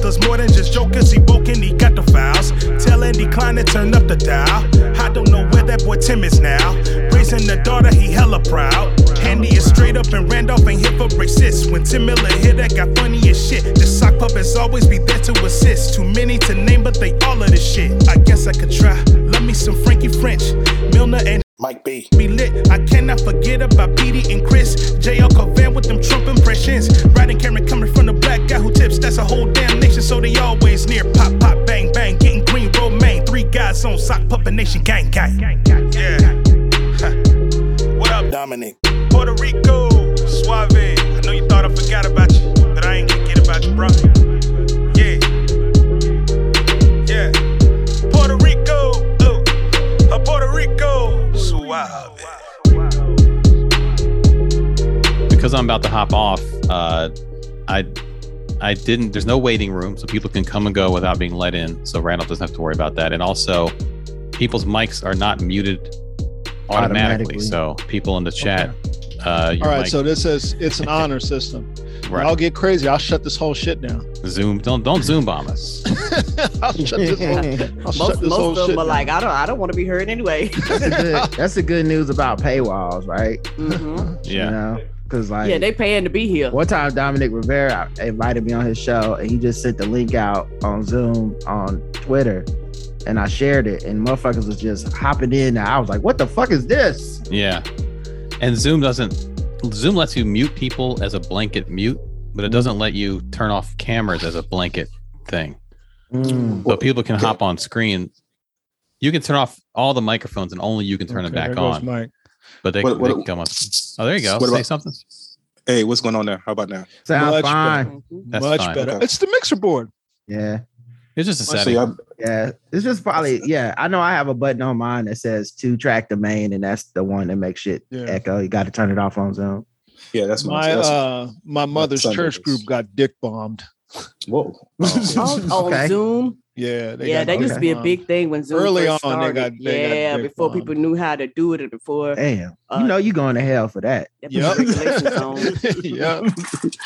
Does more than just jokers, he woke and he got the files. Tell Andy Klein to turn up the dial. I don't know where that boy Tim is now. Raising the daughter, he hella proud. Handy is straight up and Randolph ain't here for racist. When Tim Miller hit that got funny as shit. The sock puppets always be there to assist. Too many to name, but they all of this shit. I guess I could try. Love me some Frankie French, Milner and Mike B. be lit. I cannot forget about Petey and Chris. JL Covan with them Trump impressions. Riding Cameron coming from the black guy who tips. That's a whole damn so they always near. Pop, pop, bang, bang. Getting green, romaine. Three guys on sock puppet nation, gang, gang. Yeah. Huh. What up, Dominic. Puerto Rico? Suave. I know you thought I forgot about you, but I ain't gonna get about you, bro. Yeah. Yeah. Puerto Rico. Oh. Uh, Puerto Rico. Suave. because I'm about to hop off, uh, I I didn't. There's no waiting room, so people can come and go without being let in. So Randall doesn't have to worry about that. And also, people's mics are not muted automatically. Automatically. So people in the chat, uh, All right, mic- so this is it's an honor system. right. I'll get crazy. I'll shut this whole shit down. Zoom. Don't don't Zoom bomb us. I'll shut this whole, I'll shut Most, this whole most of them are down. like, I don't, I don't want to be heard anyway. That's the good. That's the good news about paywalls, right? Mhm. Yeah. You know, because like Yeah, they paying to be here. one time Dominic Rivera invited me on his show, and he just sent the link out on Zoom on Twitter, and I shared it, and motherfuckers was just hopping in. And I was like, "What the fuck is this?" Yeah. And Zoom doesn't Zoom lets you mute people as a blanket mute, but it doesn't let you turn off cameras as a blanket thing. Mm. So people can hop on screen. You can turn off all the microphones and only you can turn Okay, them back on. Mike. But they, What- they come up. Oh, there you go. what Say about- something. Hey, what's going on there? How about now? Sounds Much fine. That's Much fine. better. Okay. It's the mixer board. Yeah, It's just a So setting. y'all- yeah. It's just probably yeah. I know I have a button on mine that says two track domain, and that's the one that makes shit Yeah. echo. You got to turn it off on Zoom. yeah, that's my. My that's, uh my mother's church group got dick bombed. whoa. Oh, on Okay. Zoom. Yeah, they yeah, got that used to be a big thing when Zoom Early first on, they started. got- they yeah, dick before bombed. people knew how to do it and before Damn, Uh, you know you're going to hell for that. they put Yep. yep.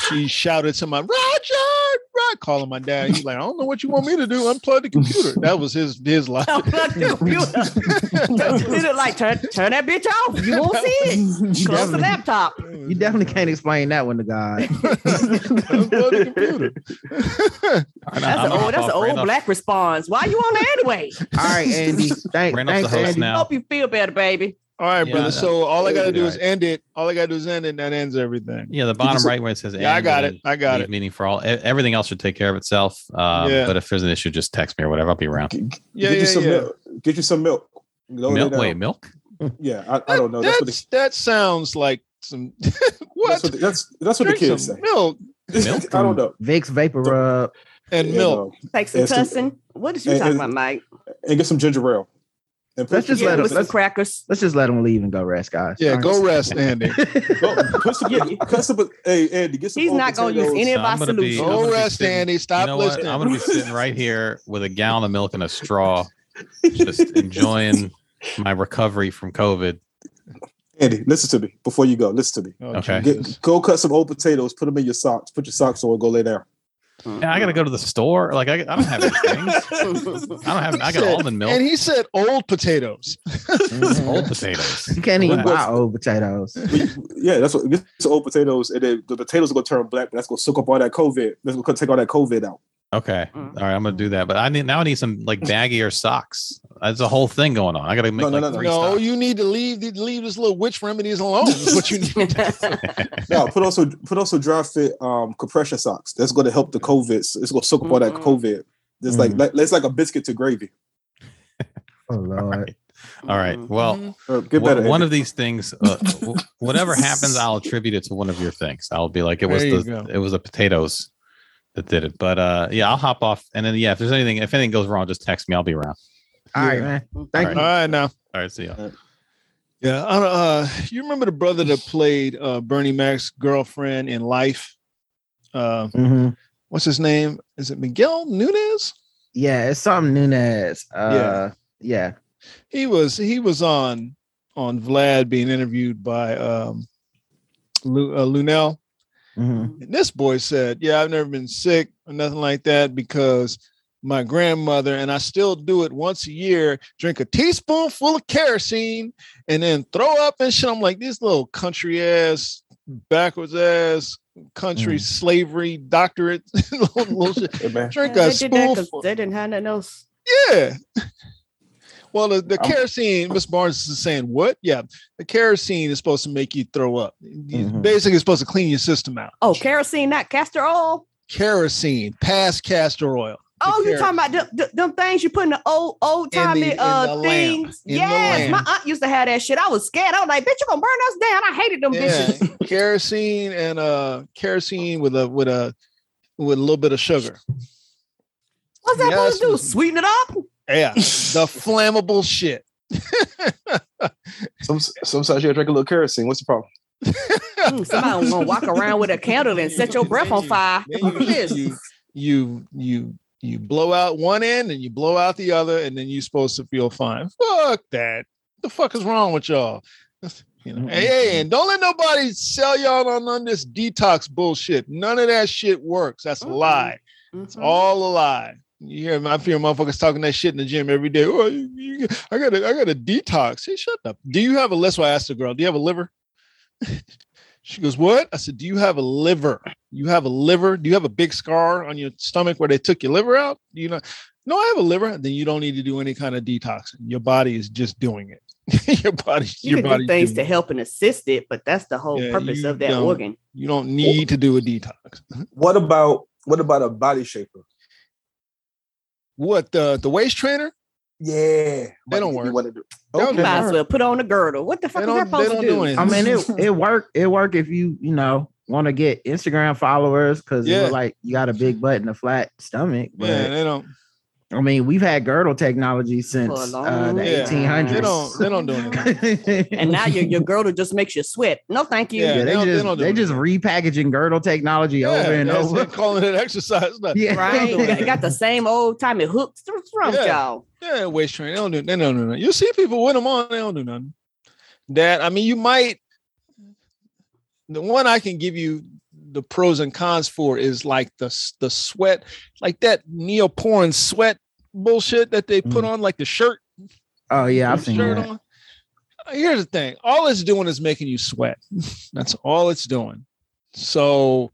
She shouted to my Roger, right, calling my dad. He's like, I don't know what you want me to do. Unplug the computer. That was his his life. Unplug the computer. Did it like turn turn that bitch off? You won't see it. You Close the definitely, laptop. you definitely can't explain that one to God. Unplug the computer. All right, That's I'm an off old. That's an old Randolph. black response. Why you on there anyway? All right, Andy. Thank, thanks, the host Andy. now. Hope you feel better, baby. All right, Yeah, brother. I So all I gotta do All is end it. All I gotta do is end it, and that ends everything. Yeah, the bottom right where it says Yeah, I got it. I got it. Meaning for all everything else should take care of itself. Um, Yeah. But if there's an issue, just text me or whatever. I'll be around. Yeah, get yeah, you some yeah. milk. Get you some milk. Load Milk? down. Wait, milk? Yeah, I, I don't know. That's what, That's, the, that sounds like some what? that's what the, that's that's what the kids say. milk Milk? I don't know. Vicks VapoRub. And You milk. know, Take some It's tussin. What is you and- talking and- about, Mike? and get some ginger ale. And Let's just Yeah, let with him. some Let's, crackers. let's just let him leave and go rest, guys. Yeah, All go rest, Andy. Go, put some, Yeah. cut some, hey, Andy, get some He's not gonna use any of So our I'm gonna be- solutions. Go rest, sitting- Andy. Stop you know what? listening. I'm gonna be sitting right here with a gallon of milk and a straw, just enjoying my recovery from COVID. Andy, listen to me before you go. Listen to me. Oh, Okay. Get, go cut some old potatoes. Put them in your socks. Put your socks on. Go lay down. Yeah, I gotta go to the store. Like I, I don't have things. I don't have. I got Said- almond milk. And he said old potatoes. Old potatoes. You can't even Wow. buy old potatoes. Yeah, that's what. Get some old potatoes, and then the potatoes are gonna turn black. But that's gonna soak up all that COVID. That's gonna take all that COVID out. Okay. Mm. All right. I'm gonna do that. But I need now. I need some like baggier socks. There's a whole thing going on. I gotta make No, no, like no, three No, stocks. you need to leave leave this little witch remedies alone. Is what you need. No, put also put also dry fit um compression socks. That's gonna help the COVID. It's gonna soak up all that. COVID. It's like, like it's like a biscuit to gravy. Oh All lord. right. All right. Well, Uh, get one- better. one Andy. of these things, uh, whatever happens, I'll attribute it to one of your things. I'll be like, it was the go. it was the potatoes that did it. But uh, yeah, I'll hop off, and then yeah, if there's anything, if anything goes wrong, just text me. I'll be around. All right, man. Thank All All right, now. All right. See ya. Yeah, I don't- uh, you remember the brother that played uh, Bernie Mac's girlfriend in Life? Uh, you. hmm what's his name? Is it Miguel Nunez? Yeah, it's something Nunez. Uh, yeah. He was he was on on Vlad being interviewed by um Lu, uh, Lunel. Mhm. And this boy said, Yeah, I've never been sick or nothing like that because my grandmother, and I still do it once a year, drink a teaspoonful of kerosene and then throw up and shit. I'm like, this little country ass, backwards ass, country Mm. slavery doctorate. little, little shit. Hey. Drink Yeah, a they did spoonful. they didn't have nothing else. Yeah. Well, the, the I'm- kerosene, Miss Barnes is saying, what? Yeah, the kerosene is supposed to make you throw up. You- Mhm. Basically, it's supposed to clean your system out. Oh, kerosene, not castor oil. Kerosene, past castor oil. Oh, you ker- talking about them, them, them things you put in the old old In the- timey in the uh lamp. things? In the yes, my aunt used to have that shit. I was scared. I was like, bitch, you gonna burn us down. I hated them Yeah, bitches. kerosene and uh kerosene with a with a with a little bit of sugar. What's that Yes, supposed to do? Sweeten it up? Yeah, the flammable shit. Some sometimes you gotta drink a little kerosene. What's the problem? Mm, somebody gonna walk around with a candle and set your breath on fire. Then Look at you, you you you you blow out one end and you blow out the other, and then you're supposed to feel fine. Fuck that. the fuck is wrong with y'all? You know, hey, hey, and don't let nobody sell y'all on, on this detox bullshit. None of that shit works. That's a Mm-mm. lie. It's Mhm. all a lie. You hear I feel motherfuckers talking that shit in the gym every day. Oh, you- you- I got a, I got a detox. Hey, shut up. Do you have a that's why I asked the girl, do you have a liver? she goes, What? I said, Do you have a liver? You have a liver? Do you have a big scar on your stomach where they took your liver out? Do you know? No, I have a liver. Then you don't need to do any kind of detoxing. Your body is just doing it. your body, You your can body do things to help and assist it, but that's the whole Yeah, purpose of that organ. You don't need to do a detox. What about what about a body shaper? What the the waist trainer? Yeah, They don't work. wanna do- They don't You might as well put on a girdle. What the fuck They is that they supposed to don't do do? I mean, it it work. It work if you you know want to get Instagram followers because Yeah. like you got a big butt and a flat stomach. But Yeah, they don't. I mean, we've had girdle technology since For a long uh, the Yeah. eighteen hundreds. They don't. They don't do anything. and now your, your girdle just makes you sweat. No, thank you. Yeah, yeah, they they, don't- they just they just repackaging girdle technology over and over. it, calling it exercise. No, Yeah. Right? Got, got the same old timey hooks. from Yeah. y'all? Yeah, waist training. They don't do. They don't do nothing. You see people with them on. They don't do nothing. That I mean, you might. The one I can give you the pros and cons for is like the the sweat, like that neoprene sweat bullshit that they put Mm. on, like the shirt. Oh yeah, I've the seen shirt that. on. Uh, Here's the thing: all it's doing is making you sweat. That's all it's doing. So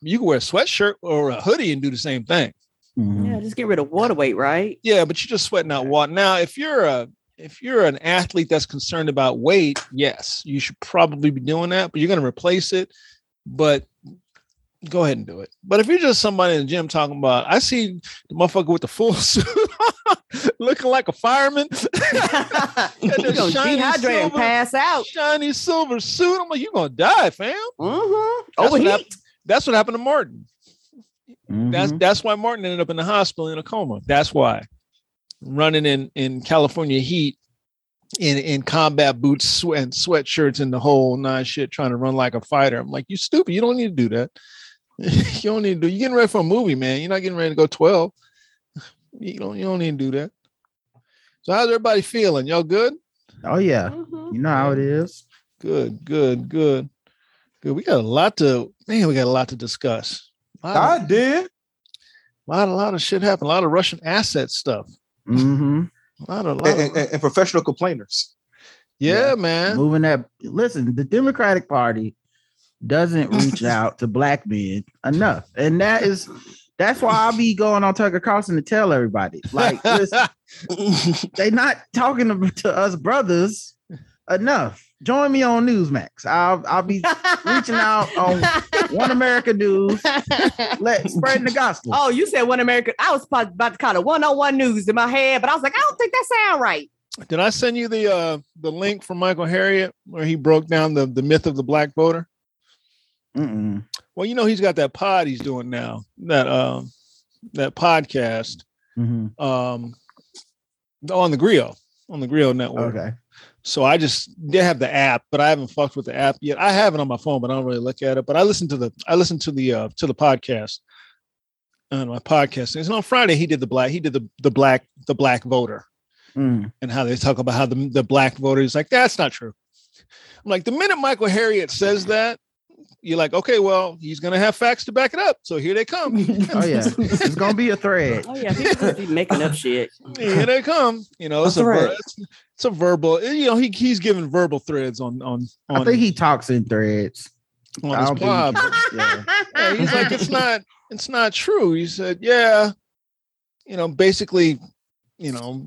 you can wear a sweatshirt or a hoodie and do the same thing. Mhm. Yeah, just get rid of water weight, right? Yeah, but you're just sweating out water. Now, if you're a if you're an athlete that's concerned about weight, yes, you should probably be doing that, but you're going to replace it. But go ahead and do it. But if you're just somebody in the gym talking about, I see the motherfucker with the full suit looking like a fireman, You're gonna shiny dehydrate and pass out. shiny silver suit. I'm like, you're going to die, fam. Mm-hmm. That's what happened. That's what happened to Martin. That's Mhm. that's why Martin ended up in the hospital in a coma. That's why running in in California heat in in combat boots sweat, and sweatshirts and the whole nine shit, trying to run like a fighter. I'm like, you stupid. You don't need to do that. you don't need to do. You're getting ready for a movie, man. You're not getting ready to go twelve. You don't. You don't need to do that. So how's everybody feeling? Y'all good? Oh yeah, Mhm. you know how it is. Good. Good. Good. Good. We got a lot to man. We got a lot to discuss. Lot I of- did. lot, a lot of shit happened. A lot of Russian asset stuff. Hmm A lot of, And, and- and professional complainers. yeah, Yeah. man. Moving that. Listen, the Democratic Party doesn't reach out to black men enough, and that is that's why I'll be going on Tucker Carlson to tell everybody, like, listen, they not talking to, to us brothers enough. Join me on Newsmax. I'll I'll be reaching out on One America News, let spreading the gospel. Oh, you said one American. I was about about to call it one on one news in my head, but I was like, I don't think that sound right. Did I send you the uh the link from Michael Harriot where he broke down the the myth of the black voter? Mm-mm. Well, you know he's got that pod he's doing now. That um that podcast Mhm. um on the Grio on the Grio network. Okay. So I just they have the app, but I haven't fucked with the app yet. I have it on my phone, but I don't really look at it. But I listen to the I listen to the uh to the podcast on my podcast. And on Friday he did the black he did the the black the black voter Mm. and how they talk about how the, the black voter is like that's not true. I'm like the minute Michael Harriot says that, you're like, okay, well, he's gonna have facts to back it up. So here they come. Oh yeah, it's gonna be a thread. Oh yeah, people just be making up shit. here they come. You know, it's A a, thread. it's, it's a verbal. Eh, you know, he he's giving verbal threads on on on, I think he talks in threads. on I his don't pod. yeah. Yeah, he's like, it's not, it's not true. He said, yeah, you know, basically, you know,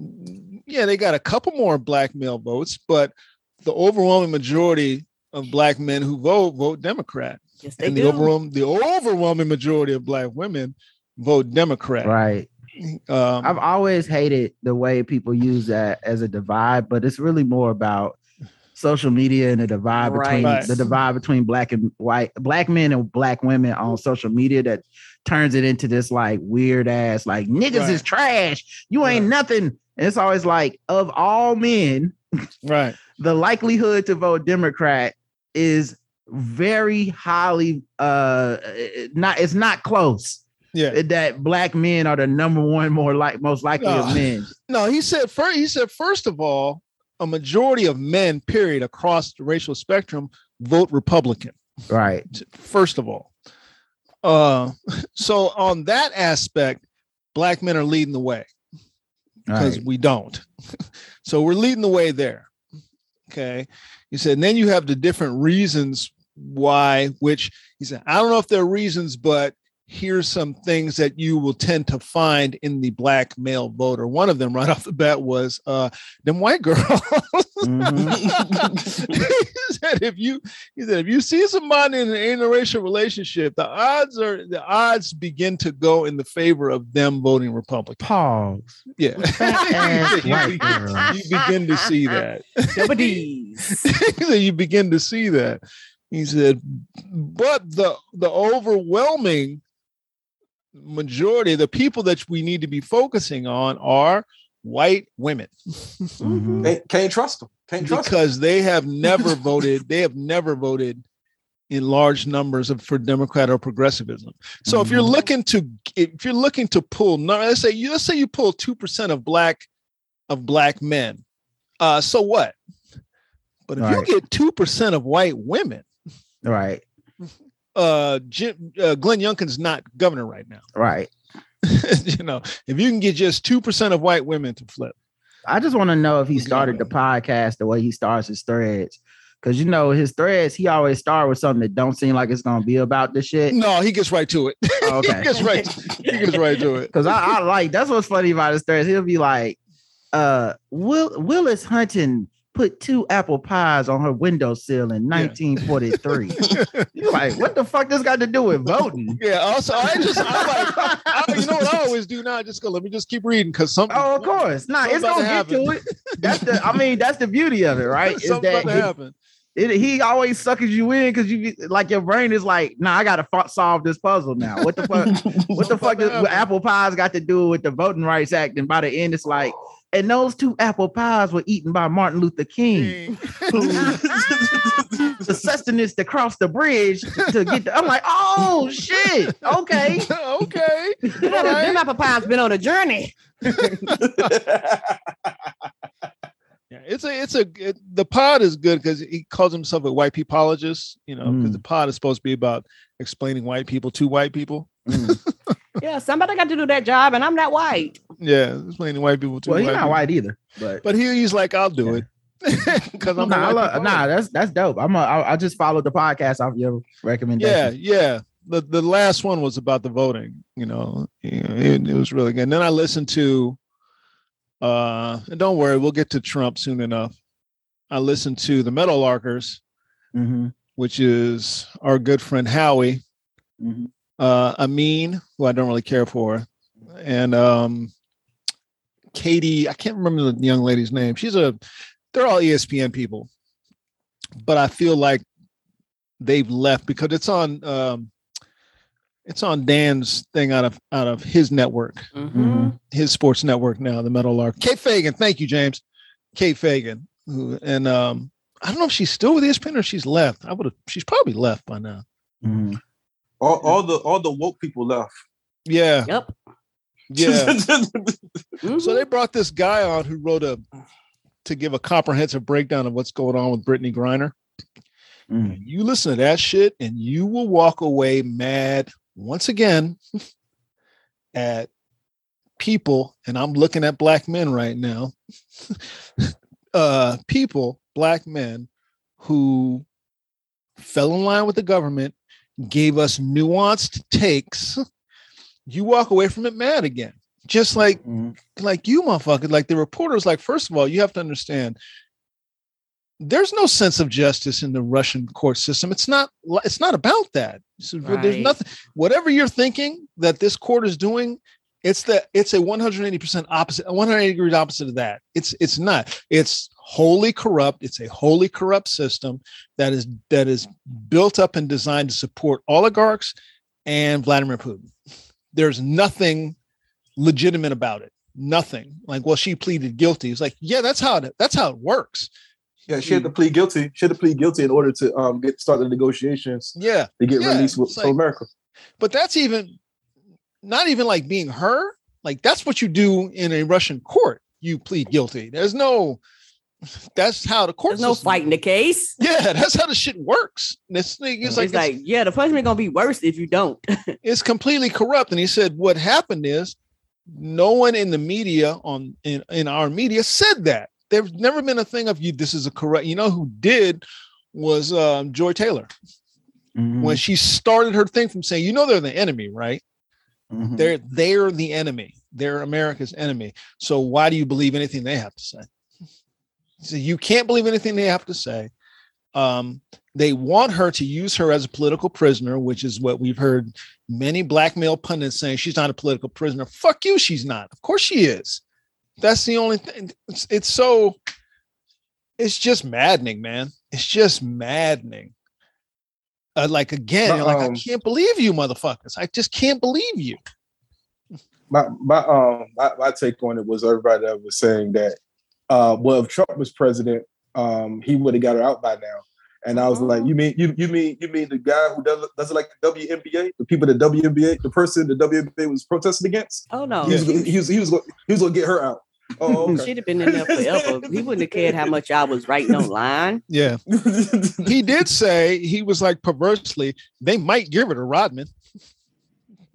yeah, they got a couple more black male votes, but the overwhelming majority of black men who vote vote Democrat, Yes, they and the do. overwhelming the overwhelming majority of black women vote Democrat. Right. Um, I've always hated the way people use that as a divide, but it's really more about social media and the divide between Right. The divide between black and white black men and black women on social media that turns it into this like weird ass like niggas Right. is trash. You ain't nothing. And it's always like of all men, right. the likelihood to vote Democrat is very highly uh not it's not close Yeah. that black men are the number one more like most likely No. of men. No, he said first. He said first of all, a majority of men, period, across the racial spectrum, vote Republican. Right. First of all, uh, so on that aspect, black men are leading the way because Right. we don't. so we're leading the way there. Okay. He said, and then you have the different reasons why, which he said, I don't know if they're reasons, but here's some things that you will tend to find in the black male voter. One of them right off the bat was uh them white girls. Mhm. he said if you he said if you see somebody in an interracial relationship, the odds are the odds begin to go in the favor of them voting Republican. Pause. Yeah. you, white be- you begin to see that. Double D's. He said you begin to see that. He said, but the the overwhelming majority, of the people that we need to be focusing on are white women Mhm. Can't, can't trust them. Can't trust them. because they have never voted, they have never voted in large numbers of, for Democrat or progressivism. So if you're Mhm. looking to if you're looking to pull, let's say you let's say you pull two percent of black of black men, uh, so what? But if Right. you get two percent of white women, Right. Uh, Jim, uh, Glenn Youngkin's not governor right now. Right. you know, if you can get just two percent of white women to flip, I just want to know if he started the podcast the way he starts his threads. Cause you know his threads, he always start with something that don't seem like it's gonna be about this shit. no, he gets right to it. Oh, he okay. gets right. He gets right to it. Cause I, I like that's what's funny about his threads. He'll be like, uh, Will Willis Hunting put two apple pies on her windowsill in 1943. You're like, what the fuck this got to do with voting? Yeah. Also, I just I like I, you know what I always do now. I just go. Let me just keep reading because something. Oh, of course. Nah, it's gonna get to to it. That's the I mean, that's the beauty of it, right? Is that about to it- happen. it, he always suckers you in because you like your brain is like, nah, I gotta fo- solve this puzzle now. What the fuck? what the fuck does apple pies got to do with the Voting Rights Act? And by the end, it's like, and those two apple pies were eaten by Martin Luther King. the sustenance to cross the bridge to get. The, I'm like, oh shit, okay. okay. You know, All right. them apple pies been on a journey. Yeah, it's a it's a it, the pod is good because he calls himself a white peopleologist. You know, because Mm. the pod is supposed to be about explaining white people to white people. Mm. Yeah, somebody got to do that job, and I'm not white. Yeah, explaining white people to Well, he's white not people. white either, but. But he, he's like, I'll do it because I'm nah, a I white love- nah, that's that's dope. I'm a, I, I just followed the podcast off your yeah recommendation. yeah yeah. the the last one was about the voting you know You know, it, it was really good and then i listened to uh and don't worry we'll get to trump soon enough i listened to the meadowlarkers Mhm, which is our good friend howie mhm. uh amin who i don't really care for and um katie i can't remember the young lady's name she's a they're all espn people but i feel like they've left because it's on um it's on dan's thing out of out of his network Mhm. his sports network now the Meadowlark kate fagan thank you james kate fagan who and um I don't know if she's still with ESPN or she's left. I would have she's probably left by now. Mhm. All, all the all the woke people left. Yeah, Yep. Yeah. So they brought this guy on who wrote a to give a comprehensive breakdown of what's going on with Brittney Griner. Mm. You listen to that shit and you will walk away mad once again at people, and I'm looking at black men right now. uh people, black men who fell in line with the government, gave us nuanced takes. You walk away from it mad again. Just like Mhm. like you motherfucker like the reporters like first of all you have to understand there's no sense of justice in the russian court system. It's not it's not about that. So there's nothing whatever you're thinking that this court is doing it's the it's a 180% opposite 180 degrees opposite of that. It's it's not. It's wholly corrupt. It's a wholly corrupt system that is that is built up and designed to support oligarchs and vladimir putin there's nothing legitimate about it. Nothing. Like, well, she pleaded guilty. It's like, yeah, that's how it that's how it works. Yeah, she had to plead guilty. She had to plead guilty in order to um get start the negotiations Yeah. to get Yeah, released with, it's from like- America. But that's even not even like being her. Like that's what you do in a Russian court. You plead guilty. There's no that's how the court There's no system- fighting the case. Yeah, that's how the shit works. This thing is It's like, like, yeah, the punishment gonna be worse if you don't. it's completely corrupt. And he said what happened is no one in the media on in, in our media said that. There's never been a thing of you. This is a corrupt. You know who did was um, Joy Taylor Mhm. when she started her thing from saying, you know, they're the enemy, right? Mhm. They're they're the enemy. They're America's enemy. So why do you believe anything they have to say? So you can't believe anything they have to say. Um, they want her to use her as a political prisoner, which is what we've heard many black male pundits saying she's not a political prisoner. Fuck you, she's not. Of course she is. That's the only thing. It's, it's so. It's just maddening, man. It's just maddening. Uh, like again, like I Um, can't believe you, motherfuckers. I just can't believe you. my my um my, my take on it was everybody that was saying that uh well if Trump was president, um he would have got her out by now. And I was like, you mean you you mean you mean the guy who does does it like the WNBA, the people that WNBA, the person the WNBA was protesting against? oh no, He, was, he was he was gonna, he was gonna get her out. Oh, okay. she'd have been in there forever. He wouldn't have cared how much I was writing online. Yeah. he did say he was like perversely, they might give it to Rodman.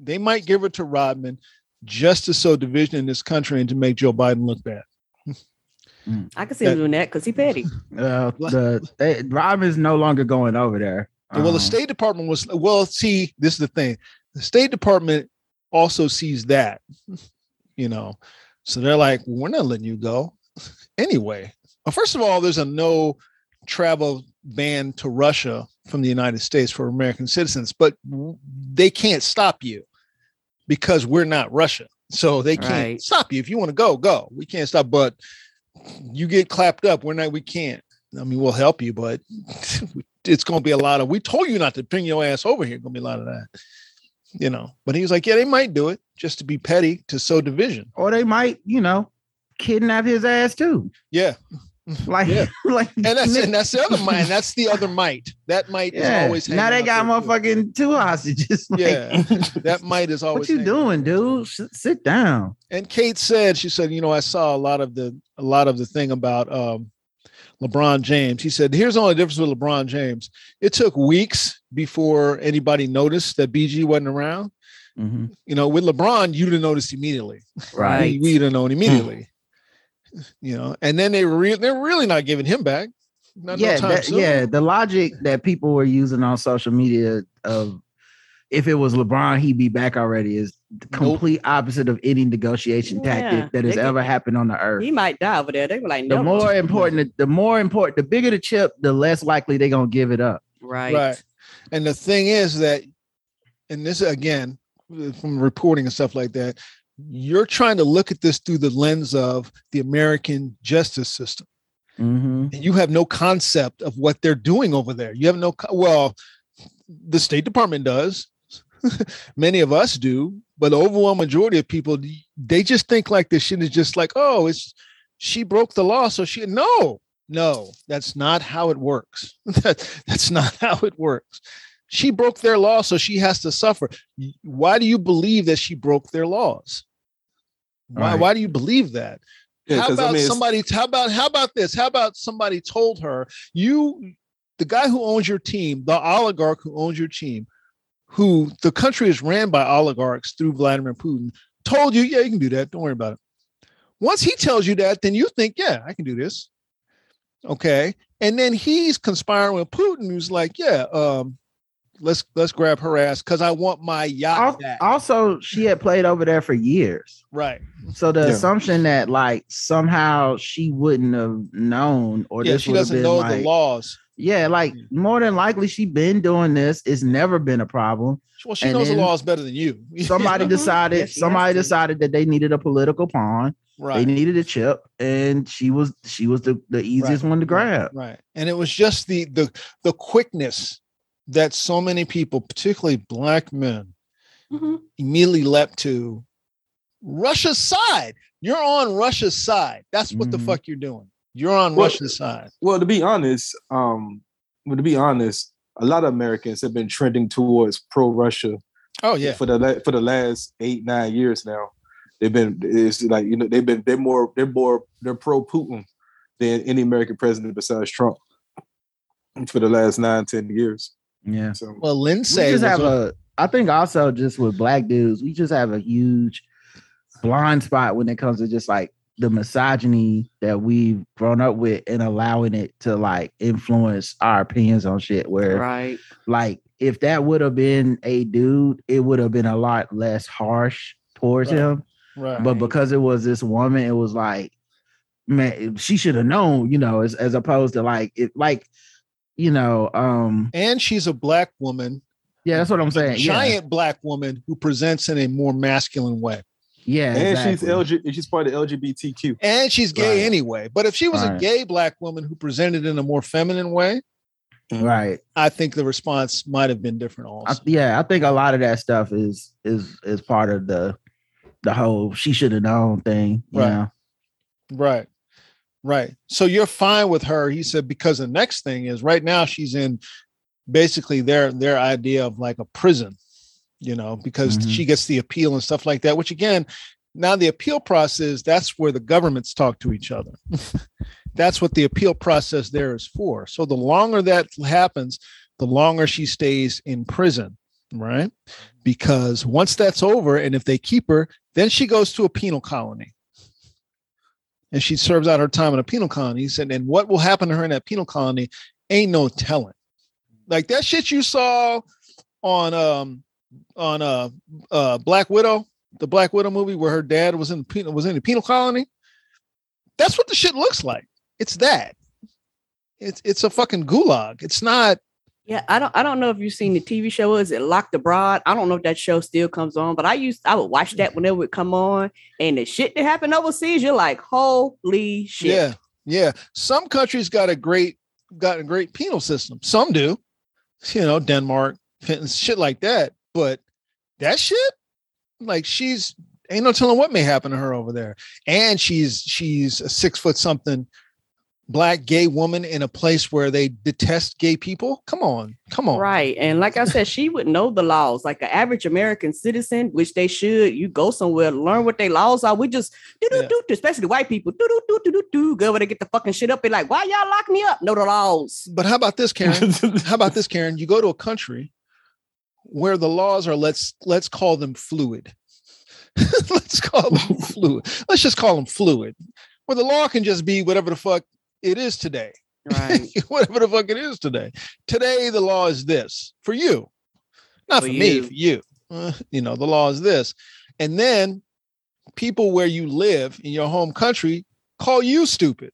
They might give it to Rodman just to sow division in this country and to make Joe Biden look bad. I can see him doing that because he petty. Uh, the they, Robin's no longer going over there. well, Um, the State Department was well. See, this is the thing. The State Department also sees that, you know, so they're like, "We're not letting you go anyway." Well, first of all, there's a no travel ban to Russia from the United States for American citizens, but they can't stop you because we're not Russia. So they can't Right. stop you. If you want to go, go. We can't stop, but you get clapped up. We're not, we can't. I mean, we'll help you, but it's going to be a lot of, we told you not to bring your ass over here. Going to be a lot of that, you know. But he was like, yeah, they might do it just to be petty, to sow division. or they might, you know, kidnap his ass too. Yeah. Like, Yeah. like, And that's, and that's the other might. That's the other might. That might is yeah. always now they got out there, too. motherfucking two hostages. Like, Yeah. That might is always what you hanging out doing, dude? S- sit down. and Kate said, she said, you know, I saw a lot of the a lot of the thing about um LeBron James. He said, here's the only difference with LeBron James. It took weeks before anybody noticed that BG wasn't around. Mhm. You know, with LeBron, you'd have noticed immediately. Right. We, would have known immediately. You know, and then they were re- they're really not giving him back. Not no yeah, time that- yeah. The logic that people were using on social media of if it was LeBron, he'd be back already is the complete opposite of any negotiation Yeah, tactic that has they could- ever happened on the earth. He might die over there. They were like, the more important, the more important, the bigger the chip, the less likely they're gonna give it up. right. Right. And the thing is that, and this again, from reporting and stuff like that, you're trying to look at this through the lens of the American justice system. Mhm. And you have no concept of what they're doing over there. You have no, well, the State Department does. Many of us do, but the overwhelming majority of people, they just think like this shit is just like, oh, it's she broke the law. So she, no, No, that's not how it works. that, that's not how it works. She broke their law, so she has to suffer. Why do you believe that she broke their laws? Why, Right. why do you believe that? Yeah, how 'cause, I about mean, somebody? How about how about this? How about somebody told her you, the guy who owns your team, the oligarch who owns your team, who the country is ran by oligarchs through Vladimir Putin, told you, yeah, you can do that. Don't worry about it. Once he tells you that, then you think, yeah, I can do this. Okay, and then he's conspiring with Putin, who's like, yeah, um, let's let's grab her ass because I want my yacht Al- back. Also, she had played over there for years. right. So the Yeah. assumption that like somehow she wouldn't have known or Yeah, this she doesn't been know like, the laws. yeah, like more than likely she been doing this. It's never been a problem. Well, she And knows the laws better than you. Somebody decided. Yes, somebody to. decided that they needed a political pawn. Right. They needed a chip, and she was she was the, the easiest Right, one to grab. Right. And it was just the the the quickness that so many people, particularly black men, Mhm. immediately leapt to Russia's side. You're on Russia's side. That's what the Mhm. fuck you're doing. You're on Well- Russia's side. Well, to be honest, um, well, to be honest, a lot of Americans have been trending towards pro-Russia Oh yeah. for the for the last eight nine years now. They've been it's like you know they've been they're more they're more they're pro Putin than any American president besides Trump for the last nine ten years. Yeah. So Well, we Lindsay just was have on- a i think also just with black dudes we just have a huge blind spot when it comes to just like the misogyny that we've grown up with and allowing it to like influence our opinions on shit where Right. like if that would have been a dude it would have been a lot less harsh towards Right. him right. but because it was this woman it was like man she should have known you know as, as opposed to like it like you know um and she's a black woman, yeah that's what i'm a saying yeah giant black woman who presents in a more masculine way. yeah and exactly. she's LG she's part of LGBTQ. And she's gay Right. anyway. But if she was a gay black woman who presented in a more feminine way, right I think the response might have been different I, also. yeah i think a lot of that stuff is is is part of the the whole she should have known thing you Right. know? Right. Right. So you're fine with her. He said because the next thing is right now she's in basically their their idea of like a prison, you know, because Mhm. she gets the appeal and stuff like that, which again, now the appeal process, that's where the governments talk to each other. that's what the appeal process there is for. So the longer that happens, the longer she stays in prison, right? Because once that's over, and if they keep her, then she goes to a penal colony and she serves out her time in a penal colony. He said, and what will happen to her in that penal colony ain't no telling. Like that shit you saw on um on uh uh Black Widow, the Black Widow movie where her dad was in the penal was in the penal colony. That's what the shit looks like. It's that. It's it's a fucking gulag. It's not Yeah, I don't I don't know if you've seen the TV show. Is it Locked Abroad? I don't know if that show still comes on, but I used I would watch that whenever it would come on. And the shit that happened overseas, you're like, holy shit. Yeah, yeah. Some countries got a great got a great penal system. Some do, you know, Denmark, shit like that. But that shit, like she's ain't no telling what may happen to her over there. And she's she's a six foot something black gay woman in a place where they detest gay people. Come on, come on. Right. And like I said, she would know the laws. Like an average American citizen, which they should. You go somewhere, learn what their laws are. We just do do Yeah. do, especially white people. Do do do do do do. Go over there, get the fucking shit up. Be like, why y'all lock me up? Know the laws. But how about this, Karen? how about this, Karen? You go to a country where the laws are let's let's call them fluid. let's call them fluid. Let's just call them fluid. Where the law can just be whatever the fuck it is today. Right. whatever the fuck it is today. Today the law is this for you. Not For for, me, you. for you. Uh, you know, the law is this. And then people where you live in your home country call you stupid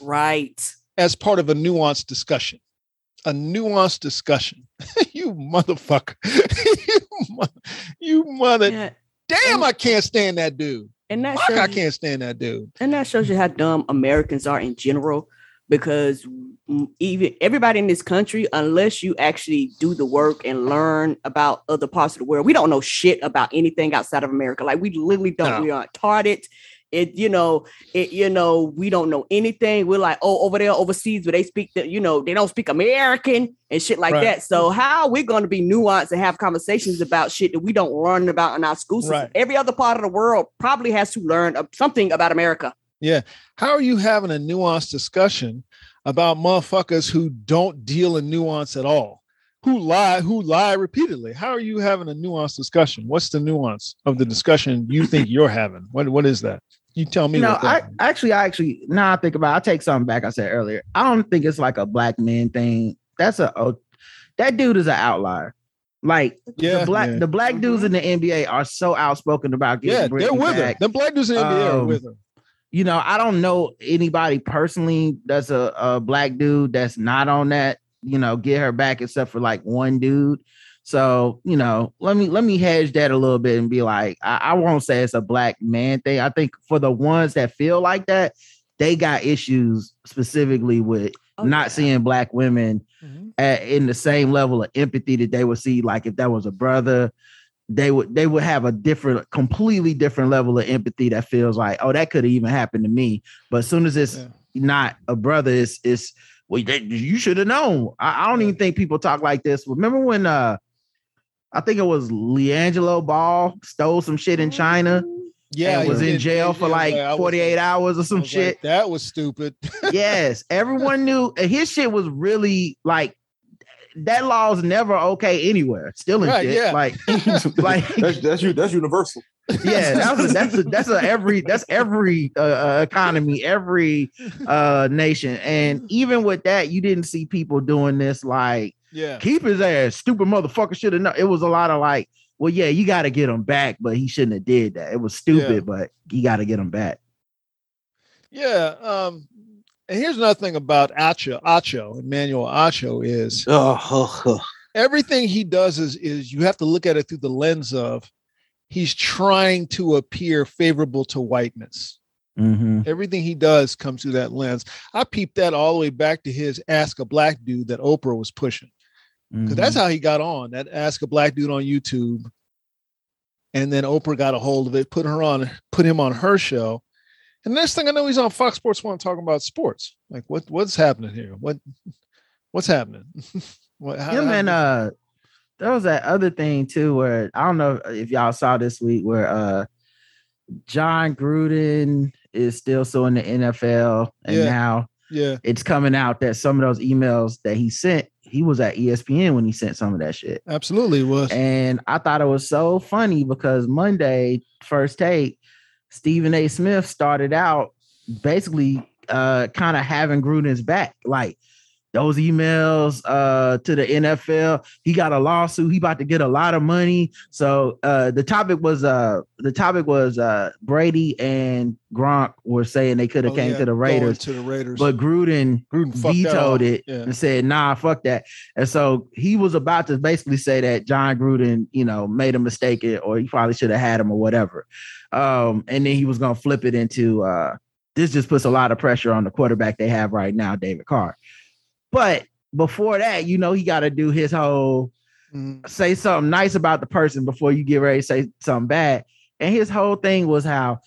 right. as part of a nuanced discussion. A nuanced discussion. you motherfucker. you, mo- you mother. Yeah. Damn, I can't stand that dude. And that Fuck, I can't stand that dude. and that shows you how dumb Americans are in general. Because even everybody in this country, unless you actually do the work and learn about other parts of the world, we don't know shit about anything outside of America. Like we literally don't. No. We are taught it. you know it you know we don't know anything we're like oh over there overseas where they speak the you know they don't speak american and shit like Right. that so how are we going to be nuanced and have conversations about shit that we don't learn about in our school system Right. every other part of the world probably has to learn something about america Yeah. How are you having a nuanced discussion about motherfuckers who don't deal in nuance at all? Who lie, who lie repeatedly? How are you having a nuanced discussion? What's the nuance of the discussion you think you're having? What what is that? You tell me. No, I actually, I actually, now I think about, it, I take something back. I said earlier. I don't think it's like a black man thing. That's a, oh, that dude is an outlier. Like yeah, the black, yeah. the black dudes in the NBA are so outspoken about getting yeah, they're with her. back. The black dudes in the NBA are Um, with her. You know, I don't know anybody personally that's a, a black dude that's not on that. You know, get her back except for like one dude. So you know, let me let me hedge that a little bit and be like, I, I won't say it's a black man thing. I think for the ones that feel like that, they got issues specifically with Oh, not yeah. seeing black women at, in the same level of empathy that they would see like if that was a brother they would they would have a different completely different level of empathy that feels like oh that could have even happened to me but as soon as it's Yeah. not a brother it's it's well they, you should have known I, I don't Yeah. even think people talk like this remember when uh i think it was LiAngelo Ball stole some shit in china Yeah, and was in jail for like I 48 like- hours or some shit like, that was stupid. yes, everyone knew his shit was really like that law's never okay anywhere. Still in Right, shit. yeah. Like, like that's that's you that's universal. yeah, that's a, that's a, that's a every that's every uh, uh, economy, every uh nation, and even with that, you didn't see people doing this like Yeah, keep his ass, stupid motherfucker should have known. It was a lot of like, well, yeah, you got to get him back, but he shouldn't have did that. It was stupid, Yeah. but you got to get him back. yeah. Um, and here's another thing about Acho, Acho, Emmanuel Acho is Oh, everything he does is is you have to look at it through the lens of he's trying to appear favorable to whiteness. Mm-hmm. Everything he does comes through that lens. I peeped that all the way back to his Ask a Black Dude that Oprah was pushing. Because that's Mm-hmm. how he got on that ask a black dude on youtube. And then oprah got a hold of it put her on put him on her show. And next thing i know he's on fox sports one talking about sports. Like what what's happening here? What what's happening? What how, him how- and uh there was that other thing too where I don't know if y'all saw this week where uh Jon Gruden is still suing the NFL and Yeah. now yeah. it's coming out that some of those emails that he sent, he was at ESPN when he sent some of that shit. absolutely was And I thought it was so funny because Monday, first take, Stephen A. Smith started out basically uh kind of having Gruden's back. Like those emails uh to the NFL, he got a lawsuit, he about to get a lot of money. So uh the topic was uh the topic was uh Brady and Gronk were saying they could have Oh, came yeah, to the Raiders, to the raiders but Gruden Gruden vetoed it yeah and said, nah, fuck that. And so he was about to basically say that Jon Gruden, you know, made a mistake or he probably should have had him or whatever. Um, and then he was gonna flip it into uh this just puts a lot of pressure on the quarterback they have right now, David Carr. But before that, you know, he got to do his whole Mhm. say something nice about the person before you get ready to say something bad. And his whole thing was how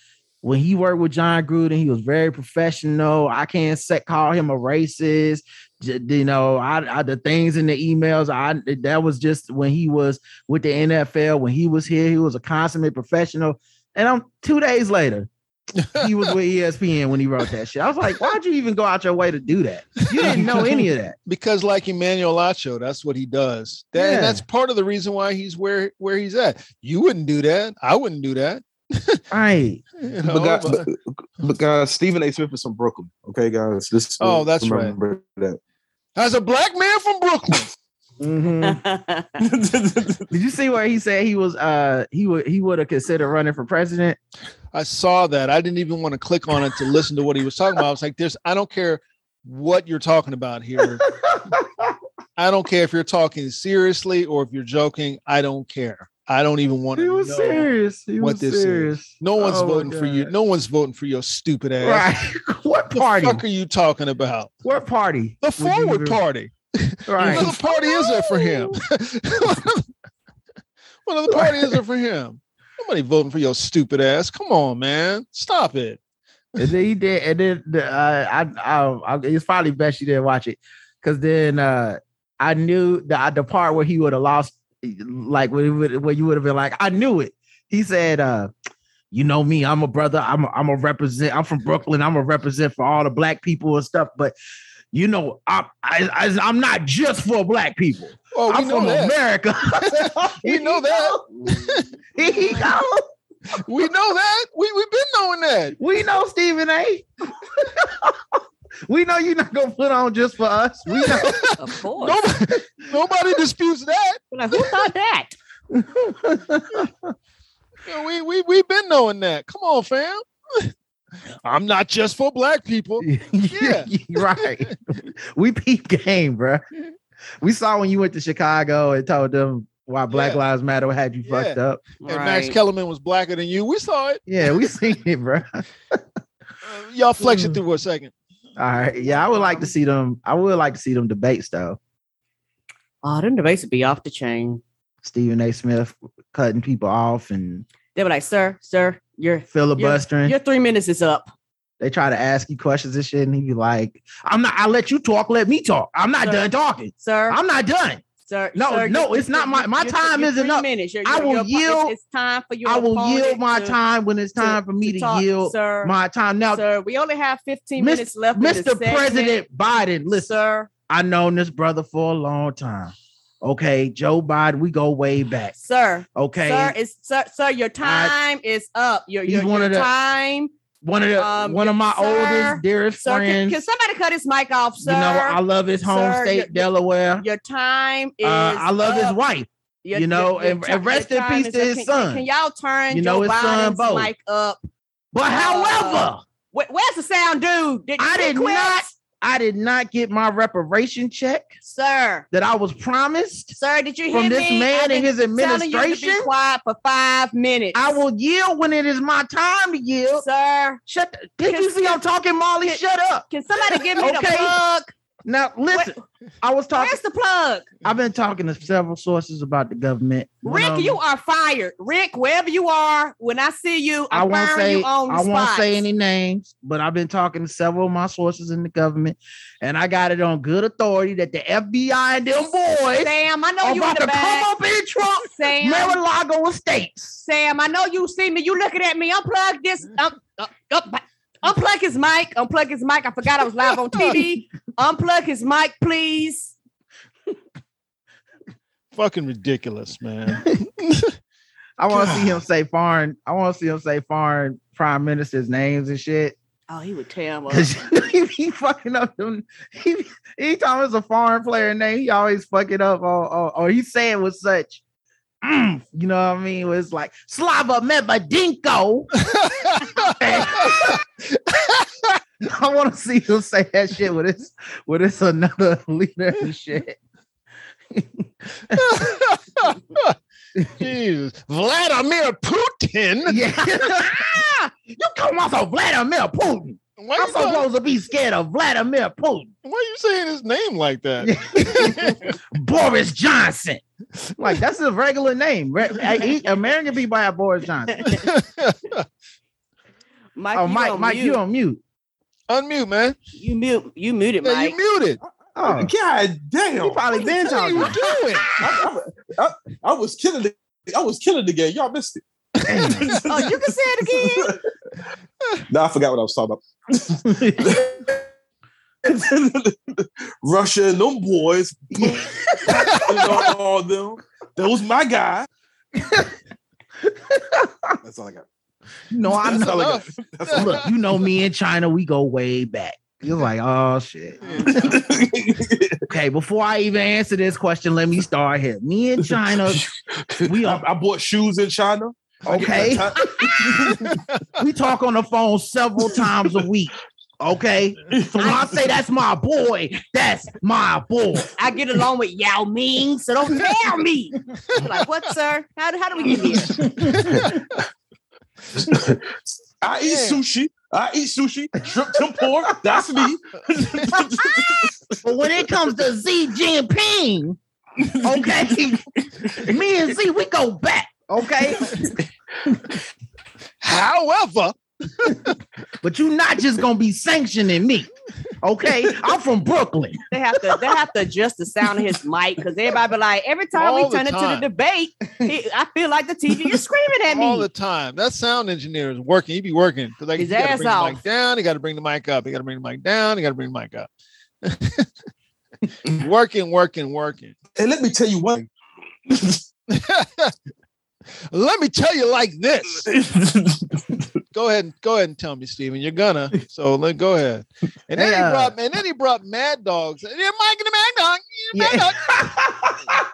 when he worked with Jon Gruden, he was very professional. I can't say, call him a racist. J- You know, I, I the things in the emails. I that was just when he was with the NFL. When he was here, he was a consummate professional. And I'm two days later, he was with ESPN when he wrote that shit. I was like, why'd you even go out your way to do that? You didn't know any of that. because like Emmanuel Acho, that's what he does. That, Yeah. and that's part of the reason why he's where where he's at. You wouldn't do that. I wouldn't do that. Right. You know, but, guys, but- but, but guys, Stephen A. Smith is from Brooklyn. Okay, guys. This Oh, that's right. that. as a black man from Brooklyn. Mhm. Did you see where he said he was uh he would he would have considered running for president? I saw that. I didn't even want to click on it to listen to what he was talking about. I was like, "There's, I don't care what you're talking about here. I don't care if you're talking seriously or if you're joking. I don't care. I don't even want he to was know serious. He what was this serious. is. No one's Oh voting for you. No one's voting for your stupid ass. Right. what The party? fuck are you talking about? What party? The would you forward party. Right. What other party is there for him? what other party is there for him? Nobody voting for your stupid ass. Come on, man. Stop it. And then he did, and then the, uh, I, I, I, it's probably best you didn't watch it, because then uh, I knew the the part where he would have lost, like when, would- when you would have been like, I knew it. He said, uh, "You know me, I'm a brother. I'm a, I'm a represent. I'm from Brooklyn. I'm a represent for all the black people and stuff. But you know, I, I, I I'm not just for black people. Oh, we I'm know from that. America. We know that. He go. We know that. We we've been knowing that. We know Stephen A. we know you're not gonna put on just for us. We know. Of course. Nobody, nobody disputes that. Like, who thought that? Yeah, we we we've been knowing that. Come on, fam. I'm not just for black people. yeah, right. We peep game, bro. We saw when you went to Chicago and told them why Black Yeah. Lives Matter had you fucked up. And Max Kellerman was blacker than you. We saw it. Yeah, we seen it, bro. Uh, y'all flex it through for a second. All right. Yeah, I would like to see them. I would like to see them debates though. Oh, them debates would be off the chain. Stephen A. Smith cutting people off and They were like, sir, sir, you're filibustering. your three minutes is up. They try to ask you questions and shit, and he be like, "I'm not. I'll let you talk. Let me talk. I'm not Sir. done talking. Sir, I'm not done. sir, No, sir, no, it's not my- my time isn't up. Minutes. Your- I your- will yield- It's, it's time for your I will yield my to- time when it's to- time for me to, talk, yield sir. my time. Now, sir, we only have 15 Mis- minutes left. Mr. President Biden, listen, sir, I known this brother for a long time. Okay, Joe Biden, we go way back. sir, Okay, sir, it's sir, sir, your time is up. Your your, one your of the- time, one of the um, one of my sir, oldest, dearest sir. Can, friends. can somebody cut his mic off, sir? you know, I love his home Sir, state, your- Delaware. your time is. Uh, I love his wife. Your- you know, and- and rest in peace to his Can- son. Can, can y'all turn You know, Joe his Biden's Bo. mic up? But Uh, however, Where- where's the sound dude? Did, I did quit? not, I did not get my reparation check sir. that I was promised. Sir, did you hear From this me? man and his telling you to be administration? quiet for five minutes. I will yield when it is my time to yield. sir. Shut. The, did Can- you see I'm talking, Molly? can- Shut up. Can somebody give me the Okay. plug? Now listen. I was talking. Where's the plug? I've been talking to several sources about the government. Rick, you are fired. Rick, wherever you are, when I see you, I I'm won't say you on I won't say any names, but I've been talking to several of my sources in the government, and I got it on good authority that the FBI and them boys Sam, I know are you about to come up in Trump Sam, Mar-a-Lago Estates. Sam, I know you see me. You looking at me. Unplug this. Um, uh, uh, unplug his mic. Unplug his mic. I forgot I was live on TV. unplug his mic, please. Fucking ridiculous, man. I want to see him say foreign. I want to see him say foreign prime ministers' names and shit. Oh, he would tear him up. Cause he be fucking up them. He, anytime it's a foreign player name, he always fuck it up, or or, or he say it with such, mm, you know what I mean? It was like Slava Mebadinko. I want to see him say that shit with this with this another leader and shit. Jesus. Vladimir Putin. Yeah, you come off of Vladimir Putin. Why I'm you, saying, supposed to be scared of Vladimir Putin. why are you saying his name like that? Boris Johnson. Like that's a regular name. American people have Boris Johnson. Mike, Oh, you Mike, on Mike, mute. you on mute. Unmute, man. You mute. You muted, Yeah, Mike. you muted. Oh, God damn! he probably been What you talking. doing? I, I- I was killing it. I was killing the game. Y'all missed it. oh, you can say it again. No, I forgot what I was talking about. Russia and them boys, all them. That was my guy. That's all I got. no, I know. I got. That's all Look, you know me and China, we go way back. You're like, oh shit. Okay, before I even answer this question, let me start here. Me and China, we I, I bought shoes in China. I get okay. we talk on the phone several times a week. Okay. So when I say that's my boy, that's my boy. I get along with Yao Ming, so don't tell me. You're like, what, sir? How, how do we get here? I eat Yeah. sushi. I eat sushi. Shrimp tempura. That's me. But when it comes to Xi Jinping, okay, me and Z, we go back. Okay. However, but you're not just gonna be sanctioning me. Okay, I'm from Brooklyn. They have to they have to adjust the sound of his mic because everybody be like, every time All we the turn into time. the debate, he, I feel like the TV is screaming at me. all the time. That sound engineer is working. He be working because like His he got ass bring the mic off. down. He got to bring the mic up. He got to bring the mic down. He got to bring the mic up. working, working, working. And let me tell you one. Let me tell you like this. go ahead and go ahead and tell me, Stephen. You're gonna. So let go ahead. And then Hey, he brought and then he brought Mad Dogs. Yeah, Mike and the Mad Dog. Yeah, Mad Yeah. Dog.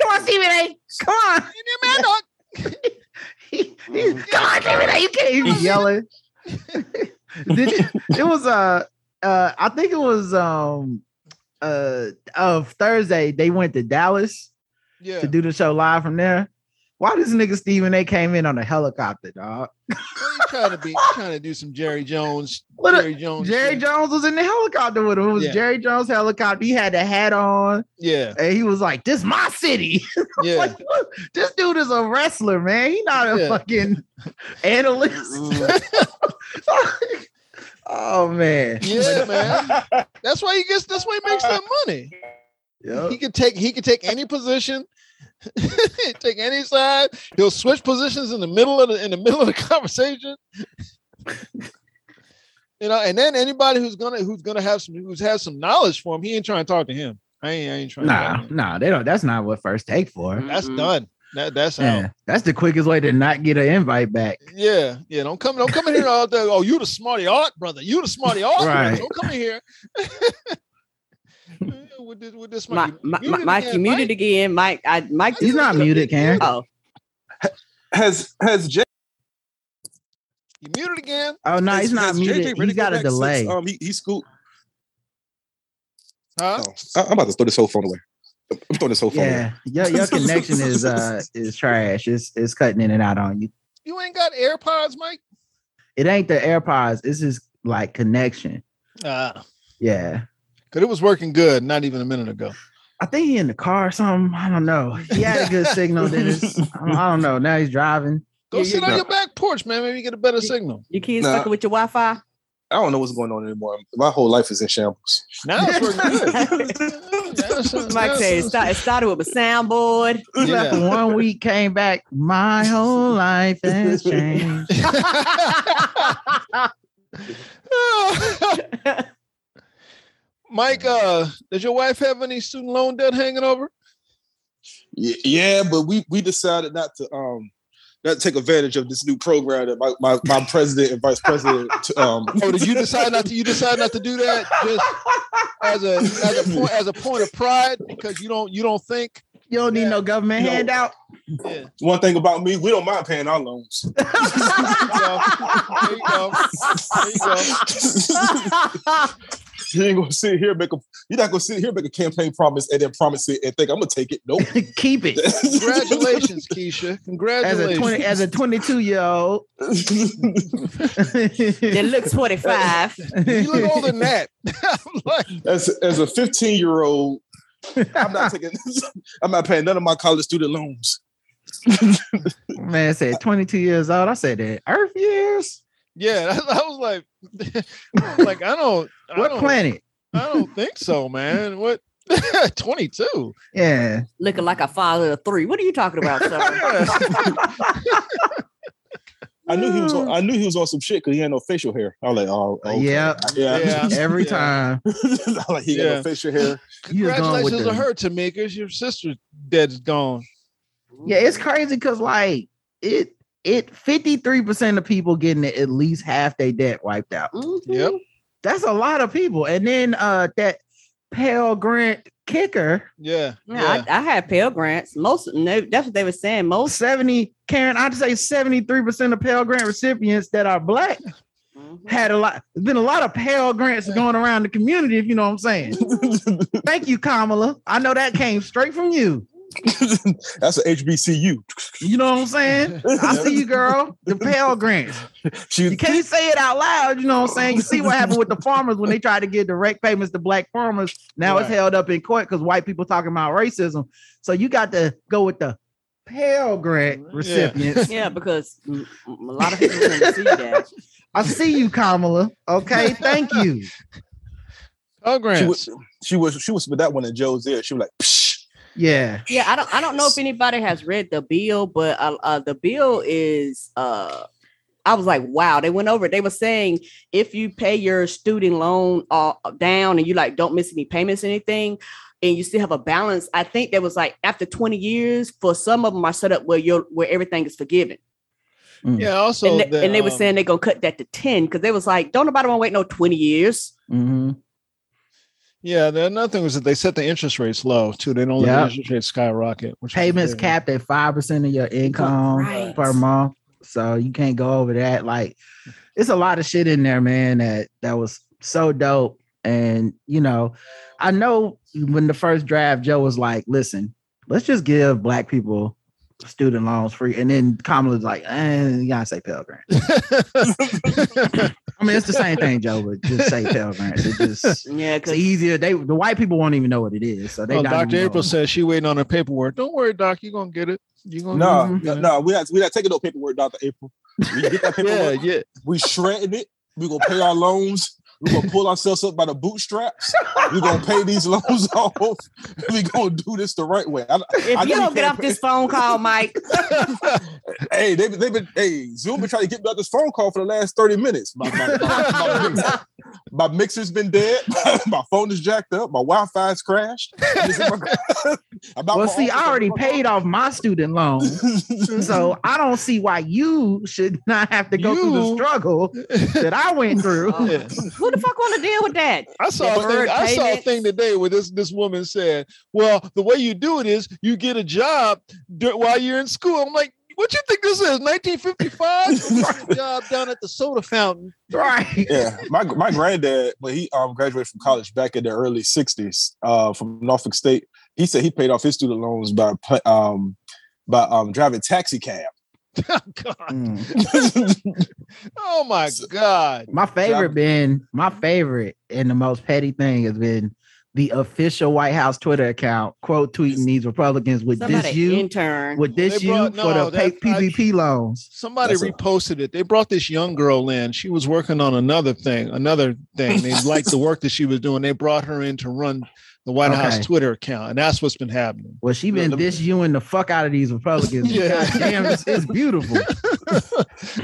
Come on, Stephen A. Come on. Yeah, Mad Dog. He- he- Come on, Stephen A. You can't even yelling. Did you, it was uh uh I think it was um uh of Thursday they went to Dallas Yeah. to do the show live from there. Why this nigga Stephen A came in on a helicopter, dog? Trying to be trying to do some Jerry Jones. What Jerry Jones. Jerry shit. Jones was in the helicopter with him. It was Yeah. Jerry Jones helicopter. He had the hat on Yeah. and he was like, This my city. Yeah. like, this dude is a wrestler, man. He not a Yeah. fucking analyst. Mm. oh man. Yeah, man. That's why he gets. That's why he makes that money. Yep. He could take. He could take any position. take any side. He'll switch positions in the middle of the in the middle of the conversation. you know, and then anybody who's gonna who's gonna have some who's has some knowledge for him, he ain't trying to talk to him. I ain't. I ain't trying. to Nah, talk to him. nah, they don't. That's not what first take for. Mm-hmm. That's Mm-mm. done. That that's Yeah, how. that's the quickest way to not get an invite back. Yeah, yeah. Don't come. Don't come in here all day. Oh, you the smarty art brother. You the smarty art. brother. Don't come in here. With this, with this My, mic. my, You my, muted Mike, again, you muted Mike. again. Mike, I Mike. He's not muted, Karen. Oh, Has has J- You muted again. Oh no, has- he's not has muted. JJ really He's got a back since, delay. um, he he scooped. Huh? Oh, I- I'm about to throw this whole phone away. I'm throwing this whole phone away. Yeah, your, your connection is uh is trash. It's it's cutting in and out on you. You ain't got AirPods, Mike? It ain't the AirPods. This is like connection. Ah. Yeah. Cause it was working good not even a minute ago. I think he in the car or something. I don't know. He had a good signal. Then I don't- know. Now he's driving. Go Yeah, sit yeah, on no. your back porch, man. Maybe you get a better signal. your kids Nah. fucking with your Wi-Fi. I don't know what's going on anymore. My whole life is in shambles. Now it's working good. That's- Mike said it, start, it started with a soundboard. Yeah. one week, came back. My whole life has changed. Mike, uh, does your wife have any student loan debt hanging over? Yeah, yeah, but we we decided not to um not to take advantage of this new program that my, my, my president and vice president um Oh, did you decide not to? You decide not to do that just as a as a point as a point of pride because you don't you don't think. You don't need no government No. handout. Yeah. one thing about me, we don't mind paying our loans. There you go. There you go. you ain't gonna sit here and make a you're not gonna sit here and make a campaign promise and then promise it and think I'm gonna take it. Nope. Keep it. Congratulations, Keisha. As a Congratulations. 20 as a 22 year old. that looks 45. you look older than that. Like, as as a 15 year old, I'm not taking I'm not paying none of my college student loans. Man I said 22 years old. I said that Earth years. Yeah, I was like, like I don't, I What don't, planet? I don't think so, man. What? 22. Yeah. Looking like a father of three. What are you talking about, sir? I knew he was on, I knew he was on some shit because he had no facial hair. I was like, oh, okay. Yeah. yeah. Yeah. Every Yeah. time. I like he got Yeah. no facial hair. You was going Congratulations the- to her, Tamika. Your sister's dead is gone. Yeah, it's crazy because like it it 53% of people getting at least half their debt wiped out. Mhm. Yep. That's a lot of people. And then uh that Pell Grant kicker, Yeah. Yeah, I, I had Pell Grants. Most no, that's what they were saying. Most 70, Karen, I'd say 73% of Pell Grant recipients that are black Mhm. had a lot. There's been a lot of Pell Grants going around the community, if you know what I'm saying. Thank you, Kamala. I know that came straight from you. That's an HBCU. You know what I'm saying? I see you, girl. The Pell Grant. She You can't say it out loud. You know what I'm saying? You see what happened with the farmers when they tried to get direct payments to black farmers. Now it's held up in court because white people talking about racism. So you got to go with the Pell Grant recipients. Yeah, because mm, mm, a lot of people didn't see that. I see you, Kamala. Okay, thank you. Oh, She Grant. was, she was, she was with that one in Joe's ear. She was like, Psh. Yeah. Yeah, I don't I don't know if anybody has read the bill, but uh, uh the bill is uh I was like, wow, they went over. it. They were saying if you pay your student loan uh, down and you like don't miss any payments, or anything, and you still have a balance. I think there was like after 20 years, for some of them are set up where you're where everything is forgiven. Yeah. Also, and, they, the, and they were um, saying they're gonna cut that to 10 because they was like, don't nobody want to wait no 20 years. hmm Yeah, the another thing was that they set the interest rates low too. They don't let Yeah. the interest rates skyrocket. Which Payments capped at five percent of your income Right. per month, so you can't go over that. Like, it's a lot of shit in there, man. That that was so dope. And you know, I know when the first draft, Joe was like, "Listen, let's just give black people student loans free," and then Kamala's like, "Eh, you gotta say Pell Grant." I mean, it's the same thing, Joe, but just say Pell Grant. It just Yeah, it's because easier. They the white people won't even know what it is, so they Oh, Dr. April says she waiting on her paperwork. Don't worry, Doc. You're gonna get it. You gonna No, get no, it. no, we not we not taking no paperwork, Dr. April. We get that Yeah, paperwork, yeah. we shredding it, we gonna pay our loans, we gonna pull ourselves up by the bootstraps, We're gonna pay these loans off, We're gonna do this the right way. I, if I you don't get off pay- this phone call, Mike, Hey, they've, they've been hey, Zoom been trying to get me out this phone call for the last 30 minutes. My, my, my, my, mixer's been dead, my phone is jacked up, my Wi-Fi's crashed. About Well, see, I already paid off my student loan. So I don't see why you should not have to go through the struggle that I went through. Oh. Yeah. who the fuck want to deal with that? I saw a thing. I saw a thing today where this this woman said, "Well, the way you do it is you get a job while you're in school." I'm like, "What you think this is? 1955? job down at the soda fountain." Right. yeah, my my granddad when he um graduated from college back in the early '60s uh, from Norfolk State, he said he paid off his student loans by pla- um by um driving taxi cab. Oh, God. Mm. Oh my God! My favorite been my favorite and the most petty thing has been the official White House Twitter account quote tweeting these Republicans with Somebody this you intern. with this They you brought- for no, the pay- that- I- PPP loans. Somebody That's a- reposted it. They brought this young girl in. She was working on another thing, another thing. They liked the work that she was doing. They brought her in to run the White House Twitter account, and that's what's been happening. Well, she been No, the- this you and the fuck out of these Republicans. Yeah. God damn, it's, it's beautiful.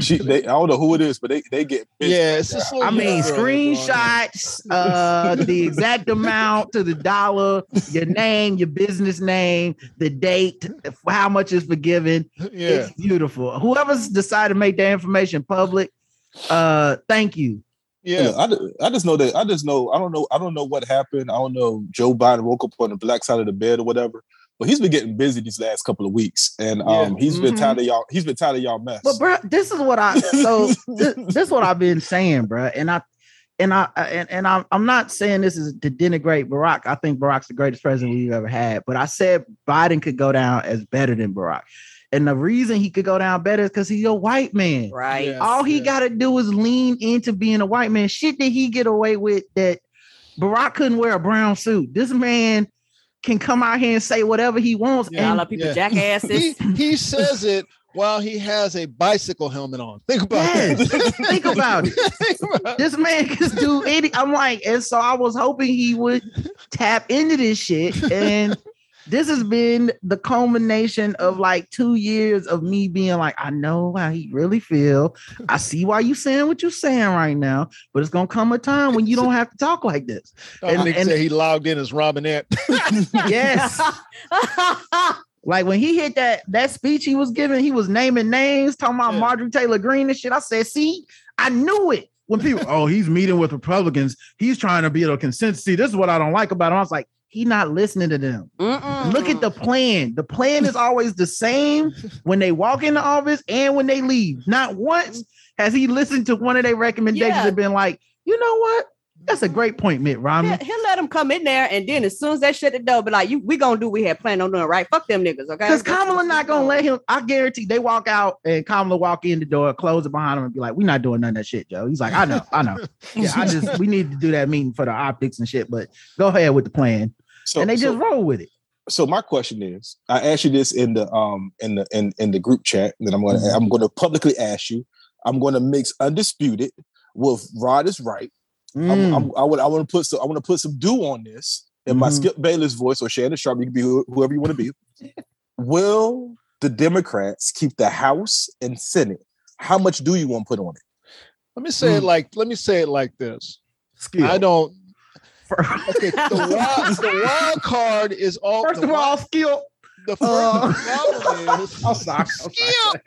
She, they, I don't know who it is, but they they get. Yeah, it's just. I mean, screenshots, uh, the exact amount to the dollar, your name, your business name, the date, how much is forgiven. Yeah, It's beautiful. Whoever's decided to make that information public, uh, thank you. Yeah. I, ju- I just know that I just know I don't know I don't know what happened. I don't know Joe Biden woke up on the black side of the bed or whatever. But he's been getting busy these last couple of weeks, and um, he's been Mhm. tired of y'all. He's been tired of y'all mess. But bro, this is what I so this, this is what I've been saying, bro. And I and I and, and I'm I'm not saying this is to denigrate Barack. I think Barack's the greatest president we've ever had. But I said Biden could go down as better than Barack. And the reason he could go down better is because he's a white man. right. Yeah. All he Yeah. got to do is lean into being a white man. Shit that he get away with that Barack couldn't wear a brown suit. This man can come out here and say whatever he wants. Yeah, a lot of people Yeah. jackasses. He he says it while he has a bicycle helmet on. Think about Yes. it. Think about it. Think about it. this man can do any. I'm like, and so I was hoping he would tap into this shit. And this has been the culmination of like two years of me being like, I know how he really feel. I see why you saying what you're saying right now, but it's gonna come a time when you don't have to talk like this. And- Dominic and- said he logged in as Robinette. Yes. Like when he hit that that speech he was giving, he was naming names, talking about Yeah. Marjorie Taylor Greene and shit. I said, see, I knew it. When people, oh, he's meeting with Republicans, he's trying to be a consensus. See, this is what I don't like about him. I was like, he not listening to them. Mm-mm. Look at the plan. The plan is always the same when they walk in the office and when they leave. Not once has he listened to one of their recommendations Yeah. and been like, you know what? That's a great point, Mitt Romney. He'll, he'll let him come in there, and then as soon as they shut the door, be like, "You, we gonna do what we had planned on doing, right? Fuck them niggas, okay?" Because Kamala not gonna let him. I guarantee they walk out and Kamala walk in the door, close it behind him, and be like, "We're not doing none of that shit, Joe." He's like, "I know, I know. Yeah, I just we need to do that meeting for the optics and shit." But go ahead with the plan, so, and they so- just roll with it. so my question is, I asked you this in the um in the in, in the group chat that I'm gonna Mhm. I'm gonna publicly ask you. I'm gonna mix undisputed with Rod is right. I'm, Mm. I'm, I would I want to put some I want to put some do on this in my Mhm. Skip Bayless voice or Shannon Sharpe. You can be who- whoever you want to be. Will the Democrats keep the House and Senate? How much do you want to put on it? Let me say it Mm. like let me say it like this. Skill. I don't. Fir- Okay, the wild, the wild card is all. First the of all, skill. the first uh, the problem is I'm sorry. I'm. Skip.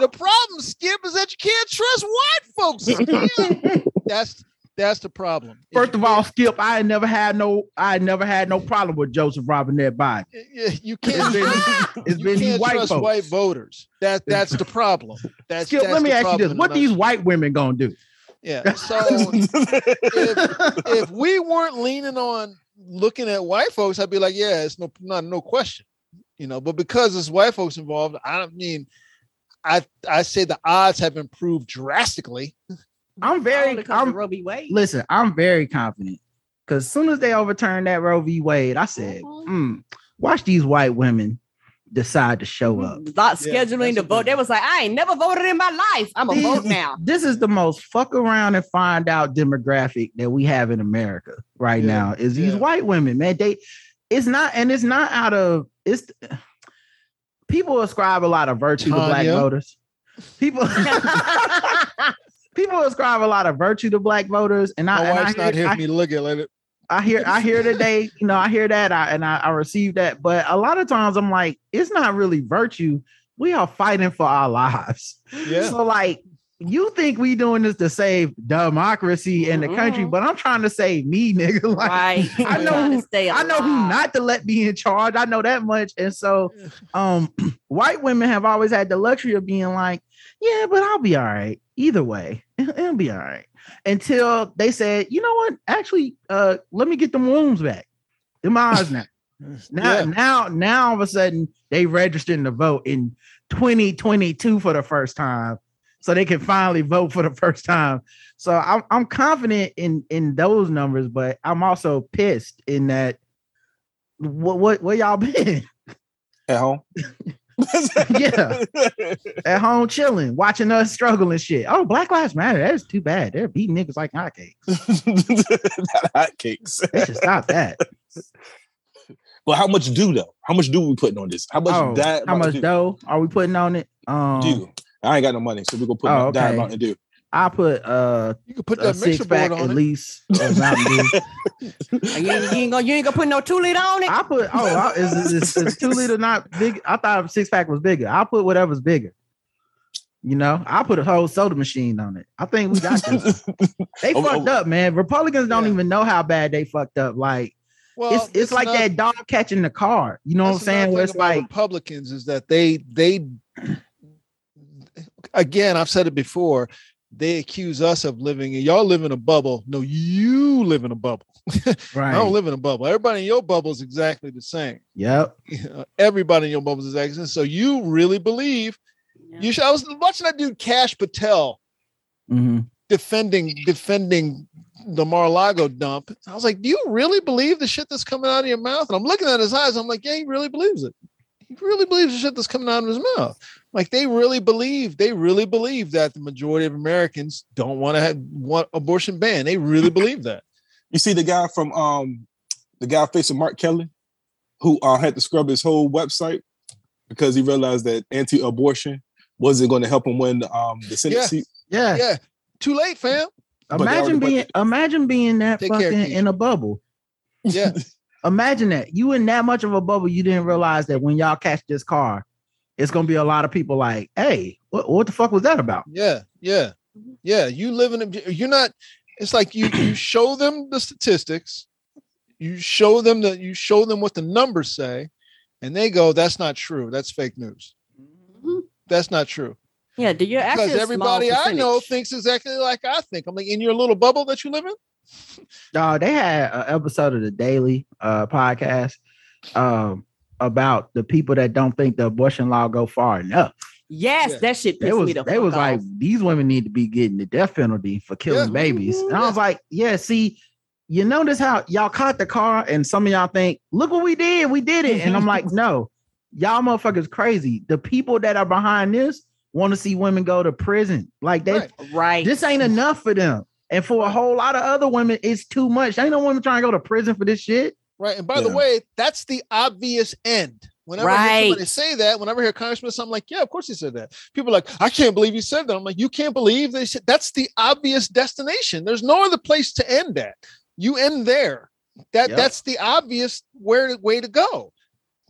the problem, Skip, is that you can't trust white folks. Skip. That's that's the problem. First of all, Skip, I never had no, I never had no problem with Joseph Robinette Biden. you, you It's can't. been, it's you been can't white trust folks. white voters. That that's the problem. That's Skip, that's let me ask you this: What in these white women gonna do? Yeah. So if, if we weren't leaning on looking at white folks, I'd be like, yeah, it's no not no question, you know. But because there's white folks involved, I mean. I I say the odds have improved drastically. I'm very, Only 'cause of I'm, Roe v. Wade. listen, I'm very confident because as soon as they overturned that Roe v. Wade, I said, Mhm. "Hmm, watch these white women decide to show up. Mm, not scheduling that's to vote. They was like, I ain't never voted in my life. I'm a These- vote now. This is the most fuck around and find out demographic that we have in America right Yeah, now. Is these yeah. white women, man? They, it's not, and it's not out of it's. People ascribe a lot of virtue to black voters. People, people ascribe a lot of virtue to black voters, and I, My and I wife's hear- not here I- me look at it. I hear I hear today, you know, I hear that I, and I, I receive that, but a lot of times I'm like, it's not really virtue. We are fighting for our lives. Yeah. So like you think we doing this to save democracy in the country, but I'm trying to save me, nigga. Like right. I know trying to who- stay I know who not to let be in charge. I know that much. And so um white women have always had the luxury of being like, yeah, but I'll be all right. Either way, it'll be all right. Until they said, you know what? Actually, uh, let me get them wounds back. Them eyes now. Now, Yeah. now, now all of a sudden they registered to vote in 2022 for the first time. So they can finally vote for the first time. So I'm I'm confident in in those numbers, but I'm also pissed in that what what where y'all been At home. Yeah. at home chilling, watching us struggle and shit. Oh, Black Lives Matter. That's too bad. They're beating niggas like hotcakes. Hotcakes. They should stop that. But how much do though? How much do we putting on this? How much Oh, that how much do? dough are we putting on it? Um, do? I ain't got no money, so we gonna put Oh, oh, that amount and do. I put uh You can put a that six pack board at on it. least of Mountain Dew. You, ain't- you ain't gonna you ain't gonna put no two liter on it. I put oh I, is, is, is two liter not big? I thought six pack was bigger. I'll put whatever's bigger. You know, I'll put a whole soda machine on it. I think we got this. They Oh, fucked oh. up, man. Republicans don't Yeah. even know how bad they fucked up. Like Well, it's it's like not- that dog catching the car. You know what I'm saying? Where it's like Republicans is that they they again I've said it before. They accuse us of living in y'all live in a bubble. No, you live in a bubble. I don't live in a bubble. Everybody in your bubble is exactly the same. Yep. Everybody in your bubble is exactly the same. So you really believe you should. I was watching that dude Kash Patel Mhm. defending defending the Mar-a-Lago dump. I was like, do you really believe the shit that's coming out of your mouth? And I'm looking at his eyes. I'm like, yeah, he really believes it. He really believes the shit that's coming out of his mouth. Like they really believe, they really believe that the majority of Americans don't want to have want abortion ban. They really believe that. You see the guy from um the guy facing Mark Kelly, who uh, had to scrub his whole website because he realized that anti-abortion wasn't going to help him win um the Senate Yeah. seat. Yeah. Yeah. Too late, fam. Imagine already- being imagine being that Take care, fucking Keisha. in a bubble. Yeah. Imagine that you in that much of a bubble, you didn't realize that when y'all catch this car, it's gonna be a lot of people like, "Hey, what, what the fuck was that about?" Yeah, yeah, yeah. You live in a, you're not. It's like you you show them the statistics, you show them that you show them what the numbers say, and they go, "That's not true. That's fake news. Mhm. That's not true." Yeah, do you actually Because everybody I know thinks exactly like I think. I'm like in your little bubble that you live in. Uh, they had an episode of the Daily uh, podcast um, about the people that don't think the abortion law go far enough. Yes, Yeah. that shit They pissed was me the they fuck was off. like these women need to be getting the death penalty for killing Yeah. babies, and I was like, yeah, see, you notice how y'all caught the car and some of y'all think, look what we did, we did it. And I'm like, no, y'all motherfuckers crazy. The people that are behind this want to see women go to prison. Like they Right. Right. this ain't enough for them. And for a whole lot of other women, it's too much. Ain't no woman trying to go to prison for this shit. Right. And by the way, that's the obvious end. Whenever I hear somebody say that, whenever I hear a congressman, say, I'm like, yeah, of course he said that. People are like, I can't believe he said that. I'm like, you can't believe they said that's the obvious destination. There's no other place to end that. You end there. That Yep. that's the obvious where way to go.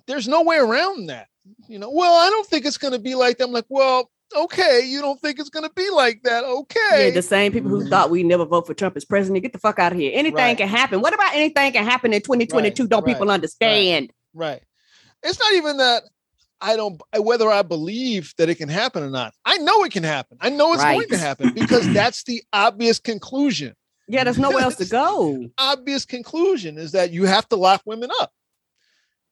There's no way around that. You know, well, I don't think it's gonna be like that. I'm like, well, okay, you don't think it's gonna be like that. Okay. Yeah, the same people who mm-hmm. thought we never vote for Trump as president. Get the fuck out of here. Anything Right. can happen. What about anything can happen in 2022? Right, Don't right, people understand? Right. It's not even that I don't whether I believe that it can happen or not. I know it can happen. I know it's going to happen because that's the obvious conclusion. Yeah, there's nowhere else to go. Obvious conclusion is that you have to lock women up.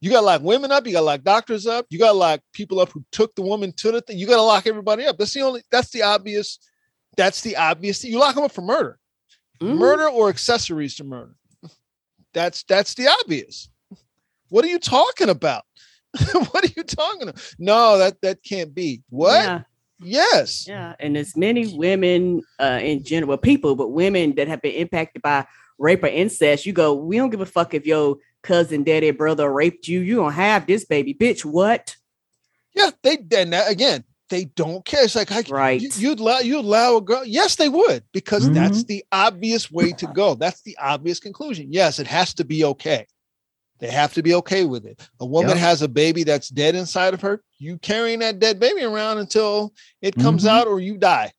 You got to lock women up. You got to lock doctors up. You got to lock people up who took the woman to the thing. You got to lock everybody up. That's the only. That's the obvious. That's the obvious. You lock them up for murder, Mhm. murder or accessories to murder. That's that's the obvious. What are you talking about? what are you talking about? No, that that can't be. What? Yeah, Yes. yeah. And as many women uh, in general, people, but women that have been impacted by rape or incest. You go, we don't give a fuck if your cousin, daddy, brother raped you. You don't have this baby, bitch. What? Yeah. They and that, again, they don't care. It's like I, Right. you, you'd allow you allow a girl. Yes, they would because Mhm. that's the obvious way to go. That's the obvious conclusion. Yes, it has to be okay. They have to be okay with it. A woman Yep. has a baby that's dead inside of her. You carrying that dead baby around until it comes Mhm. out or you die.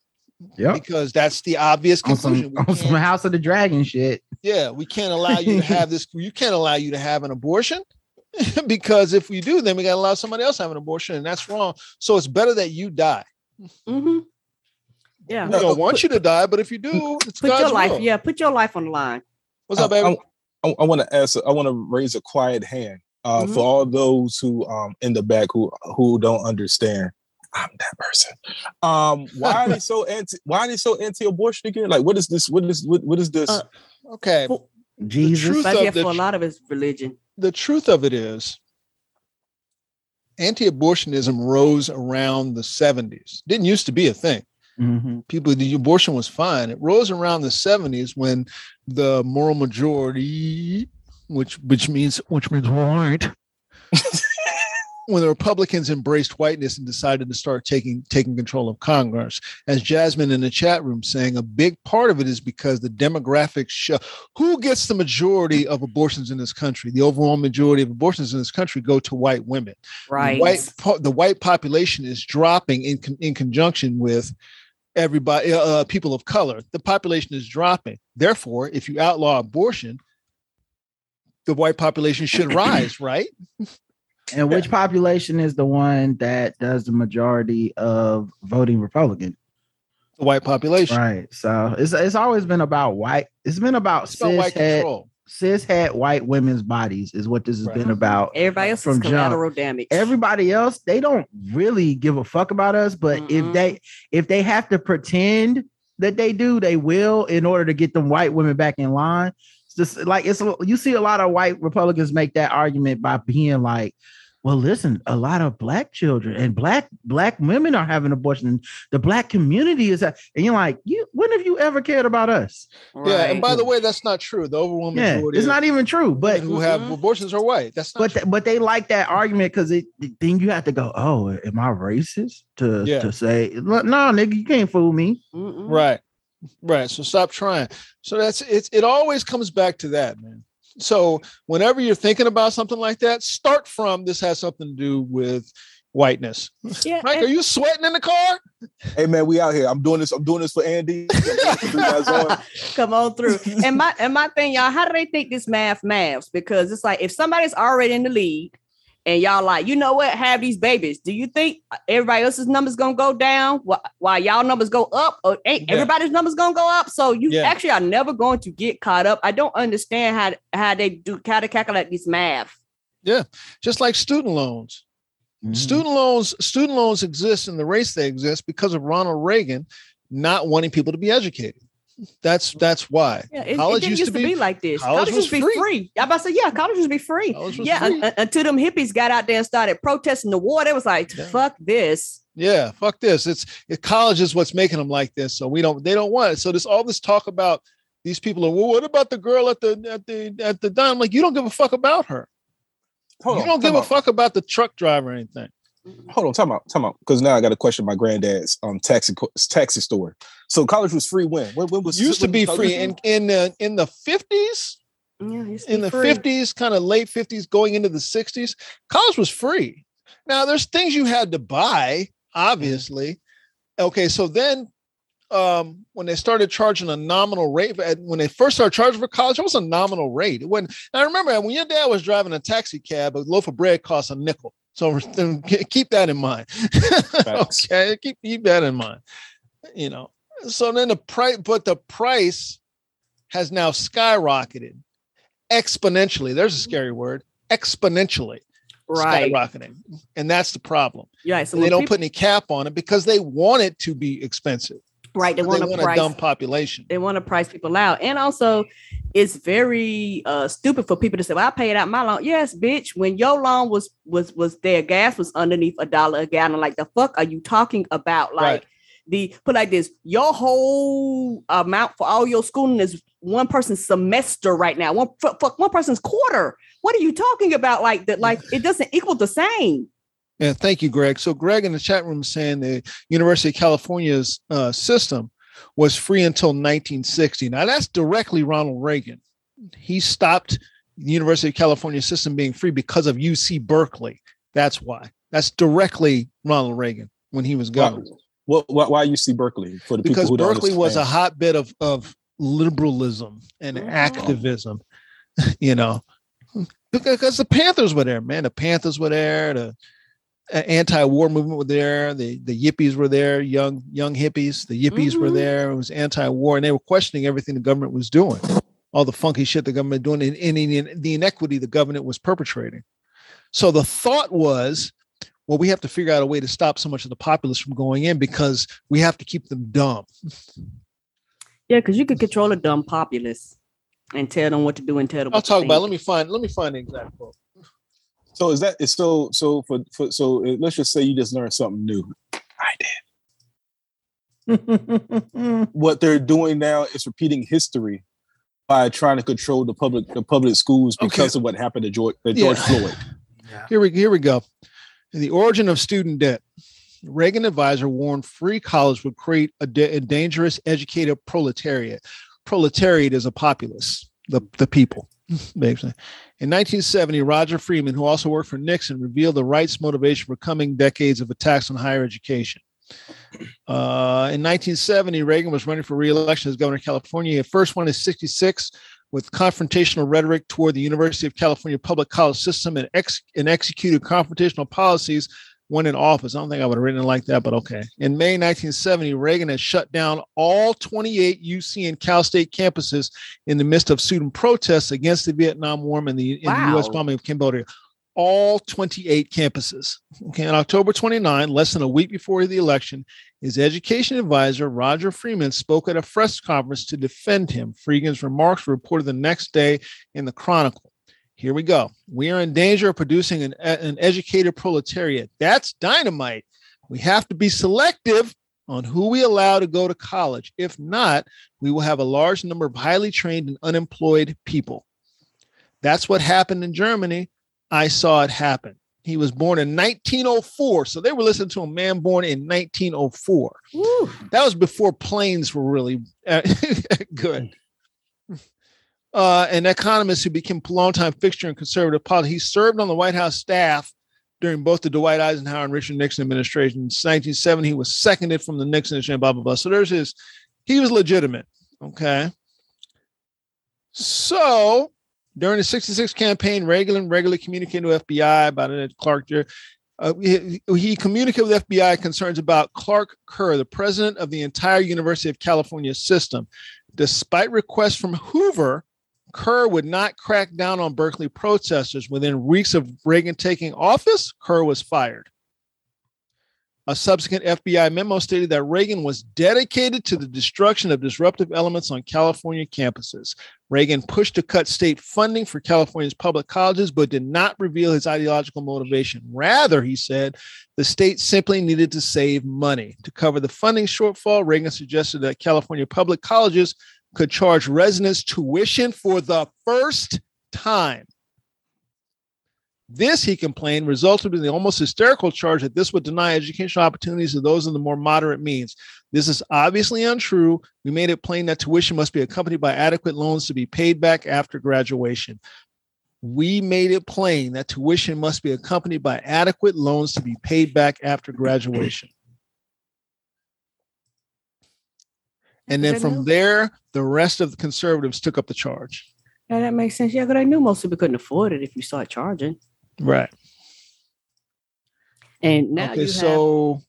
Yep. Because that's the obvious On some, conclusion. We on some House of the Dragon shit. yeah, we can't allow you to have this. You can't allow you to have an abortion because if we do, then we got to allow somebody else to have an abortion, and that's wrong. So it's better that you die. Mm-hmm. Yeah. We don't want you to die, but if you do, it's Put God's your life, will. yeah, put your life on the line. What's up, baby? I, I want to ask. I want to raise a quiet hand uh, Mhm. for all those who um in the back who who don't understand. I'm that person. Um, why are they so anti? Why are they so anti-abortion again? Like, what is this? What is what, what is this? Uh, Okay, Jesus. truth But of yeah, the for a lot of his religion. the truth of it is, anti-abortionism rose around the '70s. Didn't used to be a thing. Mhm. people the abortion was fine it rose around the 70s when the moral majority which which means which means white when the republicans embraced whiteness and decided to start taking taking control of congress. As jasmine in the chat room saying a big part of it is because the demographics show who gets the majority of abortions in this country? The overall majority of abortions in this country go to white women. Right. the white the white population is dropping in in conjunction with everybody uh, uh, people of color. The population is dropping. Therefore if you outlaw abortion the white population should rise right And which population is the one that does the majority of voting Republican? the white population Right. So it's it's always been about white. It's been about it's about white cishet control cishet white women's bodies is what this has Right. been about. Everybody else is From jump. collateral damage. Everybody else, they don't really give a fuck about us. But if Mm-mm. they if they have to pretend that they do, they will in order to get them white women back in line. It's just like it's you see a lot of white Republicans make that argument by being like, well, listen, a lot of black children and black black women are having abortion. The black community is, and you're like, you when have you ever cared about us? yeah and by the way that's not true the overwhelming Yeah, majority it's not even true. But who have Mhm. abortions are white that's not but true. th- but they like that argument because it then you have to go, oh, am I racist to Yeah. to say no, nigga, you can't fool me. Mm-mm. Right. Right. So stop trying. So that's it's it always comes back to that, man. So whenever you're thinking about something like that, start from this has something to do with whiteness. Yeah. Mike, and- are you sweating in the car? hey man, we out here. I'm doing this. I'm doing this for Andy. You guys on? come on through. and my and my thing, y'all, how do they think this math maths? Because it's like if somebody's already in the league and y'all like, you know what, have these babies. Do you think everybody else's numbers gonna go down wh- while y'all numbers go up? Or ain't Yeah. everybody's numbers gonna go up? So you Yeah. actually are never going to get caught up. I don't understand how how they do how to calculate this math. Yeah, just like student loans. Mm-hmm. Student loans, student loans exist in the race they exist because of Ronald Reagan not wanting people to be educated. That's that's why. Yeah, it, College it didn't used used to to be- be, like this. college College, was used to be free. free. I about to say, yeah, college used to be free. Was yeah, free. un- un- until them hippies got out there and started protesting the war, they was like, Yeah. "Fuck this." Yeah, fuck this. It's it, college is what's making them like this. So we don't they don't want it. So there's all this talk about these people are well, what about the girl at the at the at the dime? Like you don't give a fuck about her. Hold you on, don't give time a fuck about the truck driver or anything. Hold on, time out, time out. Because now I got to question my granddad's um taxi taxi store. So college was free when? When, when was Used to be free in in the in the fifties, Yeah, it used to in the fifties, kind of late fifties, going into the sixties. College was free. Now there's things you had to buy, obviously. Okay, so then um when they started charging a nominal rate when they first started charging for college it was a nominal rate it wasn't i remember when your dad was driving a taxi cab a loaf of bread cost a nickel so keep that in mind. Okay keep, keep that in mind. You know so then the price but the price has now skyrocketed exponentially. There's a scary word exponentially right? skyrocketing and that's the problem. Yeah, so they don't people, put any cap on it because they want it to be expensive right. They want to price. dumb population. They want to price people out, and also, it's very uh stupid for people to say, "Well, I paid out my loan." Yes, bitch. When your loan was was was there, gas was underneath a dollar a gallon. Like the fuck are you talking about? Like. Right. The put like this, your whole amount for all your schooling is one person's semester right now. One fuck, fuck one person's quarter. What are you talking about? Like that? Like it doesn't equal the same. Yeah, thank you, Greg. So Greg in the chat room is saying the University of California's uh, system was free until 1960. Now that's directly Ronald Reagan. He stopped the University of California system being free because of UC Berkeley. That's why. That's directly Ronald Reagan when he was Why, governor. what, why, why UC Berkeley for the because people who don't Berkeley was a hotbed of of liberalism and Oh. activism, you know, because the Panthers were there, man. The Panthers were there. The a- anti-war movement were there. The the yippies were there. Young young hippies. The yippies were Mhm. there. It was anti-war, and they were questioning everything the government was doing, all the funky shit the government doing, and, and, and the inequity the government was perpetrating. So the thought was, well, we have to figure out a way to stop so much of the populace from going in because we have to keep them dumb. Yeah, because you could control a dumb populace and tell them what to do and tell them. I'll what to talk about. it. Let me find. Let me find the exact quote. So is that is so so for, for so let's just say you just learned something new. I did. What they're doing now is repeating history by trying to control the public the public schools because of what happened to George, to George Yeah. Floyd. Here we here we go. In the origin of student debt. Reagan advisor warned free college would create a, da- a dangerous educated proletariat. Proletariat is a populace, the, the people. In 1970, Roger Freeman, who also worked for Nixon, revealed the right's motivation for coming decades of attacks on higher education. Uh, in 1970, Reagan was running for re-election as governor of California. He first won in 66 with confrontational rhetoric toward the University of California public college system and, ex- and executed confrontational policies when in office. I don't think I would have written it like that, but okay. In May 1970, Reagan had shut down all 28 UC and Cal State campuses in the midst of student protests against the Vietnam War and the, and the U.S. Bombing of Cambodia. All 28 campuses. Okay. On October 29, less than a week before the election, his education advisor, Roger Freeman, spoke at a press conference to defend him. Freeman's remarks were reported the next day in the Chronicle. Here we go. We are in danger of producing an, an educated proletariat. That's dynamite. We have to be selective on who we allow to go to college. If not, we will have a large number of highly trained and unemployed people. That's what happened in Germany. I saw it happen. He was born in 1904. So they were listening to a man born in 1904. Woo. That was before planes were really uh, good. Uh, an economist who became a longtime fixture in conservative politics. He served on the White House staff during both the Dwight Eisenhower and Richard Nixon administrations. In 1970, he was seconded from the Nixon administration, blah, blah, blah. So there's his, he was legitimate. Okay. So during the 66 campaign, Reagan regularly communicated to FBI about it. Clark, uh, he, he communicated with FBI concerns about Clark Kerr, the president of the entire University of California system. Despite requests from Hoover, Kerr would not crack down on Berkeley protesters. Within weeks of Reagan taking office, Kerr was fired. A subsequent FBI memo stated that Reagan was dedicated to the destruction of disruptive elements on California campuses. Reagan pushed to cut state funding for California's public colleges, but did not reveal his ideological motivation. Rather, he said the state simply needed to save money. To cover the funding shortfall, Reagan suggested that California public colleges could charge residents tuition for the first time. This, he complained, resulted in the almost hysterical charge that this would deny educational opportunities to those in the more moderate means. This is obviously untrue. We made it plain that tuition must be accompanied by adequate loans to be paid back after graduation. We made it plain that tuition must be accompanied by adequate loans to be paid back after graduation. And then from there, the rest of the conservatives took up the charge. Yeah, that makes sense. Yeah, because I knew most people couldn't afford it if you start charging. Right. And now okay, you have so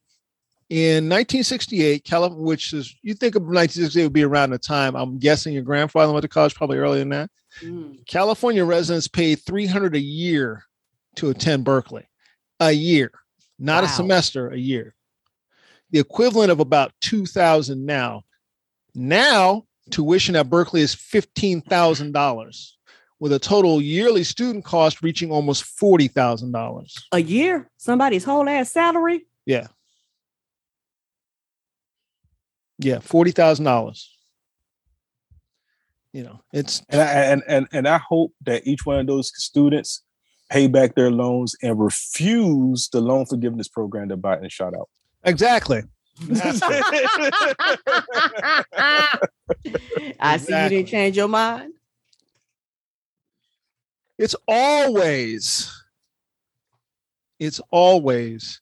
in 1968, California, which is you think of 1968 would be around the time. I'm guessing your grandfather went to college probably earlier than that. Mm. California residents paid 300 a year to attend Berkeley, a year, not a semester, a year. The equivalent of about 2,000 now. Now, tuition at Berkeley is $15,000 with a total yearly student cost reaching almost $40,000. a year, somebody's whole ass salary. Yeah. Yeah, forty thousand dollars. You know, it's And I and, and and I hope that each one of those students pay back their loans and refuse the loan forgiveness program that Biden shot out. exactly. I see you didn't change your mind. It's always, it's always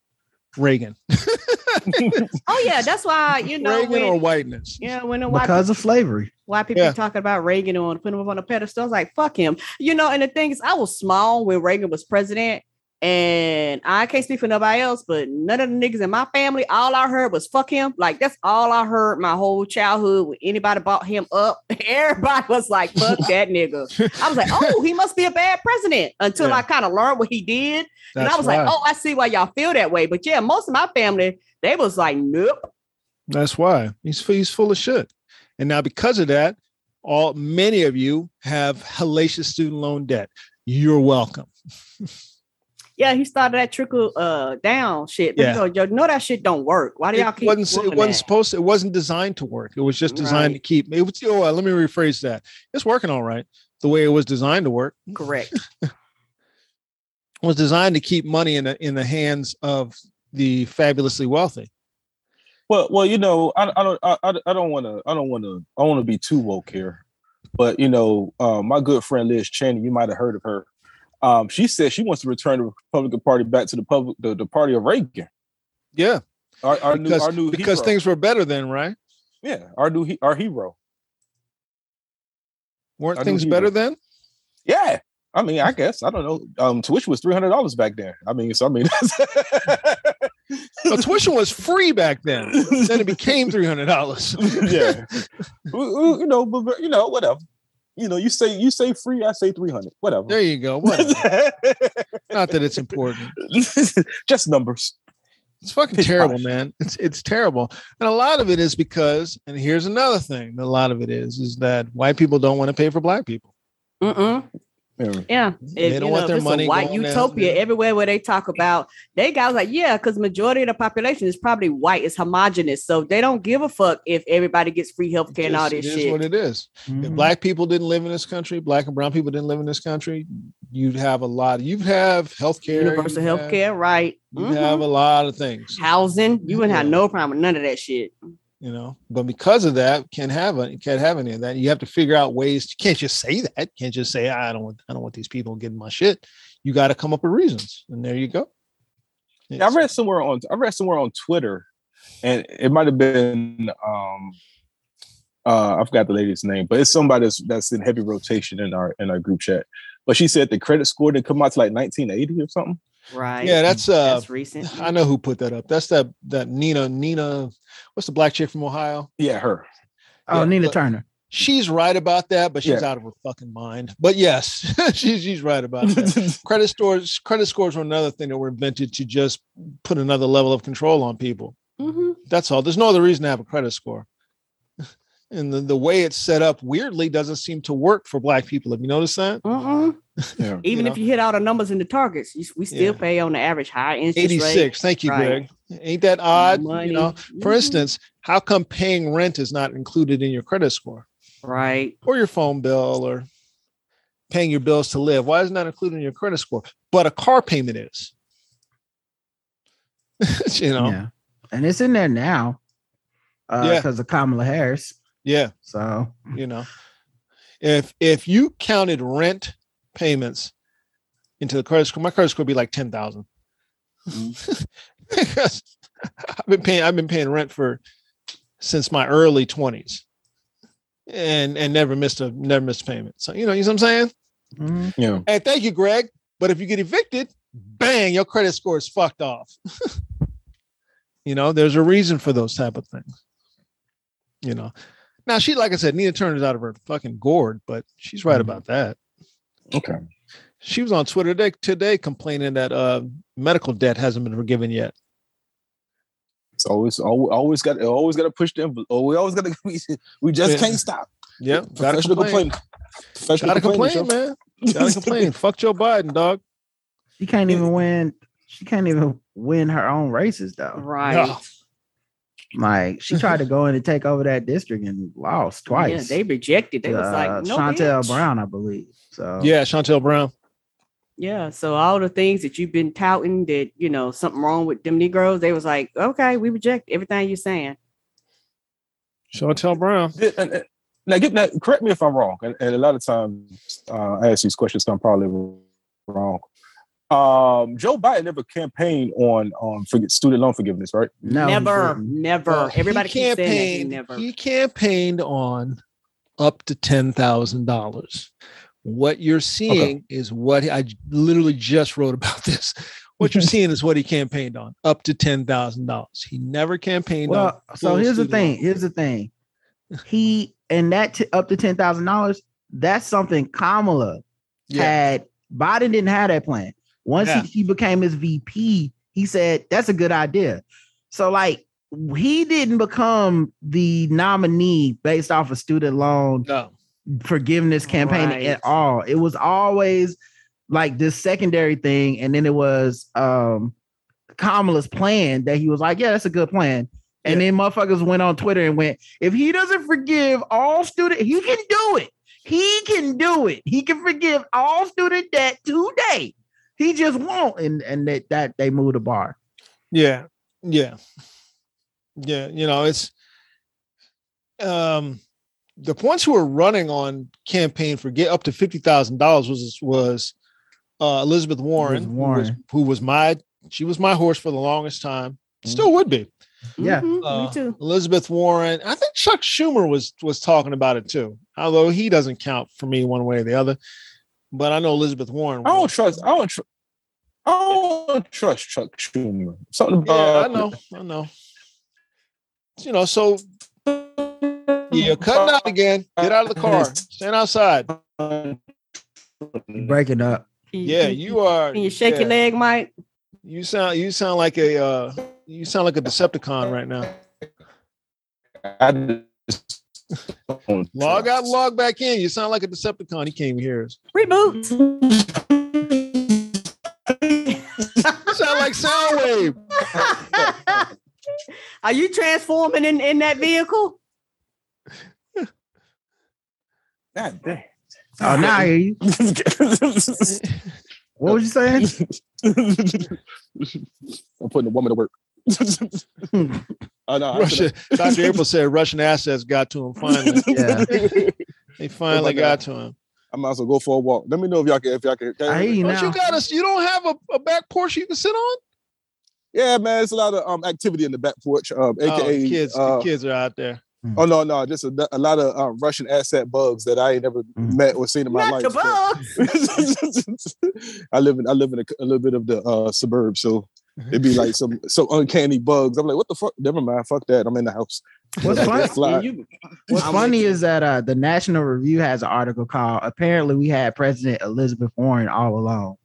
Reagan. Oh yeah, that's why you know Reagan when, or whiteness. yeah when the white because of slavery. why people Yeah. talking about Reagan on putting him up on a pedestal. I was like, fuck him. You know, and the thing is, I was small when Reagan was president. And I can't speak for nobody else, but none of the niggas in my family, all I heard was fuck him. Like that's all I heard my whole childhood. When anybody brought him up, everybody was like, fuck that nigga. I was like, oh, he must be a bad president until Yeah. I kind of learned what he did. and I was like, oh, I see why y'all feel that way. But yeah, most of my family, they was like, nope. That's why he's he's full of shit. And now because of that, all many of you have hellacious student loan debt. You're welcome. Yeah, he started that trickle uh down shit. But Yeah. you know, yo, know that shit don't work. Why do y'all it keep wasn't, it wasn't that? supposed to, it wasn't designed to work. It was just designed to keep it was oh, uh, let me rephrase that. It's working all right. The way it was designed to work correct? It was designed to keep money in the in the hands of the fabulously wealthy. Well, well, you know, I, I don't, I, I don't want to, I don't want to, I want to be too woke here, but you know, um, my good friend Liz Cheney, you might have heard of her. Um, she said she wants to return the Republican Party back to the public, the, the party of Reagan. Yeah, Our, our because, new, our new because hero. things were better then, right? yeah, our new, our hero. Weren't knew things better then? Yeah, I mean, I guess I don't know. Um, tuition was three hundred dollars back then. I mean, so I mean, No, tuition was free back then. then it became three hundred dollars. yeah, you know, but, you know, whatever. You know, you say you say free, I say three hundred. Whatever. There you go. Whatever. Not that it's important. Just numbers. It's fucking Pitch terrible, posh. man. It's it's terrible, and a lot of it is because, and here's another thing. A lot of it is is that white people don't want to pay for black people. Mm-mm. Yeah. Yeah, They If, don't you want know, their if it's a money white going utopia there. everywhere where they talk about they guys like yeah, because majority of the population is probably white, it's homogenous, so they don't give a fuck if everybody gets free healthcare and all It this is shit. what it is. If Mhm. black people didn't live in this country, black and brown people didn't live in this country, you'd have a lot. You'd have healthcare, Universal you'd health have- care, right? You'd Mhm. have a lot of things. Housing, you wouldn't have no problem with none of that shit. You know? But because of that can't have a, can't have any of that. You have to figure out ways you can't just say that. Can't just say i don't want i don't want these people getting my shit. You got to come up with reasons and there you go. I read somewhere on I read somewhere on Twitter, and it might have been um uh I forgot the lady's name, but it's somebody that's, that's in heavy rotation in our in our group chat. But she said the credit score didn't come out to like 1980 or something. Right. yeah that's uh That's recent. i know who put that up that's that that nina nina what's the black chick from ohio Yeah, her. Oh, Yeah, Nina Turner. she's right about that, but she's Yeah. out of her fucking mind. But yes, she's she's right about that. credit scores credit scores were another thing that were invented to just put another level of control on people. Mhm. That's all. There's no other reason to have a credit score. And the, the way it's set up weirdly doesn't seem to work for black people. Have you noticed that? Mm-mm. Yeah. Even know? if you hit all the numbers in the targets, you, we still Yeah. pay on the average high interest rate. 86. Thank you, Right. Greg. Ain't that odd? Money. You know, for Mhm. instance, how come paying rent is not included in your credit score right? or your phone bill or paying your bills to live? Why is it not included in your credit score? But a car payment is. you know, Yeah. And it's in there now. Uh, Yeah. because of Kamala Harris. yeah, So you know. If if you counted rent payments into the credit score, my credit score would be like ten thousand. because I've been paying I've been paying rent for since my early twenties. And and never missed a never missed a payment. So you know, you know what I'm saying? mhm. Yeah. Hey, thank you, Greg. But if you get evicted, bang, your credit score is fucked off. you know, there's a reason for those type of things. You know. Now she, like I said, Nina Turner's out of her fucking gourd, but she's right Mhm. about that. Okay. She was on Twitter today, today complaining that uh medical debt hasn't been forgiven yet. It's always always, always got always got to push the envelope. Oh, we always got to. We, we just Yeah. can't stop. Yeah, gotta Professional complain. complaint. Professional Gotta complaint, complain, man. Gotta complain. Fuck Joe Biden, dog. she can't even win. She can't even win her own races though. Right. No. Like she tried to go in and take over that district and lost twice. Yeah, they rejected. They was Uh, like, no, Shontel bitch. Brown, I believe. So Yeah, Shontel Brown. Yeah. So all the things that you've been touting that, you know, something wrong with them Negroes, they was like, okay, we reject everything you're saying. Shontel Brown. Yeah, and- and- Now, get now, correct me if I'm wrong, and, and a lot of times uh, I ask these questions, I'm probably wrong. Um, Joe Biden never campaigned on on forget, student loan forgiveness, right? no, never, never. Uh, Everybody keeps saying that. He campaigned- never. He campaigned on up to ten thousand dollars. What you're seeing is what I literally just wrote about this. What you're seeing is what he campaigned on, up to ten thousand dollars. He never campaigned on. So here's the thing. loan. Here's the thing. He and that t- up to ten thousand dollars. That's something Kamala Yeah, had. Biden didn't have that plan. Once Yeah. he, he became his VP, he said that's a good idea. So like he didn't become the nominee based off of student loan no, forgiveness campaign Right. at all. It was always like this secondary thing, and then it was um Kamala's plan that he was like, Yeah, that's a good plan. And then motherfuckers went on Twitter and went, if he doesn't forgive all student, he can do it. He can do it. He can forgive all student debt today. He just won't. And and that that they moved the bar. yeah, yeah, yeah. You know, it's um the ones who were running on campaign for get up to fifty thousand dollars was was uh, Elizabeth Warren, Elizabeth Who, was, who was my she was my horse for the longest time. Still would be. Yeah. Mhm, Uh, me too. Elizabeth Warren. I think Chuck Schumer was was talking about it too, although he doesn't count for me one way or the other. But I know Elizabeth Warren. I don't trust. I don't. Tr- I don't trust Chuck Schumer. Something about. Yeah, about I know. I know. You know, so you're cutting out again. Get out of the car. Stand outside. Breaking up. Yeah, you are. Can you shake yeah. your leg, Mike? You sound. You sound like a. uh You sound like a Decepticon right now. I just don't Log out, log back in. You sound like a Decepticon. He can't even hear us. Reboot. Sound like Soundwave. Are you transforming in, in that vehicle? God damn. Oh, now I hear you. What was you saying? I'm putting a woman to work. I know. I Russia, Dr. April said Russian assets got to him finally. Yeah. They finally my got God. to him. I might as well go for a walk. Let me know if y'all can. If y'all can. I hear you Don't now. you got us? You don't have a, a back porch you can sit on? Yeah, man. It's a lot of um activity in the back porch. Um, Oh, AKA the kids, uh, the kids are out there. Oh no, no, just a, a lot of um, Russian asset bugs that I ain't never Mm. met or seen in my Not life. the bugs. I live in I live in a, a little bit of the uh, suburbs, so It'd be like some some uncanny bugs. I'm like, what the fuck? Never mind. Fuck that. I'm in the house. What's Like, funny, fly. You- what's funny is that uh, the National Review has an article called "Apparently We Had President Elizabeth Warren All Along."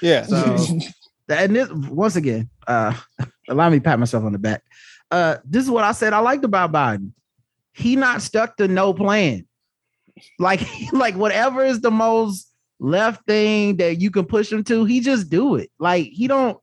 Yeah. So, and this once again, uh, allow me to pat myself on the back. Uh, this is what I said I liked about Biden. He not stuck to no plan. Like, like whatever is the most left thing that you can push him to, he just do it. Like he don't.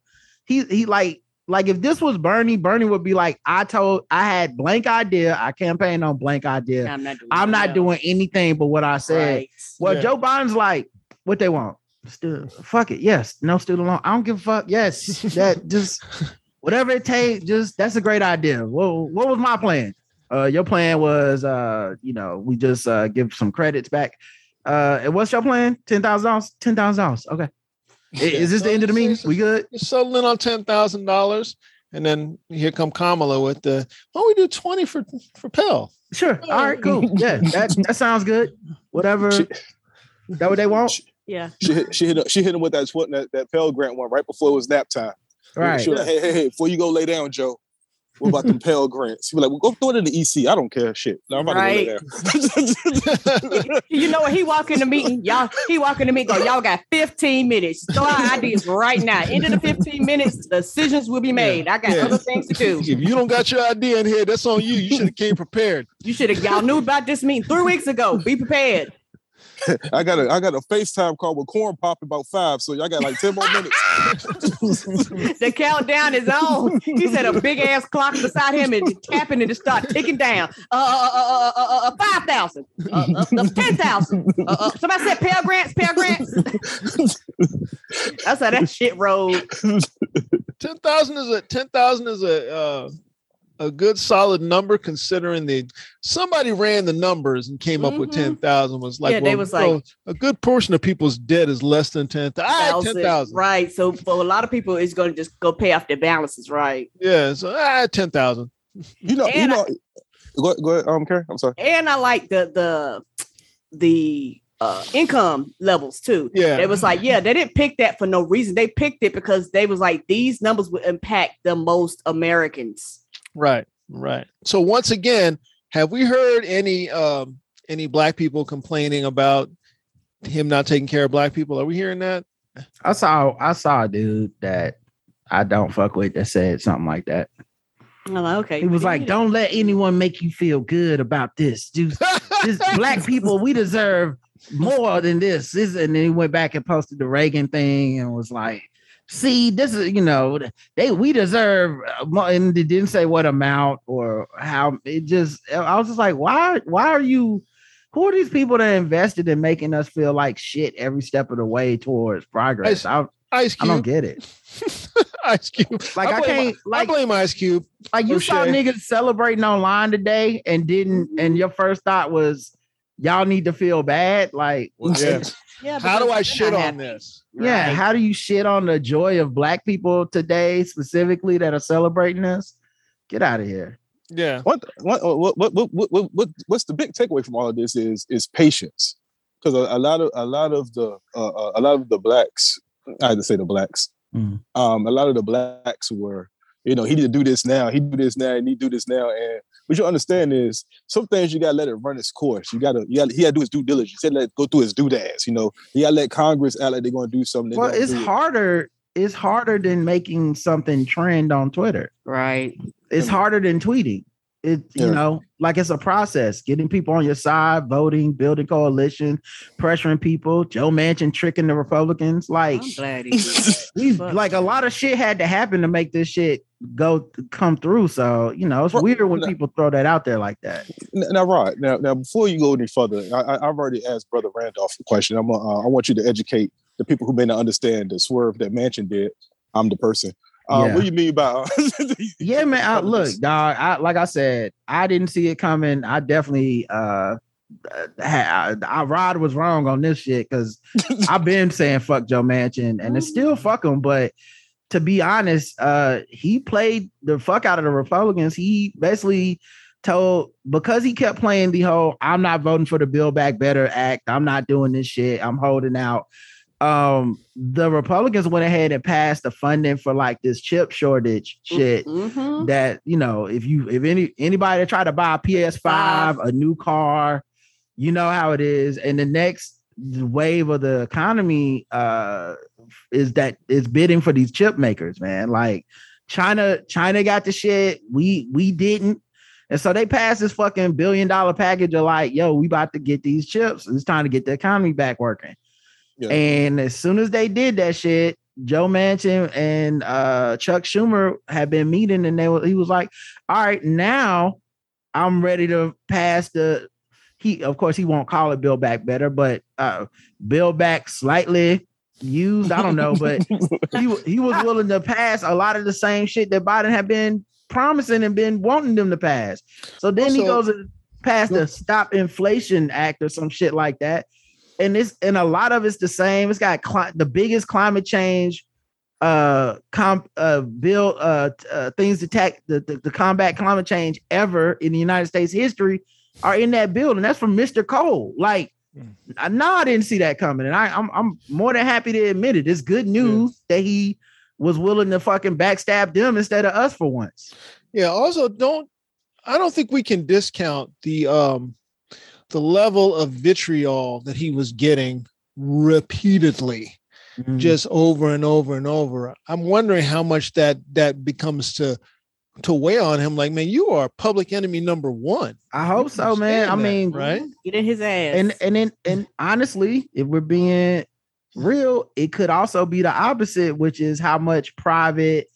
He he like like if this was Bernie, Bernie would be like, I told I had blank idea. I campaigned on blank idea. I'm not doing I'm not doing anything but what I said. Right. Well, Yeah. Joe Biden's like, what they want? Still, fuck it. Yes. No student loan. I don't give a fuck. Yes. That just whatever it takes, just that's a great idea. Well, what was my plan? Uh your plan was uh, you know, we just uh give some credits back. Uh and what's your plan? Ten thousand dollars? Ten thousand dollars. Okay. I- Is this the end of the meeting? We good? You're settling on ten thousand dollars, and then here come Kamala with the why don't we do twenty for for Pell? Sure. All right, cool. Yeah, that, that sounds good. Whatever. She- That what they want? Yeah. She hit, she hit him, she hit him with that that, that Pell Grant one right before it was nap time. Right. She was like, hey, hey, hey, before you go lay down, Joe. What about them Pell Grants? He was like, well, go throw it in the EC. I don't care. Shit. No, I'm about Right. to go lay down. You know what? He walk in the meeting, y'all. He walk in the meeting. Go, y'all got 15 minutes. Throw out ideas right now. End of the 15 minutes, decisions will be made. I got Yeah. other things to do. if you don't got your idea in here, that's on you. You should have came prepared. You should have. Y'all knew about this meeting three weeks ago. Be prepared. I got a I got a FaceTime call with corn pop about five. So y'all got like 10 more minutes. The countdown is on. He said a big ass clock beside him and tapping and it start ticking down. Uh, uh, uh, uh, uh, uh, five thousand, uh, uh, uh, ten thousand. Uh, uh, somebody said Pell Grants, Pell Grants. That's how that shit rolled. Ten thousand is a ten thousand is a uh, a good solid number considering the somebody ran the numbers and came up with Mhm. ten thousand was like Yeah, they well, was well, like- a good portion of people's debt is less than ten thousand. ten thousand. Right. So for a lot of people, it's going to just go pay off their balances. Right. Yeah, so ah, ten thousand. You know, you And I- Go, go ahead, um, Karen. I'm sorry. And I like the the the uh income levels too. Yeah. It was like, yeah, they didn't pick that for no reason. They picked it because they was like, these numbers would impact the most Americans. Right, right. So once again, have we heard any um any black people complaining about him not taking care of black people? Are we hearing that? I saw I saw a dude that I don't fuck with that said something like that. I'm okay. He was like, "Don't let anyone make you feel good about this. Just, this black people, we deserve more than this." This, and then he went back and posted the Reagan thing and was like, "See, this is you know they we deserve," uh, and they didn't say what amount or how. It just I was just like, "Why? Why are you?" Who are these people that invested in making us feel like shit every step of the way towards progress? I, Ice I don't get it. Ice Cube. Like I, blame, can't I like blame Ice Cube. like you saw niggas celebrating online today and didn't and your first thought was y'all need to feel bad like Yeah. yeah, How do I shit on this? yeah how do you shit on the joy of black people today specifically that are celebrating this get out of here Yeah. What, what, what, what, what, what, what, what's the big takeaway from all of this is is patience, because a, a lot of a lot of the uh, uh, a lot of the blacks, I had to say the blacks, Mhm. um, a lot of the blacks were, you know, he need to do this now, he do this now, and he do this now, and what you understand is some things you gotta let it run its course. You gotta, you gotta, he gotta do his due diligence. He gotta let it go through his doodads. You know, he gotta let Congress out like they're gonna do something. well it's do it. harder it's harder than making something trend on twitter Right. it's harder than tweeting it you Yeah. know like it's a process getting people on your side voting building coalition pressuring people joe manchin tricking the republicans like I'm glad he did. like a lot of shit had to happen to make this shit go come through. So you know, it's Well, weird when no. people throw that out there like that. Now, Rod. Now, now, before you go any further, I, I, I've already asked Brother Randolph a question. I'm, uh, I want you to educate the people who may not understand the swerve that Manchin did. I'm the person. Uh, Yeah. What do you mean by? Yeah, man. I, look, dog. I, like I said, I didn't see it coming. I definitely uh I, I Rod was wrong on this shit because I've been saying fuck Joe Manchin and it's still fuck him, but to be honest, uh he played the fuck out of the Republicans. He basically told because he kept playing the whole I'm not voting for the Build Back Better Act, I'm not doing this shit, I'm holding out. Um the Republicans went ahead and passed the funding for like this chip shortage shit Mhm. that you know if you if any anybody that try to buy a PS5, a new car, you know how it is. And the next wave of the economy uh is that is bidding for these chip makers, man. Like China, China got the shit. We we didn't. And so they passed this fucking billion dollar package of like, yo, we about to get these chips. It's time to get the economy back working. Yeah. And as soon as they did that shit, Joe Manchin and uh, Chuck Schumer had been meeting, and they were, he was like, "All right, now I'm ready to pass the." He, of course, he won't call it Build Back Better, but uh, Build Back slightly used. I don't know, but he he was willing to pass a lot of the same shit that Biden had been promising and been wanting them to pass. So then he goes and pass the Stop Inflation Act or some shit like that. And it's and a lot of it's the same. It's got cli- the biggest climate change uh comp uh bill uh, uh things to tack the, the, the combat climate change ever in the United States history are in that building. that's from Mr. Cole. Like. I know I didn't see that coming, and I, I'm I'm more than happy to admit it. It's good news that he was willing to fucking backstab them instead of us for once. Yeah. Also, don't I don't think we can discount the um the level of vitriol that he was getting repeatedly, Mm-hmm. just over and over and over. I'm wondering how much that that becomes to to weigh on him. Like, man, you are public enemy number one. I hope so, man. I that, mean, right? Get in his ass. and and then and honestly, if we're being real, it could also be the opposite, which is how much private,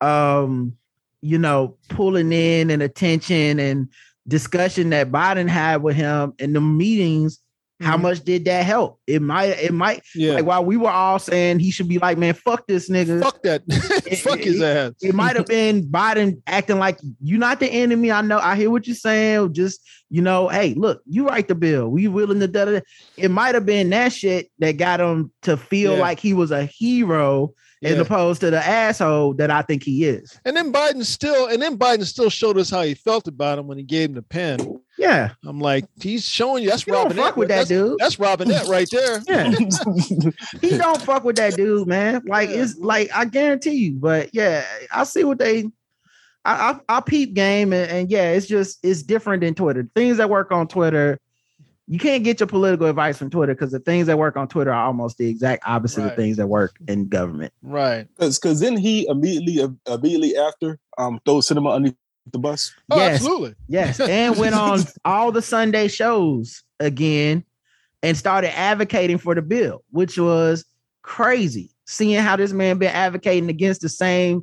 um, you know, pulling in and attention and discussion that Biden had with him in the meetings. How Mhm. much did that help? It might, it might, Yeah. like while we were all saying he should be like, man, fuck this nigga. Fuck that. Fuck his ass. It might have been Biden acting like you're not the enemy. I know. I hear what you're saying. Just you know, hey, look, you write the bill. We willing to da da. da. It might have been that shit that got him to feel Yeah. like he was a hero as opposed to the asshole that I think he is. And then Biden still, and then Biden still showed us how he felt about him when he gave him the pen. Yeah, I'm like, he's showing you that's you Robinette. fuck with that that's, dude. that's Robinette right there. Yeah, he don't fuck with that dude, man. Like Yeah. it's like I guarantee you. But yeah, I see what they. I I, I peep game and, and yeah, it's just it's different than Twitter. Things that work on Twitter, you can't get your political advice from Twitter because the things that work on Twitter are almost the exact opposite Right. of things that work in government. Right. Because because then he immediately immediately after um throw Sinema underneath the bus. Oh, Yes. absolutely. Yes, and went on all the Sunday shows again and started advocating for the bill, which was crazy. Seeing how this man been advocating against the same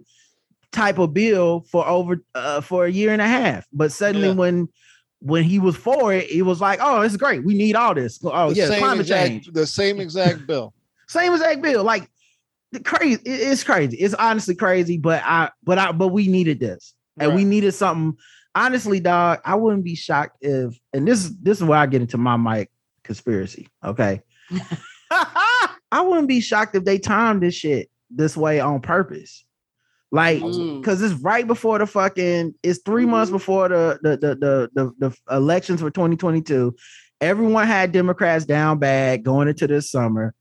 type of bill for over uh, for a year and a half, but suddenly Yeah. when when he was for it, he was like, "Oh, it's great. We need all this. Oh The yeah, climate exact, change, The same exact bill. same exact bill. Like the crazy. it- It's crazy. It's honestly crazy. But I, but I, but we needed this, and we needed something. Honestly, dog, I wouldn't be shocked if, and this this is where I get into my mic conspiracy. Okay, I wouldn't be shocked if they timed this shit this way on purpose. Like, Mm. because it's right before the fucking, it's 3 months Mhm. before the the, the the the the elections for 2022. Everyone had Democrats down bad going into this summer,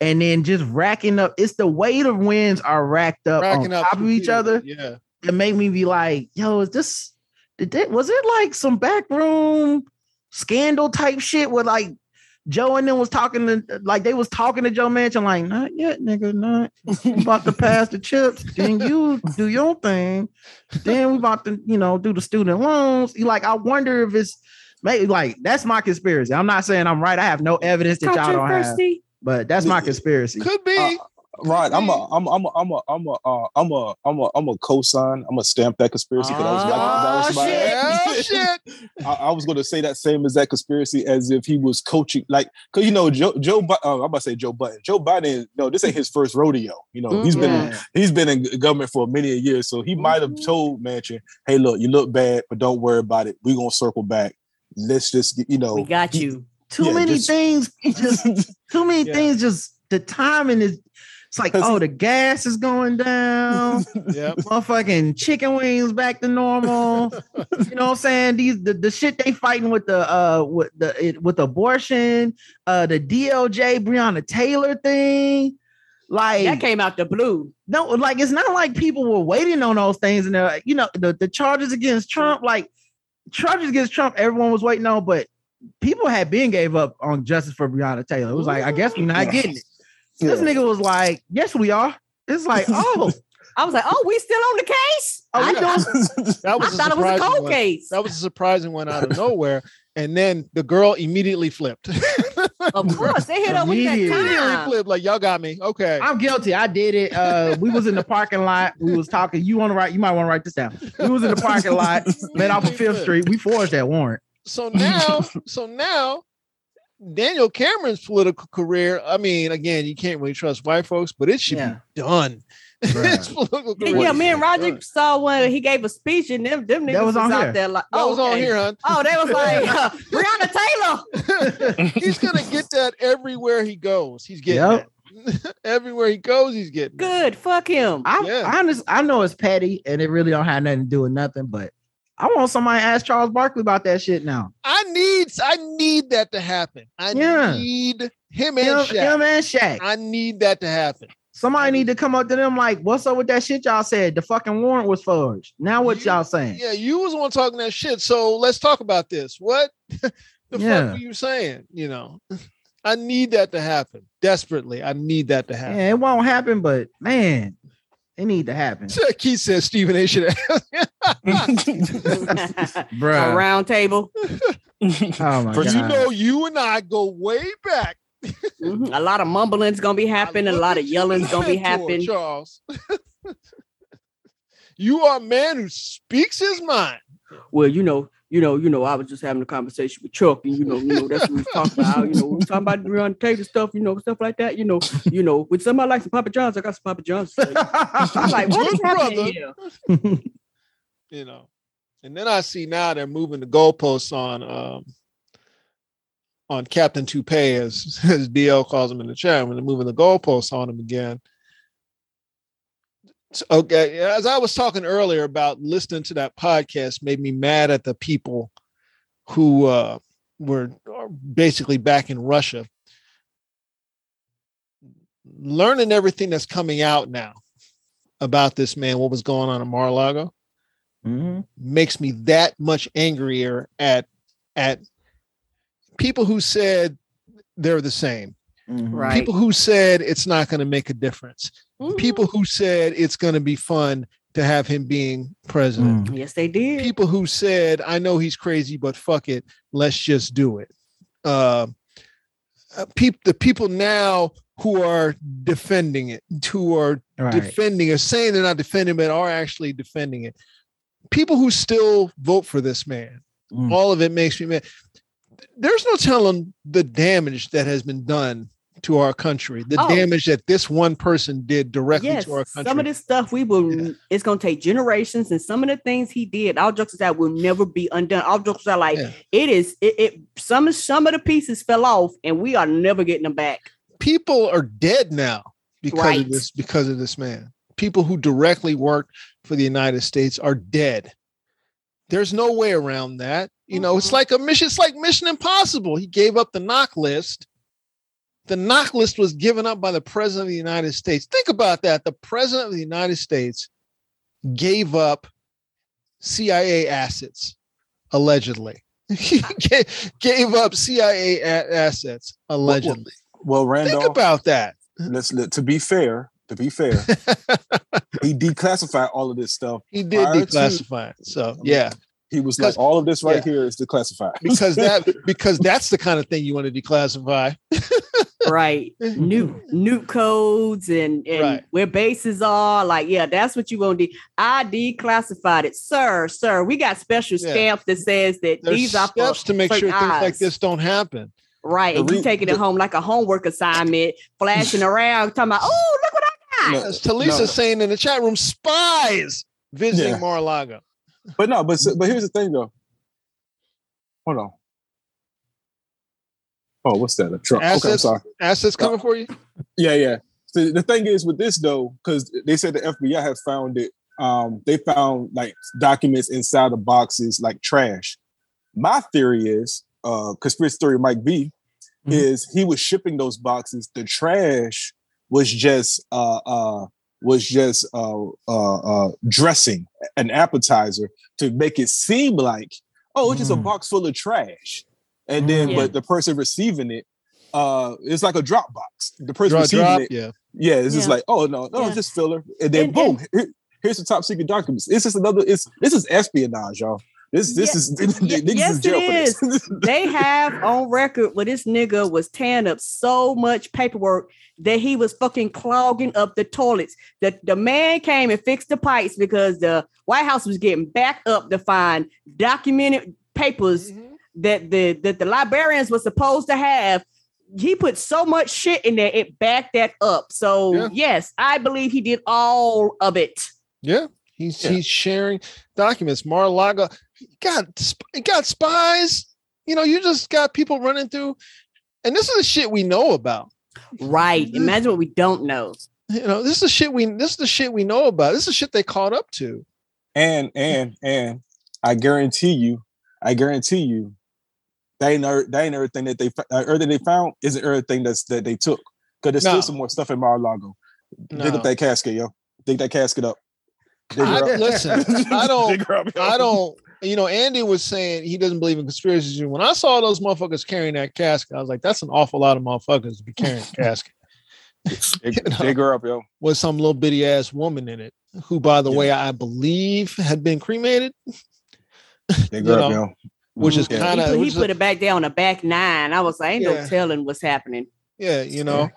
and then just racking up. It's the way the wins are racked up Racking on up top of each other Yeah. that made me be like, yo, is this did that was it like some backroom scandal type shit where like Joe and them was talking to like they was talking to Joe Manchin like not yet, nigga, not we about to pass the chips. Then you do your thing. Then we about to you know do the student loans. You like I wonder if it's maybe like that's my conspiracy. I'm not saying I'm right. I have no evidence that y'all don't have, but that's my conspiracy. Could be. Uh, Right, I'm a, I'm a, I'm a, I'm a, I'm a, uh, I'm a, I'm a, I'm a co-sign. I'm a stamp that conspiracy because I was about, that was Oh, my- Oh, shit. I, I was going to say that same exact conspiracy as if he was coaching, like, cause you know Joe, Joe, Bi- uh, I'm about to say Joe Biden. Joe Biden, no, this ain't his first rodeo. You know, he's been, he's been in government for many a years, so he might have Mhm. told Manchin, "Hey, look, you look bad, but don't worry about it. We're gonna circle back. Let's just, you know, We got you. Too Yeah, many just- things just too many Yeah. things just the timing is It's like, oh, the gas is going down. Yeah. Motherfucking chicken wings back to normal. you know what I'm saying? These the, the shit they fighting with the uh with the it, with abortion, uh the DOJ Breonna Taylor thing. Like That came out the blue. no, like it's not like people were waiting on those things, and they're you know, the, the charges against Trump, like charges against Trump, everyone was waiting on, but people had been gave up on justice for Breonna Taylor. It was like, I guess we're not getting it. This nigga was like, Yes, we are. It's like, oh, I was like, oh, we still on the case? Oh, we I, doing- I, That I was a thought it was a cold one. case. That was a surprising one out of nowhere. And then the girl immediately flipped. Of course, they hit up with that Immediately. immediately time. flipped. Like y'all got me. Okay. I'm guilty. I did it. Uh, we was in the parking lot. We was talking. You want to write? You might want to write this down. We was in the parking lot, met off of Fifth Street. We forged that warrant. So now, so now, Daniel Cameron's political career. I mean, again, you can't really trust white folks, but it should Yeah. be done. Right. Yeah, career me and Roger done. saw one. He gave a speech, and them them niggas That was was, on out here. there like, That oh, was on here, hon. Oh, they was like uh, Breonna Taylor. He's gonna get that everywhere he goes. He's getting Yep. everywhere he goes, he's getting. it. Good, fuck him. I, Yeah. I, just, I know it's petty and it really don't have nothing to do with nothing, but I want somebody to ask Charles Barkley about that shit now. I need, I need that to happen. I Yeah. need him and Him, Shaq. him and Shaq. I need that to happen. Somebody need to come up to them like, what's up with that shit y'all said? The fucking warrant was forged. Now what You- y'all saying? Yeah, you was the one talking that shit. So let's talk about this. What the Yeah. fuck were you saying? You know, I need that to happen desperately. I need that to happen. Yeah, it won't happen, but man, it need to happen. Keith says Stephen A. should have. Bruh. a round table. Oh my For you know, you and I go way back. Mhm. A lot of mumbling's gonna be happening. A look lot at of you yelling's gonna be mentor, happening. Charles. you are a man who speaks his mind. Well, you know, you know, you know, I was just having a conversation with Chuck, and you know, you know, that's what we was talking about. You know, we was talking about Breonna Taylor stuff, you know, stuff like that. You know, you know, with somebody like some Papa John's, I got some Papa John's. I'm like, what is happening brother. here? you know. And then I see now they're moving the goalposts on um on Captain Toupee as as DL calls him in the chat when they're moving the goalposts on him again. So, okay, as I was talking earlier about listening to that podcast made me mad at the people who uh were basically back in Russia. Learning everything that's coming out now about this man, what was going on in Mar-a-Lago Mhm. makes me that much angrier at at people who said they're the same Mhm. Right. people who said it's not going to make a difference Mhm. people who said it's going to be fun to have him being president Mm. Yes, they did. people who said i know he's crazy but fuck it let's just do it uh, uh peop- the people now who are defending it who are Right. defending or saying they're not defending but are actually defending it people who still vote for this man Mm. all of it makes me mad there's no telling the damage that has been done to our country the Oh. damage that this one person did directly yes, to our country some of this stuff we will. Yeah. It's gonna take generations, and some of the things he did, all jokes aside, will never be undone. All jokes aside, like Yeah. it is. It, it some of some of the pieces fell off, and we are never getting them back. people are dead now because Right. of this because of this man people who directly worked for the united states are dead there's no way around that you know it's Mhm. like a mission it's like mission impossible he gave up the knock list the knock list was given up by the president of the united states think about that the president of the united states gave up cia assets allegedly he ga- gave up cia a- assets allegedly well, Randall. think Randolph, about that let's let, to be fair, to be fair, he declassified all of this stuff. he did Prior to- declassify it so yeah He was like, all of this right yeah. here is declassified. because that because that's the kind of thing you want to declassify right new new codes and and Right. where bases are like yeah that's what you want to do i declassified it sir sir we got special Yeah. stamps that says that there's these are for steps to make sure certain things like this don't happen right The and you re- taking it home like a homework assignment flashing around talking about oh look what i got No, as Talisa no. saying in the chat room spies visiting Yeah. Mar-a-Lago But no, but but here's the thing though. Hold on. Oh, what's that? A truck. Okay, I'm Assets- sorry. assets coming for you Yeah, yeah. So the thing is with this though, because they said the FBI has found it. Um, they found like documents inside of boxes like trash. My theory is, uh, conspiracy theory might be, Mhm. is he was shipping those boxes. The trash was just uh uh was just uh uh uh dressing, an appetizer to make it seem like, oh, it's just a Mm. box full of trash. And then Mm. but the person receiving it, uh, it's like a drop box. The person Drop, receiving drop, it yeah. yeah, it's just like, oh no, no, Yeah. it's just filler. And then And- boom, here- here's the top secret documents. It's just another, it's this is espionage, y'all. This this Ye- is ye- niggas yes, in jail it for this. they have on record where this nigga was tearing up so much paperwork that he was fucking clogging up the toilets. The, the man came and fixed the pipes because the White House was getting back up to find documented papers that the that the librarians were supposed to have. He put so much shit in there, it backed that up. So Yeah. yes, I believe he did all of it. Yeah. He's Yeah. he's sharing documents. Mar-a-Lago he got he got spies. You know, you just got people running through, and this is the shit we know about. Right. Imagine what we don't know. You know, this is the shit we this is the shit we know about. This is the shit they caught up to. And and and I guarantee you, I guarantee you, they ain't er- they ain't everything that they fo- uh, everything they found isn't everything that's that they took. Because there's No. still some more stuff in Mar-a-Lago. Dig up that casket, yo. Dig that casket up. Dig I, up. listen, I don't Dig up. I don't, you know, Andy was saying he doesn't believe in conspiracies. When I saw those motherfuckers carrying that casket, I was like, that's an awful lot of motherfuckers to be carrying a casket Dig, you know. dig her up, yo. with some little bitty ass woman in it, who, by the Yeah. way, I believe had been cremated, Dig You her up, know. yo. Which is Yeah. kind he, put, he of, put it back there on the back nine. I was like, ain't Yeah. no telling what's happening. yeah, you know,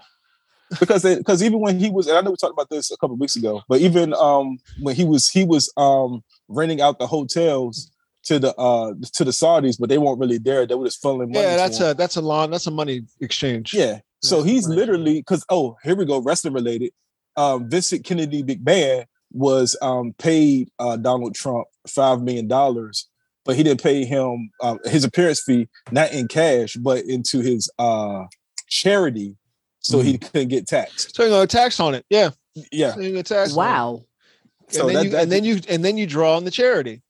because because even when he was and I know we talked about this a couple of weeks ago, but even um when he was he was um renting out the hotels to the uh to the Saudis, but they weren't really there. They were just funneling money. yeah, that's a that's a long that's a money exchange. yeah. So Yeah, he's right. literally because oh here we go wrestling related. Um, Vincent Kennedy McMahon was um paid uh Donald Trump five million dollars, but he didn't pay him um, his appearance fee not in cash but into his uh charity, so he couldn't get taxed. So you know, tax on it. Yeah, Yeah. so you get tax. on it. Wow. And, So then that- you, that- and then you and then you draw on the charity.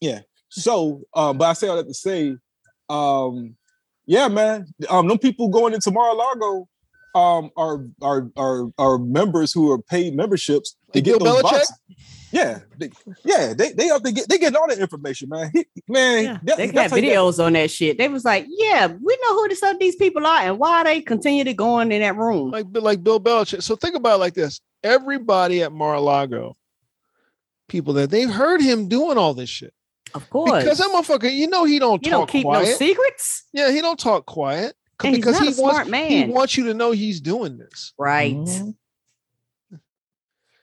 Yeah. So, um, but I say all that to say, um, yeah, man, um, them people going into Mar-a-Lago, um, are are are are members who are paid memberships to Like get Bill those Belichick? boxes. Yeah, they, yeah, they they up to get they getting all the information, man. He, man, Yeah, that- they got how you videos on that shit. They was like, yeah, we know who the, some of these people are and why they continue to go in that room. like like Bill Belichick. So think about it like this: everybody at Mar-a-Lago, people that they've heard him doing all this shit Of course. because that motherfucker, you know, he don't you talk don't keep quiet. no secrets. yeah, he don't talk quiet c- And he's because not he a smart wants man. he wants you to know he's doing this. Right. Mm-hmm.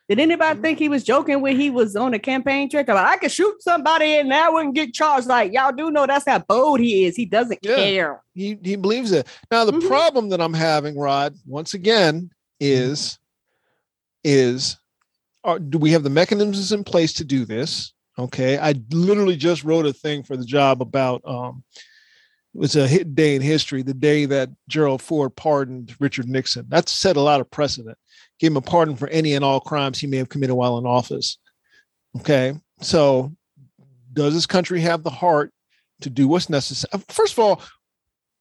Did anybody think he was joking when he was on a campaign trail? Like, I could shoot somebody and I wouldn't get charged. Like, y'all do know that's how bold he is. He doesn't Yeah. care. He he believes it. Now the Mhm. problem that I'm having, Rod, once again, is is are, do we have the mechanisms in place to do this? Okay, I literally just wrote a thing for the job about um, it was a hit day in history, the day that Gerald Ford pardoned Richard Nixon. That set a lot of precedent. Gave him a pardon for any and all crimes he may have committed while in office. Okay, so does this country have the heart to do what's necessary? Uh, first of all,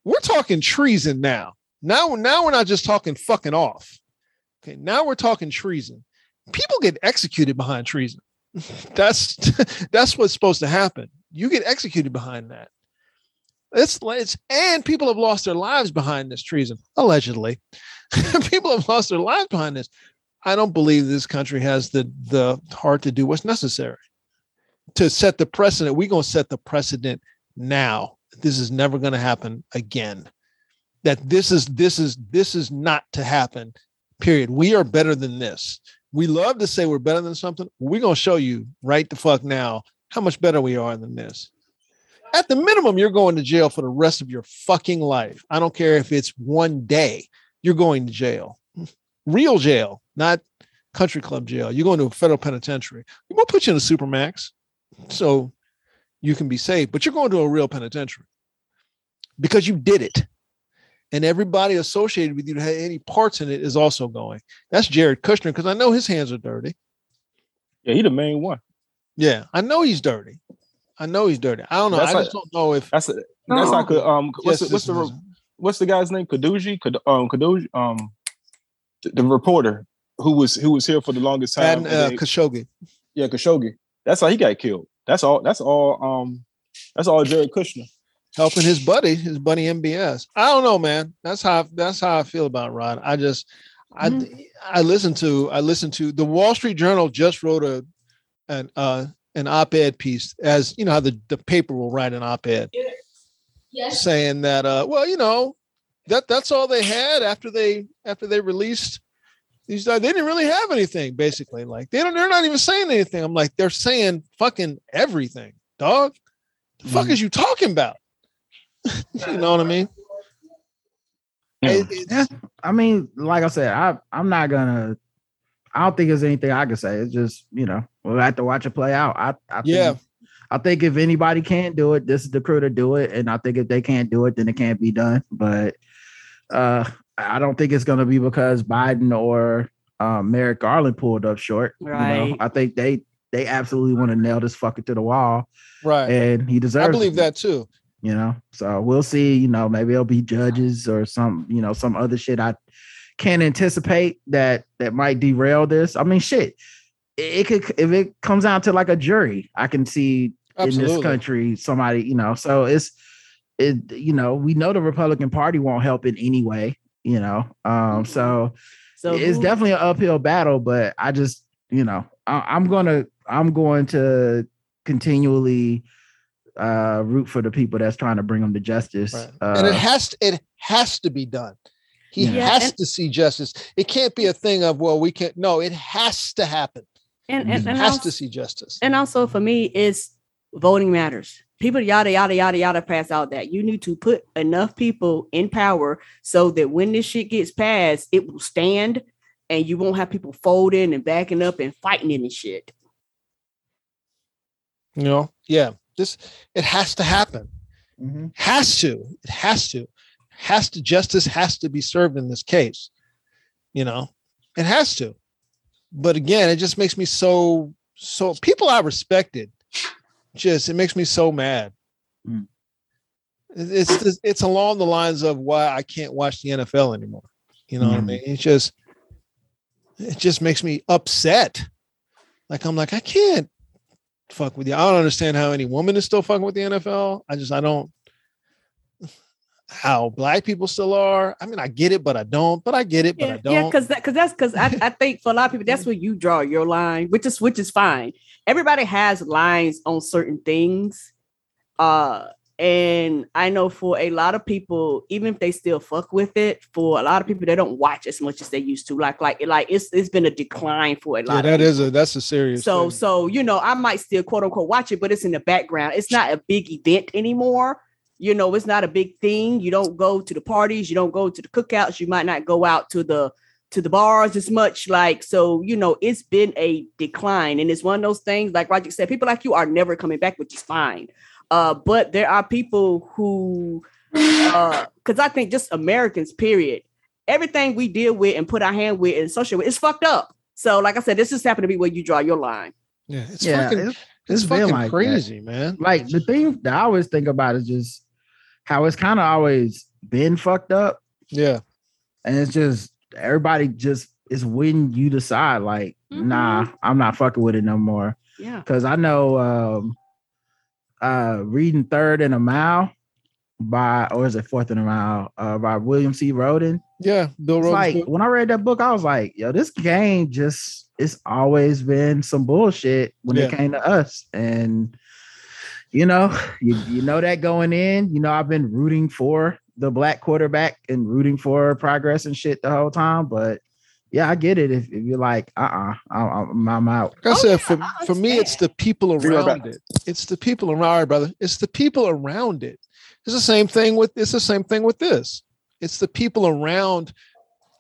we're talking treason now. Now, now we're not just talking fucking off. Okay, now we're talking treason. People get executed behind treason. That's that's what's supposed to happen. You get executed behind that. It's it's and people have lost their lives behind this treason, allegedly. people have lost their lives behind this. I don't believe this country has the the heart to do what's necessary to set the precedent. We're gonna set the precedent now. This is never gonna happen again. That this is this is this is not to happen. Period. We are better than this. We love to say we're better than something. We're gonna show you right the fuck now how much better we are than this. At the minimum, you're going to jail for the rest of your fucking life. I don't care if it's one day, you're going to jail. Real jail, not country club jail. You're going to a federal penitentiary. We're gonna put you in a supermax so you can be safe, but you're going to a real penitentiary because you did it. and everybody associated with you that had any parts in it is also going. That's Jared Kushner because I know his hands are dirty. Yeah, he the main one. Yeah, I know he's dirty. I know he's dirty. I don't know. That's I like- just don't know if That's a, that's like a, um what's the, what's the what's the guy's name? Kaduji? Kad, um Kaduji um the, the reporter who was who was here for the longest time. and and uh, they- Khashoggi. yeah, Khashoggi. That's how he got killed. That's all that's all um that's all Jared Kushner. helping his buddy, his buddy MBS. I don't know, man. That's how that's how I feel about Rod. I just I I listened to I listened to the Wall Street Journal just wrote a an uh an op-ed piece as you know how the, the paper will write an op-ed saying that uh well you know that that's all they had after they after they released these guys they didn't really have anything basically like they don't they're not even saying anything i'm like they're saying fucking everything dog the fuck is you talking about you know what i mean It- it's- Yeah, I mean, like I said, I I'm not gonna. I don't think there's anything I can say. It's just you know we'll have to watch it play out. I, I think, Yeah. I think if anybody can't do it, this is the crew to do it, and I think if they can't do it, then it can't be done. But uh, I don't think it's gonna be because Biden or um, Merrick Garland pulled up short. you know? Right. I think they they absolutely want to nail this fucker to the wall, right and he deserves. i believe it that too you know so we'll see you know maybe it'll be judges or some you know some other shit i can't anticipate that that might derail this i mean shit it, it could if it comes down to like a jury i can see in this country somebody you know so it's it you know we know the republican party won't help in any way you know um so So it's who- definitely an uphill battle but i just you know I, i'm gonna i'm going to continually uh root for the people that's trying to bring them to justice Right. uh, and it has to, it has to be done. He Yeah, has and- to see justice. It can't be a thing of well we can't no it has to happen and, and, and, has also, to see justice. and also for me, it's voting matters. People yada yada yada yada pass out that. You need to put enough people in power so that when this shit gets passed, it will stand and you won't have people folding and backing up and fighting it and shit. you know? Yeah. This it has to happen. Mhm. has to. It has to. Has to justice has to be served in this case. You know? It has to but again it just makes me so so people i respected just it makes me so mad. Mm. It's it's it's along the lines of why i can't watch the nfl anymore. You know what i Mhm. mean? It's just it just makes me upset. Like i'm like i can't fuck with you. I don't understand how any woman is still fucking with the nfl i just i don't how black people still are. I mean, I get it, but I don't. But I get it, but I don't. yeah, because that, because that's because I, I think for a lot of people that's where you draw your line, which is which is fine. Everybody has lines on certain things, uh, and I know for a lot of people, even if they still fuck with it, for a lot of people they don't watch as much as they used to. Like like like it's it's been a decline for a lot. yeah, of that is a that's a serious. So thing. so you know, I might still quote unquote watch it, but it's in the background. It's not a big event anymore. You know, it's not a big thing. You don't go to the parties, you don't go to the cookouts, you might not go out to the to the bars as much. Like, so you know, it's been a decline. And it's one of those things, like Roger said, people like you are never coming back, which is fine. Uh, but there are people who uh because I think just Americans, period, everything we deal with and put our hand with and social with is fucked up. So, like I said, this just happened to be where you draw your line. yeah, it's yeah fucking it's, it's, it's been fucking like that. crazy, man. like the thing that i always think about is just how it's kind of always been fucked up Yeah, and it's just everybody just is when you decide like Mhm. nah i'm not fucking with it no more Yeah. because i know um uh reading third and a mile by or is it fourth in a mile uh by william c Rhoden yeah. Bill it's like book. when i read that book i was like yo this game just it's always been some bullshit when Yeah. it came to us and you know you, you know that going in you know i've been rooting for the black quarterback and rooting for progress and shit the whole time but yeah i get it if, if you're like uh-uh I, I'm, I'm out Like I Oh, said, yeah, for, I for me, it's the people around it. It's the people around, all right, brother. It's the people around it. It's the same thing with it's the same thing with this. It's the people around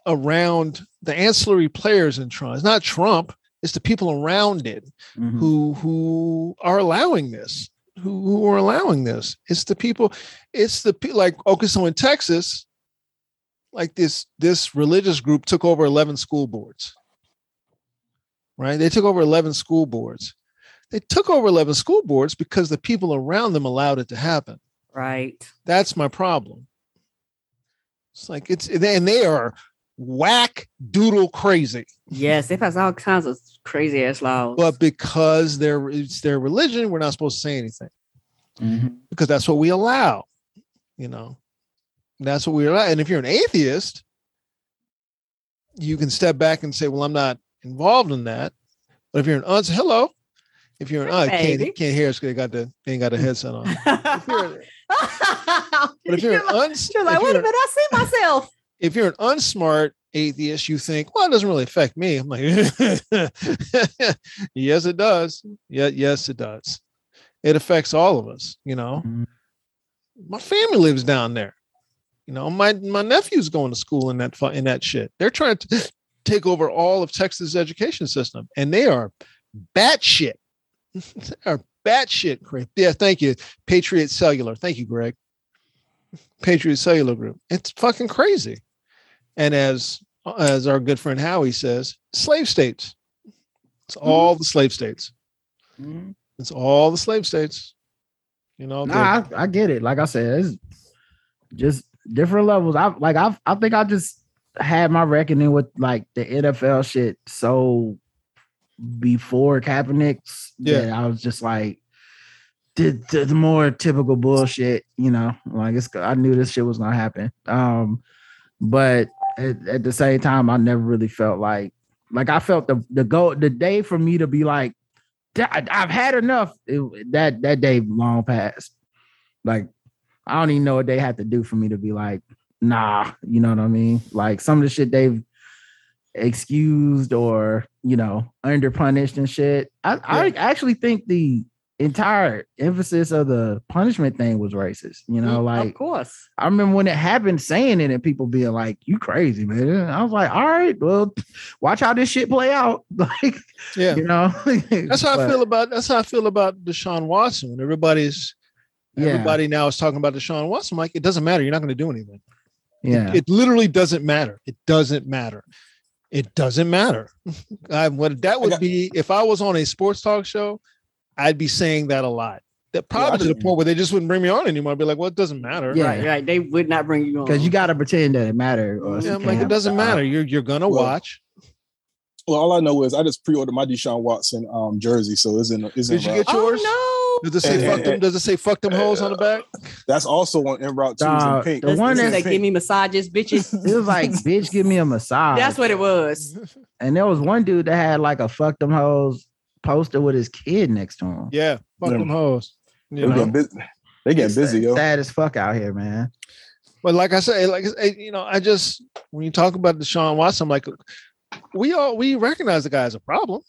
around the ancillary players in Trump. It's not Trump. It's the people around it Mhm. who who are allowing this. Who, who are allowing this? It's the people. It's the like okay. So in Texas, like this this religious group took over 11 school boards. Right? They took over 11 school boards. They took over 11 school boards because the people around them allowed it to happen. Right. That's my problem. It's like it's and they are whack doodle crazy. Yes, it has all kinds of crazy ass laws. But because they're it's their religion, we're not supposed to say anything Mhm. because that's what we allow. You know, that's what we allow. And if you're an atheist, you can step back and say, "Well, I'm not involved in that." But if you're an uns, hello. If you're an Hey, uh, can't can't hear us, 'cause they got the they ain't got the headset on. If you're, but if you're an uns, You're like, if wait a minute, I see myself. If you're an unsmart atheist, you think, well, it doesn't really affect me. I'm like, yes, it does. Yeah, yes, it does. It affects all of us, you know. Mhm. My family lives down there. You know, my my nephew's going to school in that in that shit. They're trying to take over all of Texas education system, and they are batshit. they are batshit crazy. Yeah, thank you, Patriot Cellular. Thank you, Greg. Patriot Cellular Group. It's fucking crazy. And as as our good friend Howie says, slave states. It's all the slave states. Mhm. It's all the slave states. You know, Nah, I, I get it. Like I said, it's just different levels. I like I I think I just had my reckoning with like the NFL shit so before Kaepernick's Yeah. that I was just like the, the, the more typical bullshit, you know, like it's I knew this shit was gonna happen. Um, but at, at the same time, I never really felt like like I felt the the go the day for me to be like "I- I've had enough. It, that that day long past. Like I don't even know what they had to do for me to be like, nah. You know what I mean? Like some of the shit they've excused or you know under punished and shit. I, I actually think the entire emphasis of the punishment thing was racist. You know, Mm, like of course. I remember when it happened, saying it and people being like, "You crazy, man." And I was like, "All right, well, watch how this shit play out." Like, yeah. you know, That's how I feel about that's how I feel about Deshaun Watson. When everybody's Yeah. everybody now is talking about Deshaun Watson. I'm like, it doesn't matter. You're not going to do anything. Yeah, It literally doesn't matter. It doesn't matter. It doesn't matter. I, what that would got- be if I was on a sports talk show, I'd be saying that a lot. That Well, I probably to the point where they just wouldn't bring me on anymore. I'd be like, well, it doesn't matter. Yeah. Right, right. They would not bring you on. because you got to pretend that it mattered. Or else Yeah, I'm like, it doesn't matter. You're you're gonna Well, watch. Well, all I know is I just pre-ordered my Deshaun Watson um, jersey, so it's in. It's in Did you route. get yours? Oh Does it say Eh, fuck eh, them? Does it say fuck them hoes on the back? That's also on en route too. It's in pink. the no! one that- They pink. give me massages, bitches. It was like, bitch, give me a massage. That's what it was. And there was one dude that had like a fuck them hoes poster with his kid next to him. Yeah, fuck Yeah. them hoes. They You know? getting busy. They getting It's busy, yo. Sad as fuck out here, man. But like I say, like you know, I just when you talk about Deshaun Watson, I'm like we all we recognize the guy as a problem.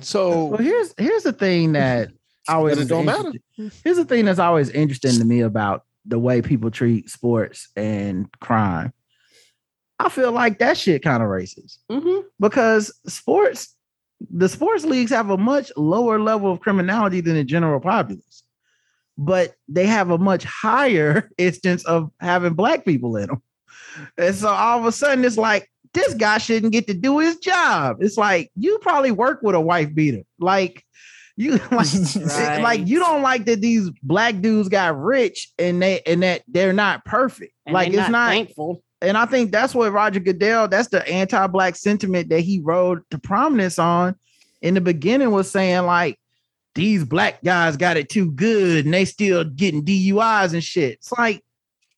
So Well, here's here's the thing that always But it is don't matter. interesting- Here's the thing that's always interesting to me about the way people treat sports and crime. I feel like that shit kind of racist hmm because sports, the sports leagues have a much lower level of criminality than the general populace, but they have a much higher instance of having black people in them. And so all of a sudden, it's like this guy shouldn't get to do his job. It's like you probably work with a wife beater, like you like, Right. like you don't like that these black dudes got rich and they and that they're not perfect. And like it's not thankful. And I think that's what Roger Goodell, that's the anti-black sentiment that he rode to prominence on in the beginning was saying like these black guys got it too good and they still getting DUIs and shit. It's like,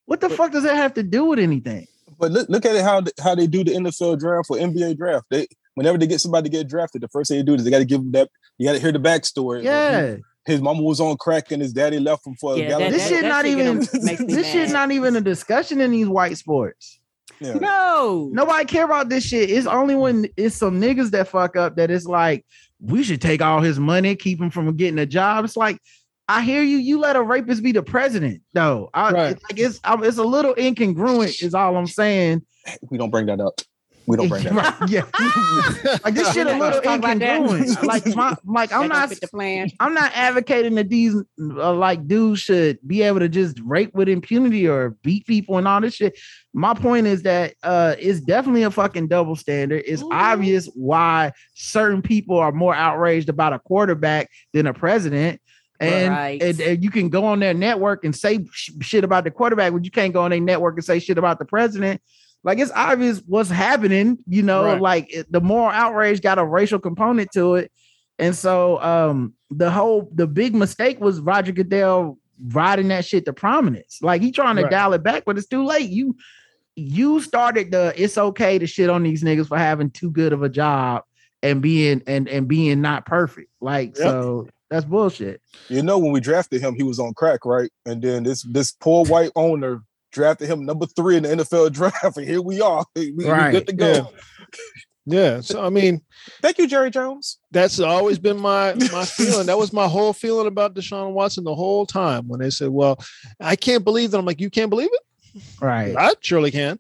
what the fuck does that have to do with anything? But look, look at it how how they do the NFL draft or NBA draft. They whenever they get somebody to get drafted, the first thing they do is they got to give them that. You got to hear the backstory. Yeah, his mama was on crack and his daddy left him for a Yeah, gallon. that- this of shit that not shit get even 'em- makes me this shit not even a discussion in these white sports. Yeah. No. Nobody care about this shit. It's only when it's some niggas that fuck up that it's like we should take all his money, keep him from getting a job. It's like I hear you. You let a rapist be the president, though. I, Right. it's like it's it's a little incongruent. Is all I'm saying. We don't bring that up. We don't bring that. up. Right, yeah. like this shit a little talk about that. incongruent. Like my, like I'm don't the plan. I'm not advocating that these uh, like dudes should be able to just rape with impunity or beat people and all this shit. My point is that uh it's definitely a fucking double standard. It's Mhm. obvious why certain people are more outraged about a quarterback than a president. And, Right. and, and you can go on their network and say sh- shit about the quarterback, but you can't go on their network and say shit about the president. Like it's obvious what's happening, you know. Right. Like the moral outrage got a racial component to it, and so um the whole the big mistake was Roger Goodell riding that shit to prominence. Like he trying to Right. dial it back, but it's too late. You you started the it's okay to shit on these niggas for having too good of a job and being and and being not perfect. Like Yep. so that's bullshit. You know, when we drafted him, he was on crack, right? And then this this poor white owner drafted him number three in the NFL draft, and here we are. We, we Right. good to go. Yeah. Yeah. So I mean, Thank you, Jerry Jones. that's always been my my feeling. That was my whole feeling about Deshaun Watson the whole time when they said, "Well, I can't believe that." I'm like, "You can't believe it? Right. I surely can."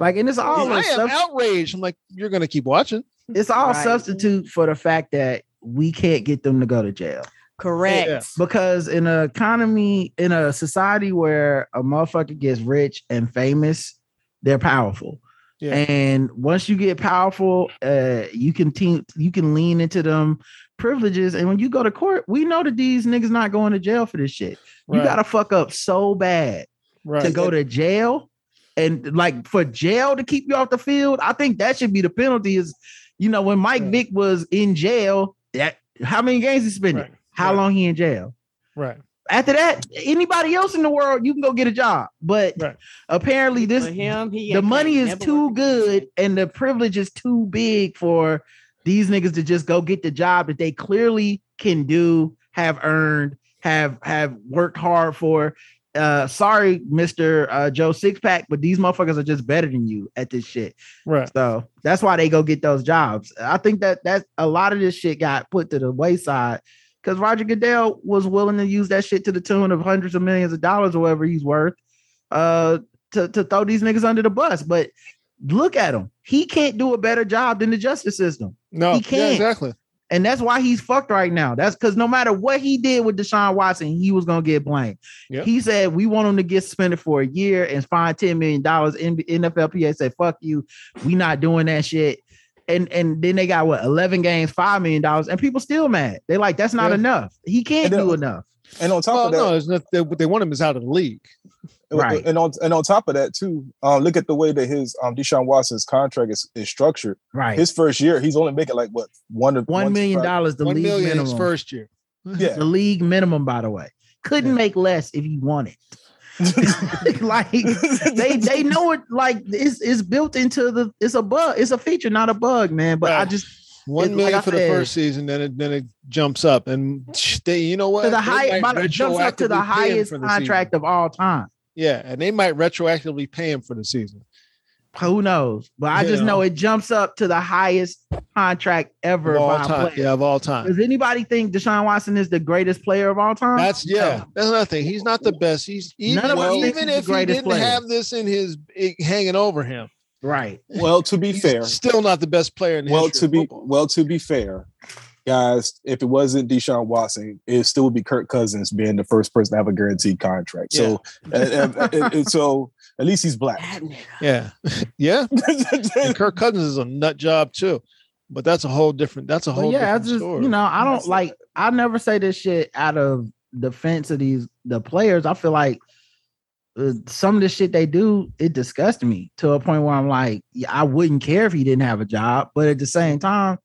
Like and it's all I a am sub- outraged. I'm like, "You're gonna keep watching." it's all Right. substitute for the fact that we can't get them to go to jail. Correct. Yeah. because in an economy in a society where a motherfucker gets rich and famous they're powerful Yeah. and once you get powerful uh you can te- you can lean into them privileges and when you go to court we know that these niggas not going to jail for this shit you gotta fuck up so bad right. to go to jail and like for jail to keep you off the field i think that should be the penalty is you know when mike Right. vick was in jail that how many games he spent Right. How Right. long he in jail right. after that, anybody else in the world, you can go get a job. But Right. apparently, this For him, he the money is too work good and the privilege is too big for these niggas to just go get the job that they clearly can do, have earned, have have worked hard for. Uh, sorry, Mr. Uh, Joe Sixpack, but these motherfuckers are just better than you at this shit. Right. So that's why they go get those jobs. I think that that a lot of this shit got put to the wayside because Roger Goodell was willing to use that shit to the tune of hundreds of millions of dollars or whatever he's worth uh to, to throw these niggas under the bus. But look at him. He can't do a better job than the justice system. No. He can't. exactly. And that's why he's fucked right now. That's because no matter what he did with Deshaun Watson, he was gonna get blamed. Yep. He said we want him to get suspended for a year and fined $10 million. N- NFLPA said, fuck you, we not doing that shit. And and then they got what 11 games, five million dollars, and people still mad. They like that's not Yeah. enough. He can't then- do enough. And on top Well, of that, no, it's not, they, what they want him is out of the league. Right. And on and on top of that too, um, look at the way that his um Deshaun Watson's contract is, is structured. Right. His first year, he's only making like what one to one million dollars the One league million minimum. his first year. Yeah. The league minimum, by the way. Couldn't Yeah. make less if he wanted. like they they know it like it's it's built into the it's a bug, it's a feature, not a bug, man. But I just One like million I for the first season, then it then it jumps up, and they, you know what? to the high jumps up to the retroactively pay him highest contract season. of all time. Yeah, and they might retroactively pay him for the season. Who knows? But I You just know know. it jumps up to the highest contract ever Of all by time, player. yeah, of all time. Does anybody think Deshaun Watson is the greatest player of all time? That's yeah. No. That's another thing. He's not the best. He's even, None of us even if he didn't player. have this in his it, hanging over him. right. Well, to be He's fair, still not the best player in the well to be football. well to be fair, guys, if it wasn't Deshaun Watson, it still would be Kirk Cousins being the first person to have a guaranteed contract. So, uh, uh, uh, uh, so at least he's black. Yeah, yeah. And Kirk Cousins is a nut job too, but that's a whole different. That's a But whole yeah, I just story. you know I don't That's- like I never say this shit out of defense of these the players. I feel like uh, some of the shit they do it disgusts me to a point where I'm like, yeah, I wouldn't care if he didn't have a job, but at the same time,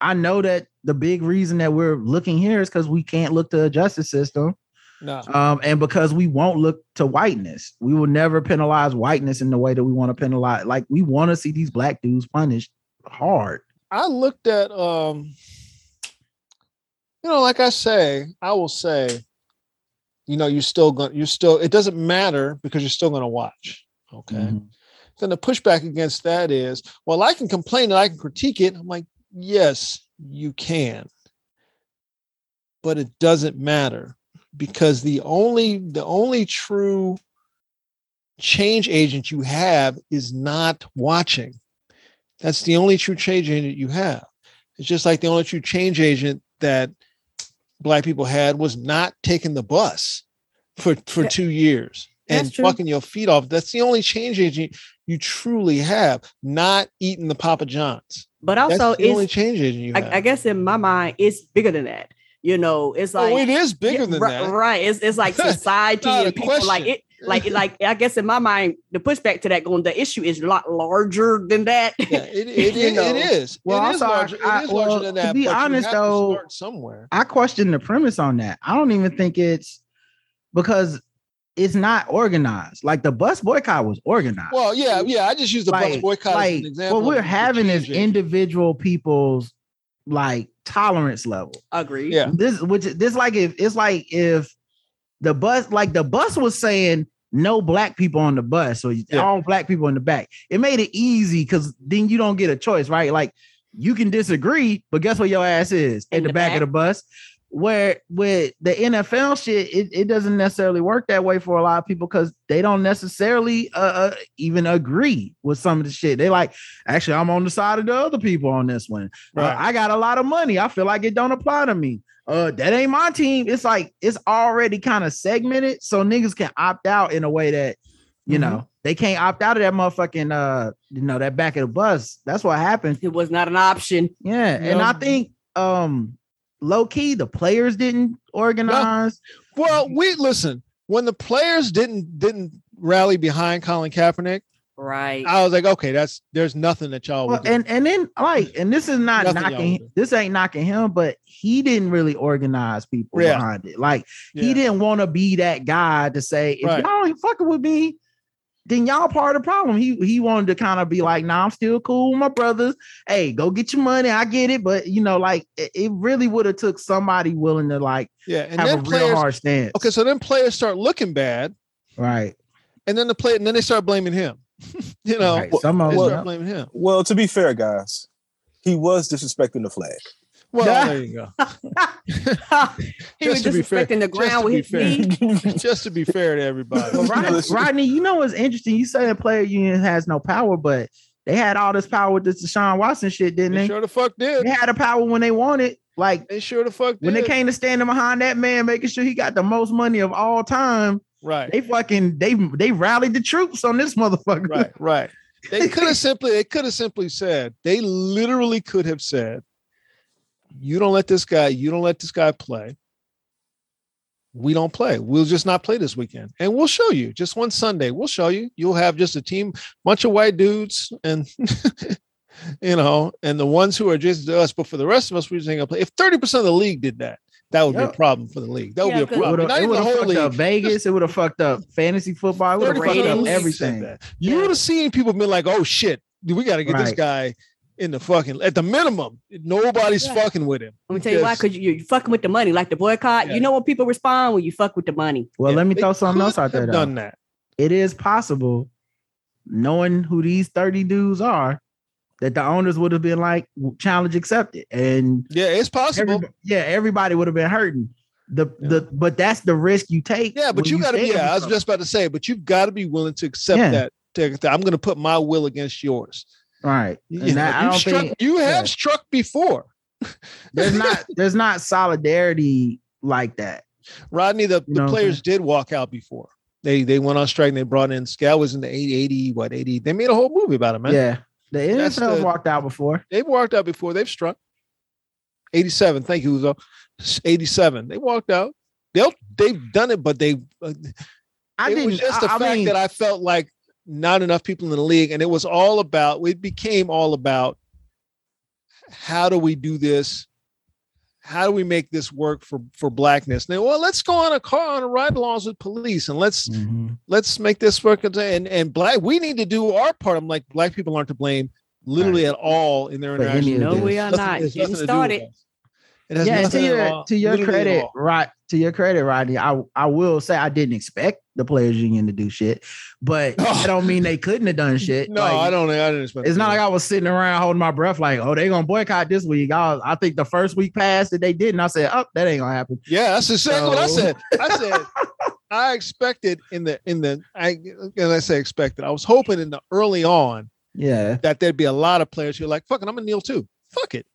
I know that the big reason that we're looking here is because we can't look to a justice system, no. um, and because we won't look to whiteness. We will never penalize whiteness in the way that we want to penalize. Like we want to see these black dudes punished hard. I looked at um you know, like I say, I will say, you know, you're still going you're still it doesn't matter because you're still gonna watch. Okay. Mhm. Then the pushback against that is, well, I can complain and I can critique it. I'm like, yes, you can. But it doesn't matter because the only the only true change agent you have is not watching. That's the only true change agent you have. It's just like the only true change agent that black people had was not taking the bus for for Yeah. two years and fucking your feet off. That's the only change agent you truly have. Not eating the Papa Johns. But That's also, the only it's, change agent you have. I, I guess in my mind, it's bigger than that. You know, it's oh, like oh, it is bigger Yeah, than ri- that. Right. It's it's like society Not a and people like it. Like like I guess in my mind, the pushback to that going, the issue is a lot larger than that. Yeah, it, it, it, it is. Well, it is also, I- larger. It I- is well, larger than to be but you honest, have to though, start somewhere. I question the premise on that. I don't even think it's because it's not organized. Like the bus boycott was organized. Well, yeah, yeah. I just use the bus like, boycott as like an example. what we're having is individual people's like tolerance level. Agreed. Yeah. This which this like if it's like if the bus like the bus was saying no black people on the bus, so Yeah. all black people in the back. It made it easy because then you don't get a choice, right? Like you can disagree, but guess what your ass is in, In the, the back, back. of the bus. Where with the NFL shit, it, it doesn't necessarily work that way for a lot of people because they don't necessarily uh, uh, even agree with some of the shit. They like, actually, I'm on the side of the other people on this one. Uh, I got a lot of money. I feel like it don't apply to me. Uh, that ain't my team. It's like it's already kind of segmented, so niggas can opt out in a way that you Mhm. know they can't opt out of that motherfucking uh, you know, that back of the bus. That's what happened. It was not an option. Yeah, and I think um, low key the players didn't organize. Well, we listen. When the players didn't didn't rally behind Colin Kaepernick, Right. I was like, okay, that's there's nothing that y'all Well, would do. and and then like, and this is not Nothing knocking. This ain't knocking him, but he didn't really organize people Yeah. behind it. Like Yeah. he didn't want to be that guy to say, if Right. y'all ain't fucking with me, then y'all part of the problem. He he wanted to kind of be like, nah, I'm still cool with my brothers. Hey, go get your money. I get it, but you know, like it, it really would have took somebody willing to like yeah, and have a then real players. hard stance. Okay, so then players start looking bad, right. and then the play, and then they start blaming him. you know, right. Some of them, start blaming him. Well, to be fair, guys, he was disrespecting the flag. Well, Yeah. there you go. he was Just to be fair- disrespecting the just ground to with be his fair. knee. Just to be fair to everybody. Well, Rodney, Rodney, you know what's interesting? You say a player union has no power, but they had all this power with this Deshaun Watson shit, didn't They they? sure the fuck did. They had the power when they wanted. Like They sure the fuck did. when they came to standing behind that man, making sure he got the most money of all time. right, They fucking they they rallied the troops on this motherfucker. right, right. They could have simply, they could have simply said, they literally could have said, "You don't let this guy, you don't let this guy play. We don't play. We'll just not play this weekend, and we'll show you. Just one Sunday, we'll show you. You'll have just a team, bunch of white dudes, and you know, and the ones who are adjacent to us. But for the rest of us, we just ain't gonna play. If thirty percent of the league did that, that would be a problem for the league. That would Yeah, be a 'cause- It problem. would Not have even the whole fucked league. up Vegas. It would have fucked up fantasy football. It would have fucked up everything. that. You would have seen people be like, "Oh shit, we got to get this guy in the fucking at the minimum. Nobody's Yeah. fucking with him." Let me tell you why, Because because you, you fucking with the money, like the boycott. Yeah. You know when people respond when you fuck with the money. Well, Yeah, let me they throw something else out there. Though. Done that. it is possible, knowing who these 30 dudes are, that the owners would have been like, challenge accepted. And Yeah, it's possible. every- yeah, everybody would have been hurting. The Yeah. the but that's the risk you take. yeah, but when you got to be. Yeah, I was just about to say, but you've got to be willing to accept Yeah. that. that- that I'm going to put my will against yours. Right. You, that- I struck, think you have yeah. struck before. there's not there's not solidarity like that. Rodney, the, You the know what I'm players did walk out before. They they went on strike and they brought in Scal was in the 880, what 80. They made a whole movie about it, man. Yeah. The NFL the- walked out before. They've walked out before. They've struck. 87. Thank you, Uzo. 87. They walked out. They'll they've done it, but they uh, I it didn't was just the I, I fact mean, that I felt like not enough people in the league, and it was all about it became all about how do we do this? How do we make this work for for blackness? And they, well, let's go on a car on a ride alongs with police and let's Mhm. let's make this work and and black we need to do our part. I'm like black people aren't to blame literally at all in their For any interaction. of No, this. we are not it has getting nothing to do with started. It yeah, to your to your literally credit, right? To your credit, Rodney, I I will say I didn't expect the players union to do shit, but I don't mean they couldn't have done shit. No, Like, I don't. I didn't expect. It's not like I was sitting around holding my breath, like, oh, they gonna boycott this week. I, was, I think the first week passed that they didn't. I said, oh, that ain't gonna happen. Yeah, that's exactly what I said. I said I expected in the in the I and I say expected. I was hoping in the early on Yeah. that there'd be a lot of players who are like, fuck it, I'm gonna kneel too. Fuck it.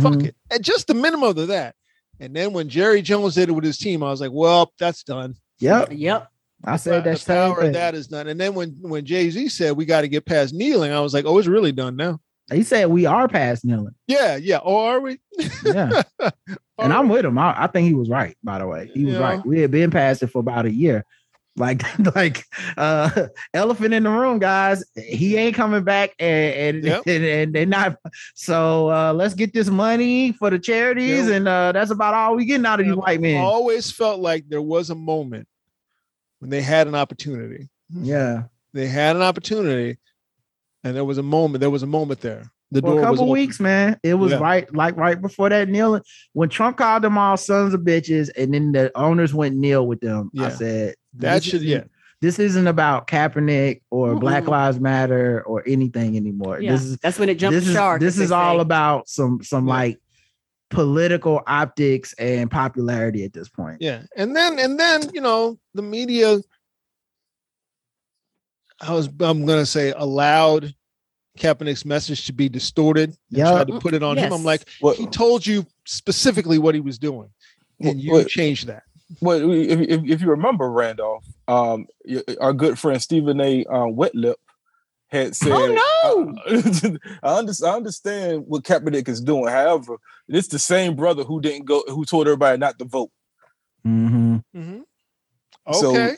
Fuck Mhm. it. And just the minimum of that. And then when Jerry Jones did it with his team, I was like, well, that's done. Yep. Yep. I said the power of that is done. And then when when Jay Z said we got to get past kneeling, I was like, oh, it's really done now. He said we are past kneeling. Yeah, yeah. Oh, are we? Yeah. and I'm with him. I, I think he was right, by the way. He was Yeah. right. We had been past it for about a year. Like, like uh elephant in the room, guys. He ain't coming back and and, Yep. and, and they're not so uh let's get this money for the charities, Yeah. and uh that's about all we getting out of these I've white men. always felt like there was a moment when they had an opportunity. yeah. They had an opportunity, and there was a moment. There was a moment there. The For door a couple weeks, man. It was Yeah. right, like right before that kneeling. When Trump called them all sons of bitches, and then the owners went kneel with them. I Yeah. said That this should yeah. This isn't about Kaepernick or Black Mm-mm. Lives Matter or anything anymore. Yeah. This is That's when it jumped this the is shark. this as they is all say. about some some Yeah. like political optics and popularity at this point. Yeah. And then and then, you know, the media I was I'm gonna say allowed Kaepernick's message to be distorted and Yeah. tried to put it on him. I'm like, What, he told you specifically what he was doing, and you what- changed that. What if, if, if you remember Randolph, um, our good friend Stephen A. Uh, Wetlip had said, Oh, no! I, under, I understand what Kaepernick is doing. However, it's the same brother who didn't go, who told everybody not to vote. Mhm. Mm-hmm. So- Okay.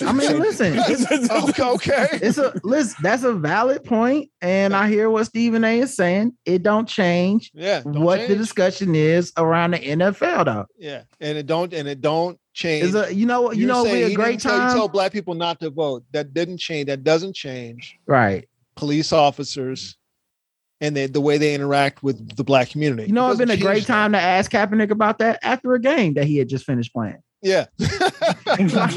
I mean, listen, oh, okay. okay. It's a listen, that's a valid point, and I hear what Stephen A. is saying. It don't change Yeah. don't what the discussion is around the NFL, though. Yeah, and it don't and it don't change. Is a you know you You're know it'd be a great didn't tell, you time, tell black people not to vote. That didn't change. That doesn't change right? police officers and they, the way they interact with the black community. You know, It it'd been a great change that. time to ask Kaepernick about that after a game that he had just finished playing. Yeah. Like,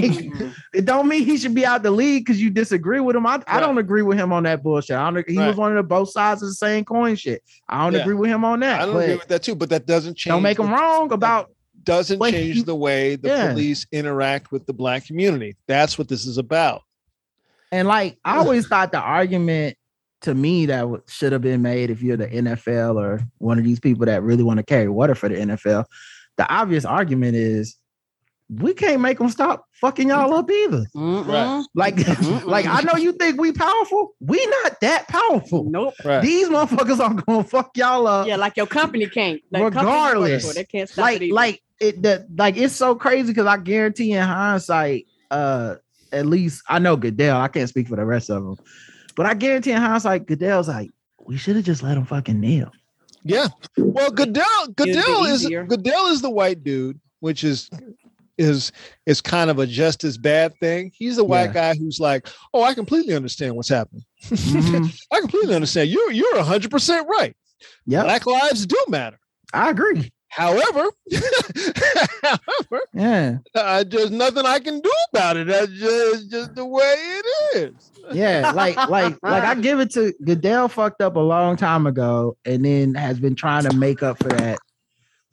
it don't mean he should be out the league because you disagree with him. I, I don't agree with him on that bullshit. I don't, he Right. was one of the both sides of the same coin shit. I don't Yeah. agree with him on that. I don't agree with that too, but that doesn't change. don't make him the- wrong about Doesn't Wait, change the way the Yeah. police interact with the black community. That's what this is about. And like I always thought the argument to me that w- should have been made if you're the NFL or one of these people that really want to carry water for the NFL, the obvious argument is we can't make them stop fucking y'all up either. Mm-mm. Right. Like, Mm-mm. like I know you think we powerful. We not that powerful. Nope. Right. These motherfuckers are gonna fuck y'all up. Yeah, like your company can't. Like company you work Regardless. for, they can't stop like it like it that like it's so crazy because I guarantee in hindsight, uh, at least I know Goodell. I can't speak for the rest of them, but I guarantee in hindsight, Goodell's like, we should have just let him fucking kneel. Yeah. Well, Goodell, Goodell is easier. Goodell is the white dude, which is is is kind of a just as bad thing. He's the white guy who's like, oh, I completely understand what's happening. Mhm. I completely understand. You're you're hundred percent right. Yep, Black lives do matter. I agree. However, however, Yeah, uh, there's nothing I can do about it. That's just, just the way it is. yeah. Like like like I give it to Goodell. Fucked up a long time ago, and then has been trying to make up for that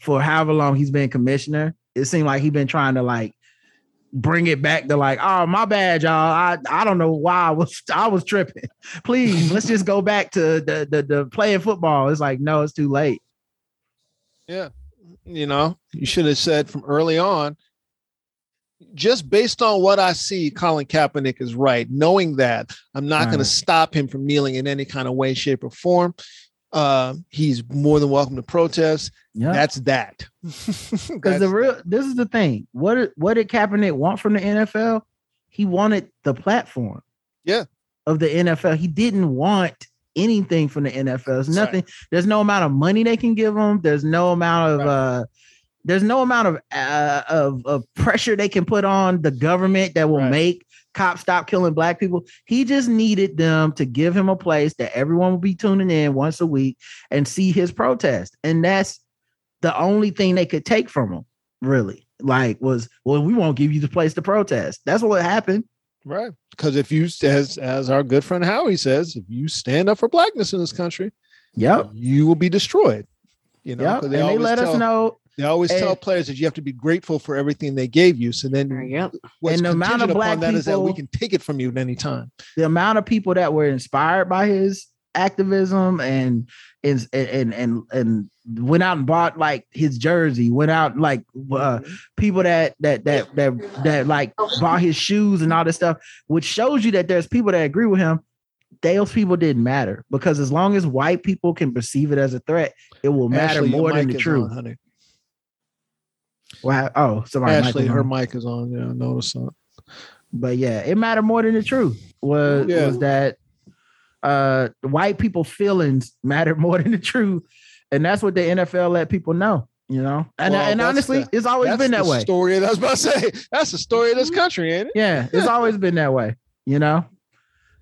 for however long he's been commissioner. It seemed like he's been trying to like bring it back to like, oh my bad, y'all. I I don't know why I was I was tripping. Please, let's just go back to the the, the playing football. It's like, no, it's too late. Yeah, you know, you should have said from early on. Just based on what I see, Colin Kaepernick is right. Knowing that, I'm not going to stop him from kneeling in any kind of way, shape, or form. Uh, he's more than welcome to protest. Yeah. That's that. Because the real this is the thing. What did what did Kaepernick want from the NFL? He wanted the platform. Yeah. Of the NFL. He didn't want anything from the NFL. There's That's nothing, there's no amount of money they can give him. There's no amount of Right. uh there's no amount of uh of, of pressure they can put on the government that will Right. make cops stop killing black people. He just needed them to give him a place that everyone will be tuning in once a week and see his protest. And that's the only thing they could take from him, really. Like was, well, we won't give you the place to protest. That's what happened. right. Because if you, as as our good friend Howie says, if you stand up for blackness in this country, Yep. you will be destroyed. You know, Yep. 'cause And they let us know. They always tell players that you have to be grateful for everything they gave you. So then, Yep. what's And the amount of black that is that we can take it from you at any time. the amount of people that were inspired by his activism and and and and and went out and bought like his jersey, went out like uh, Mm-hmm. people that that that that that like bought his shoes and all this stuff, which shows you that there's people that agree with him. Those people didn't matter because as long as white people can perceive it as a threat, it will matter Ashley, more than the truth. on, honey. Wow. Oh, somebody. Ashley, her mic. is on. Yeah, I noticed that. but yeah, it mattered more than the truth. Was Yeah. was that uh white people feelings mattered more than the truth, and that's what the NFL let people know. You know, and Well, and honestly, the- it's always been that way. Story. Was about to say. That's the story of this country, ain't it? Yeah, it's always been that way. You know,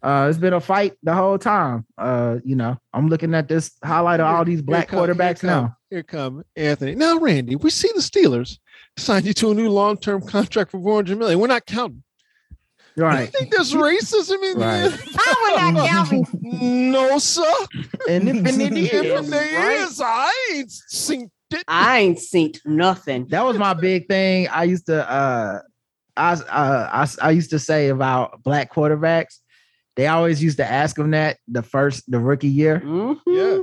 uh, it's been a fight the whole time. Uh, you know, I'm looking at this highlight of all these black Here come- quarterbacks here come- now. Here come Anthony. Now, Randy, we see the Steelers signed you to a new long-term contract for 400 million. We're not counting. You Right. think there's racism in Right. there? I would not count. No, sir. And if, and it If is, there right. is, I ain't seen it. I ain't seen nothing. that was my big thing. I used to uh I uh I, I used to say about black quarterbacks. They always used to ask them that the first the rookie year. Mhm. Yeah.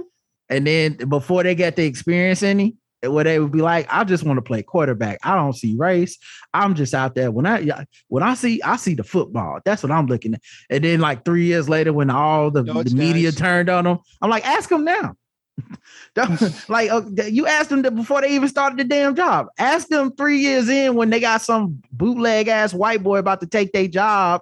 And then before they get the experience any, where they would be like, I just want to play quarterback. I don't see race. I'm just out there. When I when I see I see the football. That's what I'm looking at. And then like three years later, when all the, No, the media nice. turned on them, I'm like, ask them now. Like uh, you asked them that before they even started the damn job. Ask them three years in when they got some bootleg ass white boy about to take their job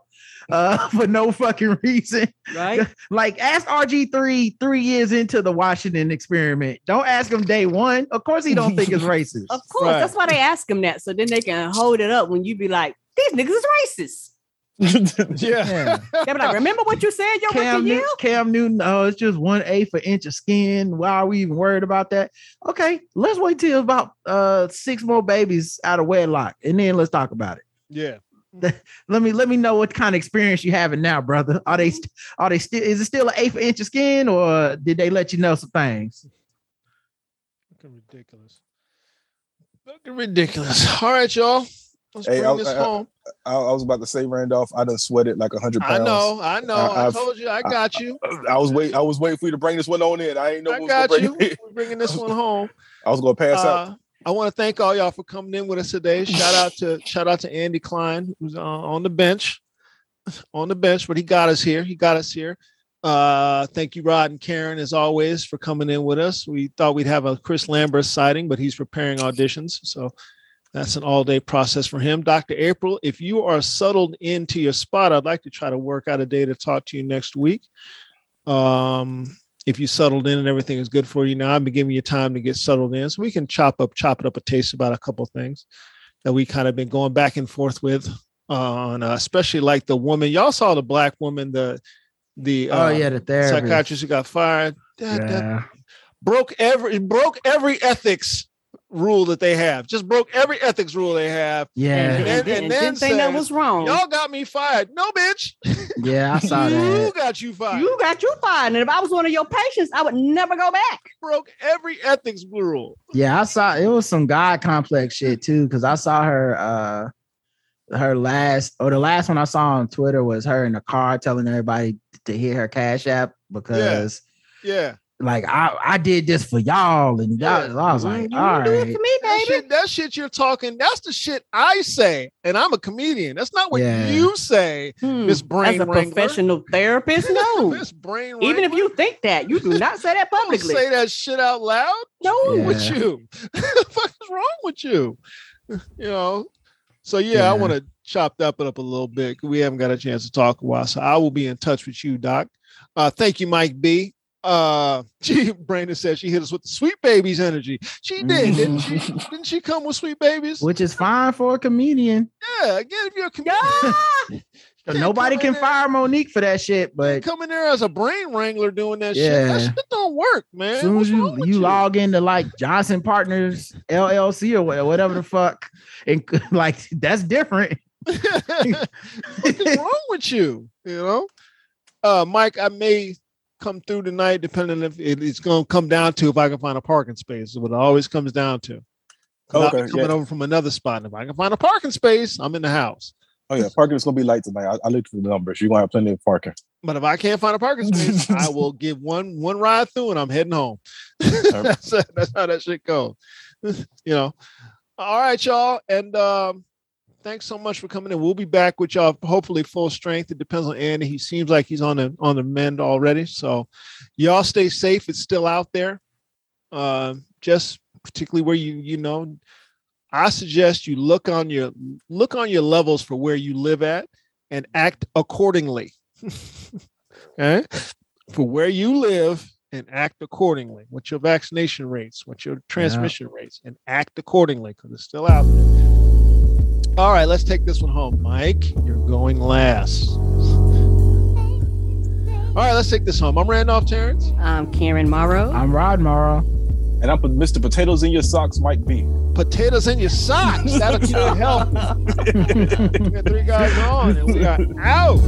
uh, for no fucking reason. Right? Like ask RG3 three years into the Washington experiment. Don't ask him day one. Of course he don't think it's racist. Of course. Right. That's why they ask him that. So then they can hold it up when you be like, these niggas is racist. Yeah. Yeah. They be like, remember what you said your Cam, rookie year? Newton, Cam Newton, oh, it's just one eighth an inch of skin. Why are we even worried about that? Okay, let's wait till about uh six more babies out of wedlock, and then let's talk about it. yeah. Let me let me know what kind of experience you having now, brother. Are they are they still is it still an eighth inch of skin, or did they let you know some things? Looking ridiculous. Looking ridiculous. All right, y'all. Let's Hey, bring I- this I- home. I, I was about to say Randolph. I done sweated like a hundred I pounds. know, I know. I, I- I've- told you, I got you. I was wait. I was waiting for you to bring this one on in. I ain't know I got you. gonna bring it. We're bringing this one home. I was gonna pass out. Uh, I want to thank all y'all for coming in with us today. Shout out to shout out to Andy Klein, who's uh, on the bench, on the bench, but he got us here. He got us here. Uh, thank you, Rod and Karen, as always, for coming in with us. We thought we'd have a Chris Lambert sighting, but he's preparing auditions, so that's an all-day process for him. Dr. April, if you are settled into your spot, I'd like to try to work out a day to talk to you next week. Um, if you settled in and everything is good for you now, I've been giving you time to get settled in, so we can chop up, chop it up a taste about a couple things that we kind of been going back and forth with on, uh, especially like the woman. Y'all saw the black woman, the the Oh uh, yeah, the therapist. psychiatrist who got fired. That, that Yeah. broke every broke every ethics rule that they have. Just broke every ethics rule they have. Yeah, And, And- and, and and then didn't think that was wrong. Y'all got me fired. No, bitch. yeah, I saw you that. got you fired. You got you fired. And if I was one of your patients, I would never go back. broke every ethics rule. Yeah, I saw it was some God complex shit too, because I saw her uh her last or the last one I saw on Twitter was her in the car telling everybody to hit her cash app because Yeah. Like I I did this for y'all and Yeah. y'all, I was like, you all do it for me, That shit, that shit you're talking, that's the shit I say. And I'm a comedian. That's not what Yeah. you say. Hmm. Miss Brain As a Wrangler. professional therapist, no. Miss Brain Even if you think that, you do not say that don't publicly. say that shit out loud. no. Yeah. with you? the fuck is wrong with you? You know. So yeah, Yeah. I want to chop that up a little bit. We haven't got a chance to talk a while, so I will be in touch with you, Doc. Uh, thank you, Mike B. Uh, she Brandon said she hit us with the sweet babies energy. She did, didn't she? Didn't she come with sweet babies? Which is fine for a comedian. Yeah, again, if you're a comedian, Yeah. can't Nobody can there- fire Mo'Nique for that shit, but coming there as a brain wrangler doing that shit. Yeah. That shit don't work, man. as soon as you with you log into like Johnson Partners LLC or whatever the fuck, and like that's different. what is wrong with you? You know, uh, Mike, I may come through tonight, depending if it- it's going to come down to if I can find a parking space. Is what it always comes down to. Okay, coming yeah. over from another spot. And if I can find a parking space, I'm in the house. Oh yeah, parking is gonna be light tonight. I, I looked for the numbers. You're gonna have plenty of parking. But if I can't find a parking space, I will give one one ride through and I'm heading home. that's, that's how that shit goes. you know. All right, y'all. And um, thanks so much for coming in. We'll be back with y'all hopefully full strength. It depends on Andy. He seems like he's on the on the mend already. So y'all stay safe. It's still out there. Uh, just particularly where you you know I suggest you look on your look on your levels for where you live at and act accordingly. okay? For where you live and act accordingly. What's your vaccination rates? What's your transmission yeah. rates? And act accordingly because it's still out there. All right, let's take this one home. Mike, you're going last. All right, let's take this home. I'm Randolph Terrence. I'm Karen Morrow. I'm Rod Morrow. And I'm Mr. Potatoes in Your Socks, Mike B. Potatoes in your socks. That'll keep it healthy. we got three guys on and we got out.